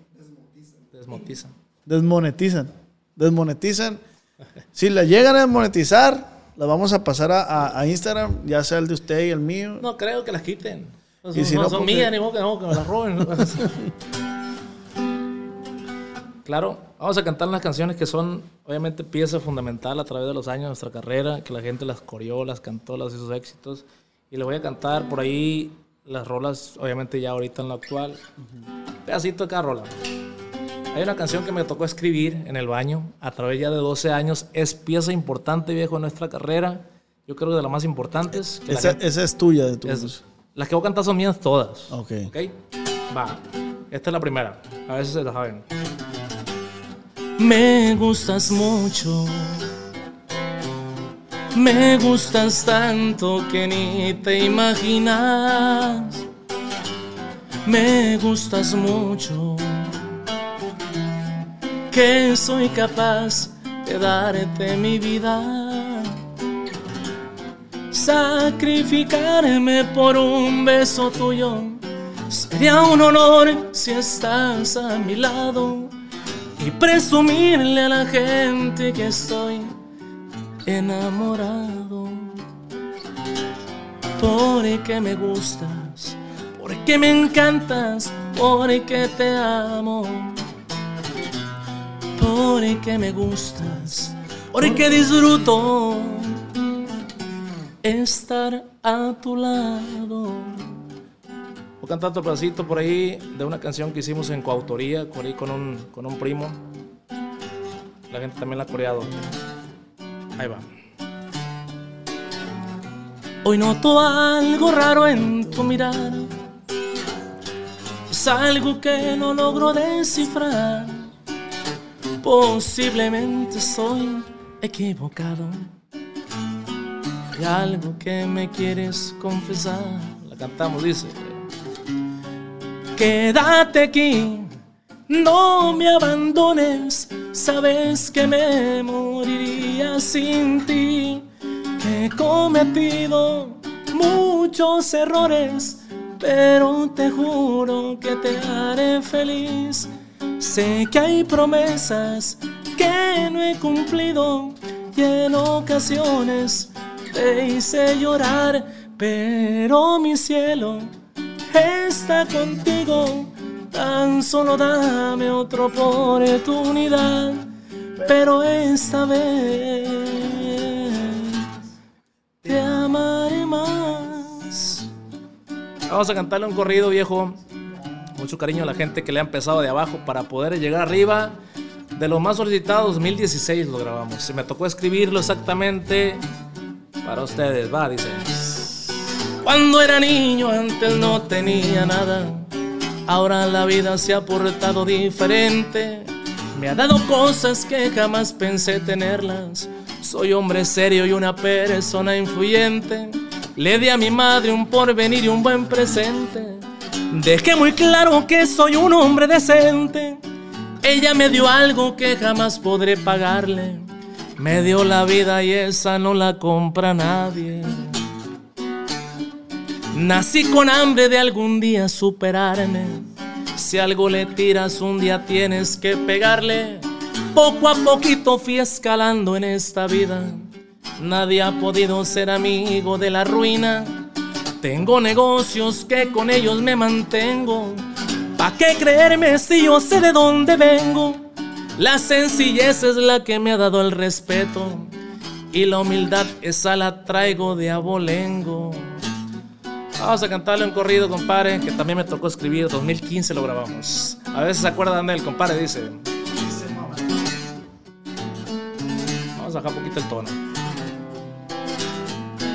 desmotizan. Desmonetizan. Desmonetizan. Si la llegan a desmonetizar, la vamos a pasar a, a- a Instagram, ya sea el de usted y el mío. No creo que las quiten. No Y son, si no no, son porque- mías, ni modo que, no, que me las roben. [LAUGHS] claro, vamos a cantar las canciones que son, obviamente, pieza fundamental a través de los años de nuestra carrera, que la gente las coreó, las cantó, las hizo éxitos. Y le voy a cantar por ahí las rolas, obviamente, ya ahorita en lo actual. Pedacito de cada rola. Hay una canción que me tocó escribir en el baño a través ya de 12 años. Es pieza importante, viejo, en nuestra carrera. Yo creo que de las más importantes. Esa, gente- esa es tuya de tu es- las que voy a cantar son mías todas. Ok. ¿Ok? Va. Esta es la primera. A si se la saben. Me gustas mucho. Me gustas tanto que ni te imaginas. Me gustas mucho. Que soy capaz de darte mi vida sacrificarme por un beso tuyo. Sería un honor si estás a mi lado y presumirle a la gente que estoy enamorado. Porque me gustas, porque me encantas, porque te amo. Porque me gustas, porque disfruto estar a tu lado. Cantar otro pedacito por ahí de una canción que hicimos en coautoría por ahí con un, con un primo. La gente también la ha coreado. Ahí va. Hoy noto algo raro en tu mirar. Es algo que no logro descifrar. Posiblemente estoy equivocado. Hay algo que me quieres confesar. La cantamos, dice. Quédate aquí, no me abandones. Sabes que me moriría sin ti. He cometido muchos errores, pero te juro que te haré feliz. Sé que hay promesas que no he cumplido y en ocasiones te hice llorar, pero mi cielo está contigo. Tan solo dame otra oportunidad, pero esta vez te amaré más. Vamos a cantarle un corrido viejo. Mucho cariño a la gente que le ha empezado de abajo para poder llegar arriba. De los más solicitados, 2016 lo grabamos. Se me tocó escribirlo exactamente para ustedes. Va, dice. Cuando era niño antes no tenía nada. Ahora la vida se ha portado diferente. Me ha dado cosas que jamás pensé tenerlas. Soy hombre serio y una persona influyente. Le di a mi madre un porvenir y un buen presente. Dejé muy claro que soy un hombre decente. Ella me dio algo que jamás podré pagarle. Me dio la vida y esa no la compra nadie. Nací con hambre de algún día superarme. Si algo le tiras un día tienes que pegarle. Poco a poquito fui escalando en esta vida. Nadie ha podido ser amigo de la ruina. Tengo negocios que con ellos me mantengo. ¿Pa' qué creerme si yo sé de dónde vengo? La sencillez es la que me ha dado el respeto. Y la humildad esa la traigo de abolengo. Vamos a cantarle un corrido, compadre, que también me tocó escribir. 2015 lo grabamos. A veces se acuerdan de él, compadre, dice. Vamos a bajar un poquito el tono.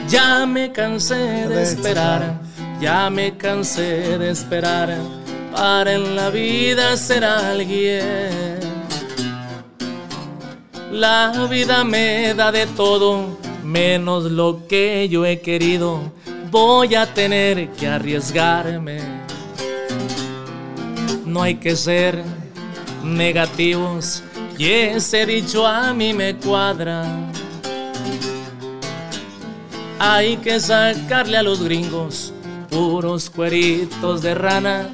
Ya me cansé de esperar, ya me cansé de esperar para en la vida ser alguien. La vida me da de todo, menos lo que yo he querido. Voy a tener que arriesgarme. no hay que ser negativos. Y ese dicho a mí me cuadra. Hay que sacarle a los gringos puros cueritos de rana.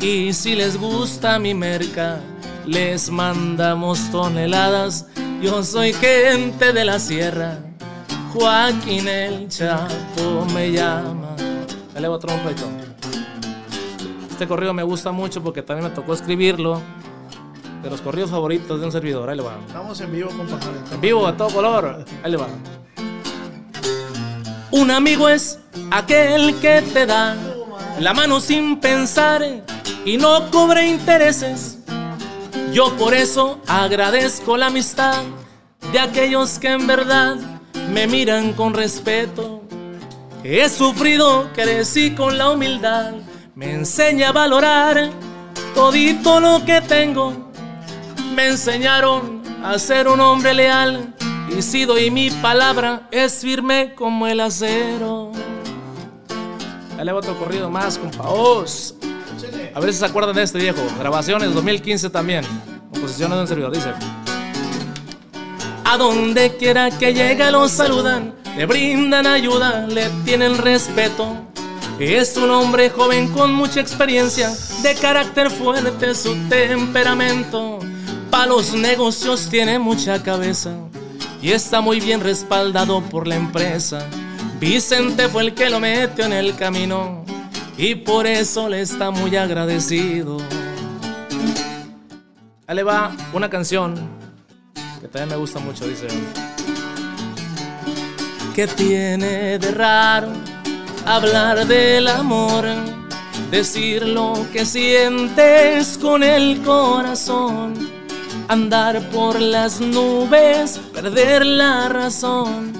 Y si les gusta mi merca, les mandamos toneladas. Yo soy gente de la sierra. Joaquín el Chapo me llama. Dale otro trompetón. Este corrido me gusta mucho porque también me tocó escribirlo. De los corridos favoritos de un servidor. Ahí le va. Estamos en vivo, compadre. En vivo, a todo color. Ahí le va. Un amigo es aquel que te da la mano sin pensar y no cobra intereses. Yo por eso agradezco la amistad de aquellos que en verdad me miran con respeto. He sufrido, crecí con la humildad, me enseña a valorar todito lo que tengo. Me enseñaron a ser un hombre leal y si doy mi palabra es firme como el acero. Dale otro corrido más, compa. Os. A ver si se acuerdan de este viejo. Grabaciones 2015 también. Composiciones de un servidor, dice. A donde quiera que llegue lo saludan, le brindan ayuda, le tienen respeto. Es un hombre joven con mucha experiencia, de carácter fuerte su temperamento. Para los negocios tiene mucha cabeza y está muy bien respaldado por la empresa. Vicente fue el que lo metió en el camino y por eso le está muy agradecido. Ahí le va una canción también me gusta mucho, dice. ¿Qué tiene de raro hablar del amor? Decir lo que sientes con el corazón. Andar por las nubes, perder la razón.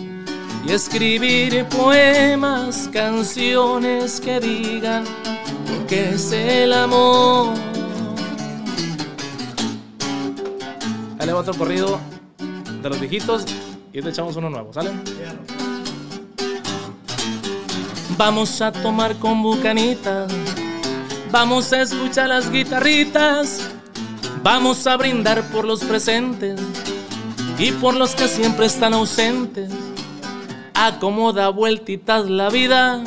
Y escribir poemas, canciones que digan lo que es el amor. Ahí le va otro corrido de los viejitos y te echamos uno nuevo, ¿sale? Vamos a tomar con bucanita, vamos a escuchar las guitarritas, vamos a brindar por los presentes y por los que siempre están ausentes. Acomoda vueltitas la vida,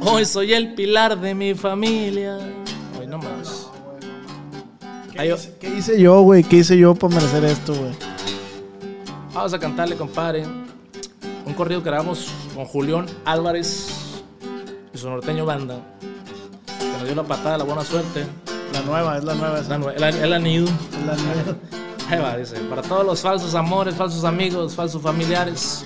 hoy soy el pilar de mi familia. Hoy no más. ¿Qué, hice, ¿Qué hice yo, güey? ¿Qué hice yo para merecer esto, güey? Vamos a cantarle, compadre, un corrido que grabamos con Julián Álvarez y su norteño banda, que nos dio la patada, la buena suerte. La nueva, es la nueva. esa. La nue- El, el anillo. Es la nueva. Ahí va, dice, para todos los falsos amores, falsos amigos, falsos familiares,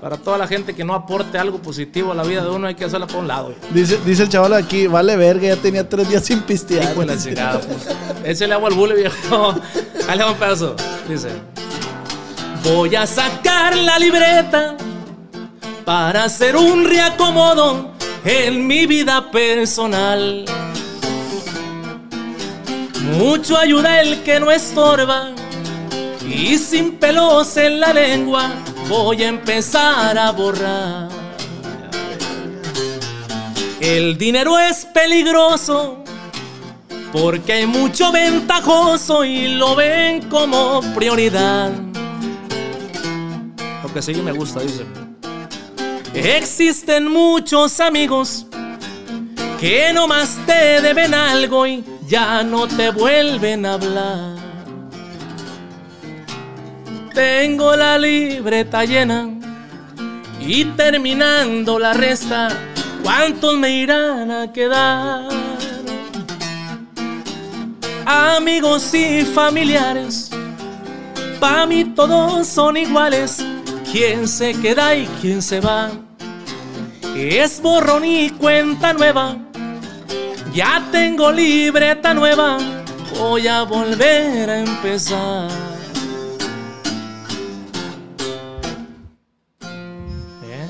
para toda la gente que no aporte algo positivo a la vida de uno, hay que hacerla por un lado. Dice, dice el chaval aquí, vale verga, ya tenía tres días sin pistear. Hijo de la chingada, pues. Échale agua al bule, viejo. [LAUGHS] Ahí le va un pedazo. Dice: Voy a sacar la libreta para hacer un reacomodo en mi vida personal. Mucho ayuda el que no estorba y sin pelos en la lengua voy a empezar a borrar. El dinero es peligroso porque hay mucho ventajoso y lo ven como prioridad. Que sigue me gusta, dice. Existen muchos amigos que nomás te deben algo y ya no te vuelven a hablar. Tengo la libreta llena y terminando la resta, ¿cuántos me irán a quedar? Amigos y familiares, pa' mí todos son iguales. ¿Quién se queda y quién se va? Es borrón y cuenta nueva. Ya tengo libreta nueva, voy a volver a empezar. ¿Eh?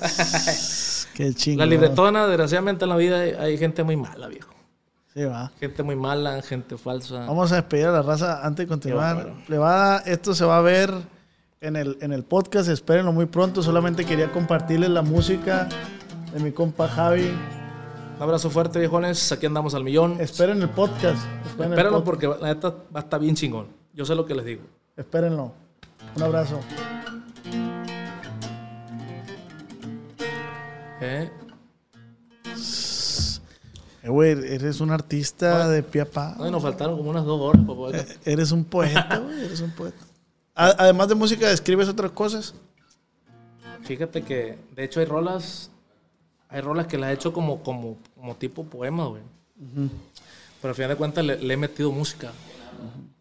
[LAUGHS] Qué chingón. La libretona, desgraciadamente en la vida hay, gente muy mala, viejo. Sí, va. Gente muy mala, gente falsa. Vamos a despedir a la raza antes de continuar. Va, esto se va a ver en el, en el podcast, espérenlo muy pronto. Solamente quería compartirles la música de mi compa Javi. Un abrazo fuerte, viejones. Aquí andamos al millón. Esperen el podcast. Esperen el Espérenlo porque la neta va a estar bien chingón. Yo sé lo que les digo. Espérenlo. Un abrazo. ¿Eh? Eh, güey, eres un artista de pie a pa. Ay, nos faltaron como unas dos horas poder- Eh, Eres un poeta, güey. Eres un poeta. Además de música, ¿escribes otras cosas? Fíjate que, de hecho, hay rolas. Hay rolas que las he hecho como, como, como tipo poema, güey. Pero al final de cuentas le, le he metido música.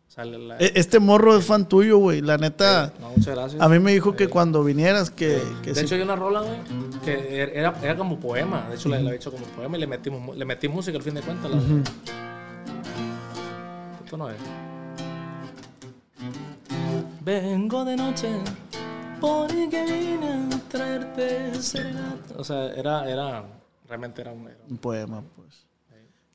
O sea, la- E- Este morro es fan tuyo, güey. La neta, no, muchas gracias. a mí me dijo que cuando vinieras, que, que de sí. hecho, hay una rola, güey, que er- era, era como poema. De hecho, la, la he hecho como poema y le, metimos, le metí música al fin de cuentas. la- Esto no es. Vengo de noche porque vine a traerte serenata. O sea, era, era, realmente era un... era un- Un poema, pues.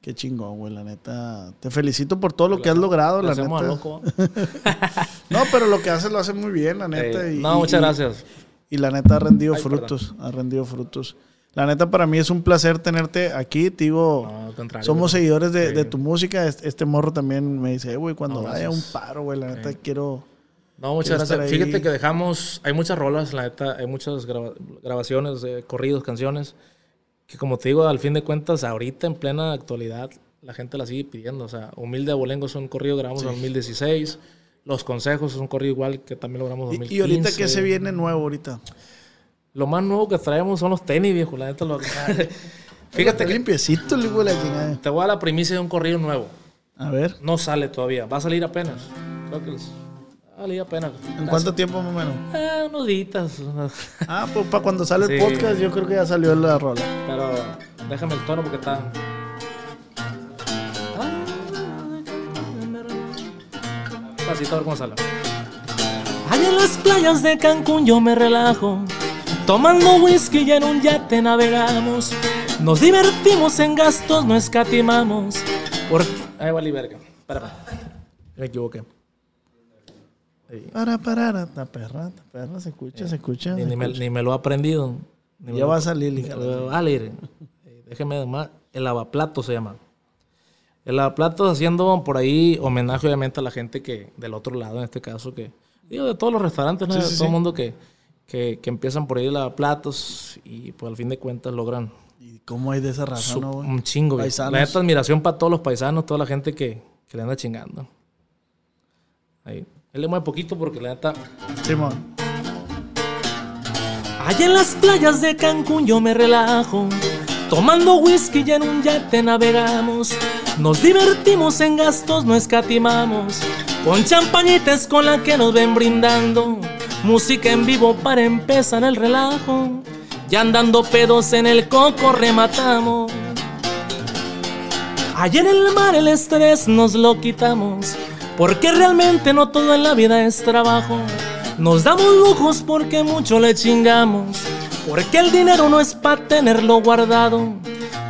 Qué chingón, güey, la neta. Te felicito por todo lo que has logrado, la neta. loco. [LAUGHS] No, pero lo que haces lo haces muy bien, la neta. Y- no, muchas gracias. Y la neta ha rendido Ay, frutos, ha rendido frutos. La neta para mí es un placer tenerte aquí, digo. No, somos seguidores de, Sí. de tu música. Este, morro también me dice, "Eh, güey, cuando No, vaya un paro, güey, la neta quiero... No, muchas gracias. Fíjate que dejamos, hay muchas rolas, la neta, hay muchas graba- grabaciones, corridos, canciones, que como te digo, al fin de cuentas, ahorita en plena actualidad, la gente la sigue pidiendo. O sea, Humilde Abolengo es un corrido que grabamos en 2016. Los Consejos es un corrido igual que también lo grabamos en Y, 2015. y ahorita, ¿qué se viene nuevo ahorita? Lo más nuevo que traemos son los tenis, viejo. La neta, lo [LAUGHS] [LAUGHS] Fíjate que limpiecito, le la chingada. te voy a dar la primicia de un corrido nuevo. A ver, No sale todavía, va a salir apenas. Creo que les- va a salir apenas. ¿en cuánto tiempo más o menos? Eh, unos días. Ah, pues para cuando sale el podcast yo creo que ya salió la rola. Pero déjame el tono porque está. A ver cómo sale. Allá en las playas de Cancún yo me relajo. Tomando whisky y en un yate navegamos. Nos divertimos en gastos, no escatimamos. Por... Ahí va verga. Para, para. Me equivoqué. Para, para, la perra, la perra, se escucha, se escucha. Ni, se ni me, escucha. ni me lo he aprendido. Ni Ya lo- va a salir. Va a salir. Eh, Déjeme además. El lavaplato se llama. El lavaplatos haciendo por ahí homenaje obviamente a la gente que del otro lado en este caso que digo de todos los restaurantes, ¿no? Sí, de sí, todo el sí. mundo que, que, que empiezan por ahí lavaplatos y pues al fin de cuentas logran ¿Y cómo hay de esa raza, su- no, güey? un chingo. Paisanos. La neta admiración para todos los paisanos, toda la gente que, que le anda chingando. Ahí. Él le mueve poquito porque la neta Simón. Allá en las playas de Cancún yo me relajo. Tomando whisky y en un yate navegamos. Nos divertimos en gastos, no escatimamos. Con champañitas con la que nos ven brindando. Música en vivo para empezar el relajo. Ya andando pedos en el coco rematamos. Allá en el mar el estrés nos lo quitamos, porque realmente no todo en la vida es trabajo. Nos damos lujos porque mucho le chingamos, porque el dinero no es para tenerlo guardado.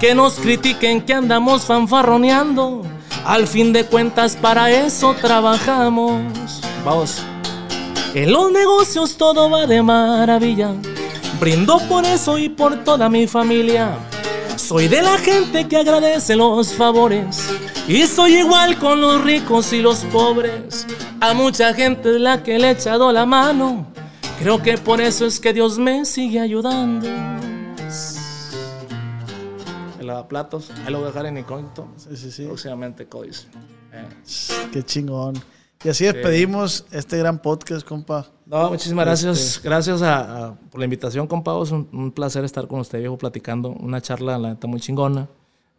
Que nos critiquen que andamos fanfarroneando, al fin de cuentas para eso trabajamos. Vamos. En los negocios todo va de maravilla. Brindo por eso y por toda mi familia. Soy de la gente que agradece los favores. Y soy igual con los ricos y los pobres. A mucha gente es la que le he echado la mano. Creo que por eso es que Dios me sigue ayudando. El lavaplatos, ahí lo voy a dejar en incógnito. Sí, sí, sí. Próximamente, Cois. Eh. Qué chingón. Y así despedimos este gran podcast, compa. No, muchísimas gracias. Este- Gracias a- a- por la invitación, compa. Es un, un placer estar con usted, viejo, platicando. Una charla, la neta, muy chingona.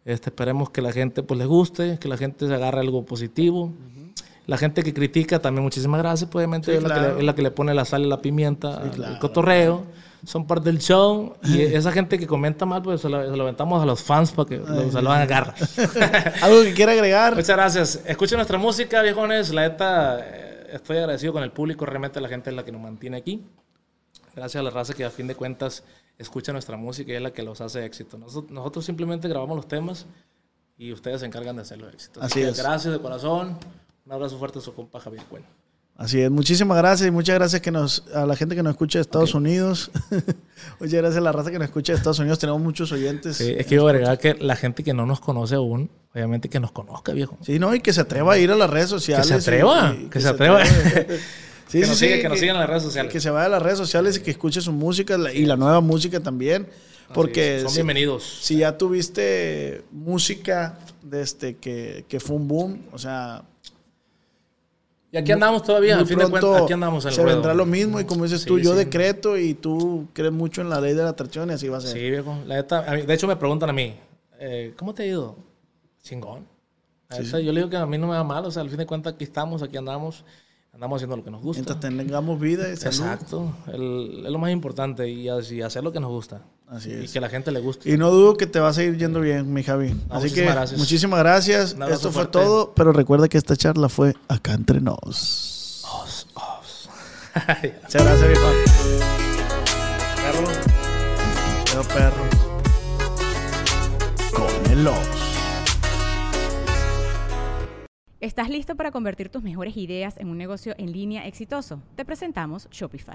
Este, esperemos que la gente pues les guste, que la gente se agarre algo positivo. La gente que critica, también muchísimas gracias. Pues, obviamente Sí, es, la que claro. le, es la que le pone la sal y la pimienta al claro. cotorreo. Son parte del show. Y [LAUGHS] esa gente que comenta mal, pues se lo, se lo aventamos a los fans para que se lo van a agarrar. [LAUGHS] ¿Algo que quiera agregar? Muchas gracias. Escuchen nuestra música, viejones. La neta, eh, estoy agradecido con el público. Realmente la gente es la que nos mantiene aquí. Gracias a la raza que a fin de cuentas escucha nuestra música y es la que los hace éxito. Nosotros, nosotros simplemente grabamos los temas y ustedes se encargan de hacerlo éxito. Así que es. Gracias de corazón. Un abrazo fuerte a su compa Javier Cuen. Así es, muchísimas gracias y muchas gracias que nos, a la gente que nos escucha de Estados Unidos. [LAUGHS] muchas gracias a la raza que nos escucha de Estados Unidos. Tenemos muchos oyentes. Sí, es que yo agregar que la gente que no nos conoce aún, obviamente que nos conozca, viejo. Sí, no, y que se atreva a ir a las redes sociales. Que se atreva, y- y que se atreva. [LAUGHS] Sí, Que sí, nos sí, siga- que nos sigan en las redes sociales. Que se vaya a las redes sociales y que escuche su música la- y la nueva música también. Porque Son si- bienvenidos. si ya tuviste música de este que, que fue un boom, o sea, Y aquí andamos todavía, al fin de cuentas, aquí andamos en el se ruedo. vendrá lo mismo y como dices Sí, tú, yo sí. decreto y tú crees mucho en la ley de la atracción y así va a ser. Sí, viejo. La neta, de hecho, me preguntan a mí, eh, ¿cómo te ha ido? Chingón. Yo le digo que a mí no me va mal, o sea, al fin de cuentas, aquí estamos, aquí andamos, andamos haciendo lo que nos gusta. Mientras tengamos vida y salud. Exacto, es lo más importante y así hacer lo que nos gusta. Así Y que la gente le guste. Y no dudo que te va a seguir yendo bien, mi Javi. Así que muchísimas gracias. muchísimas Esto fue fuerte. todo, pero recuerda que esta charla fue acá entre nos. Muchas gracias, viejo. Carlos. Veo perros. Con el os. ¿Estás listo para convertir tus mejores ideas en un negocio en línea exitoso? Te presentamos Shopify.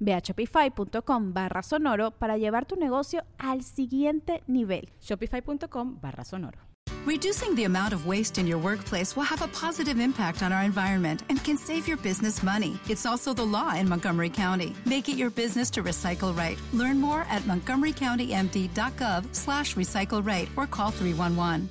Ve a shopify.com barra sonoro para llevar tu negocio al siguiente nivel. Shopify.com barra sonoro. Reducing the amount of waste in your workplace will have a positive impact on our environment and can save your business money. It's also the law in Montgomery County. Make it your business to recycle right. Learn more at montgomerycountymd.gov slash recycle right or call 311.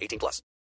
18 plus.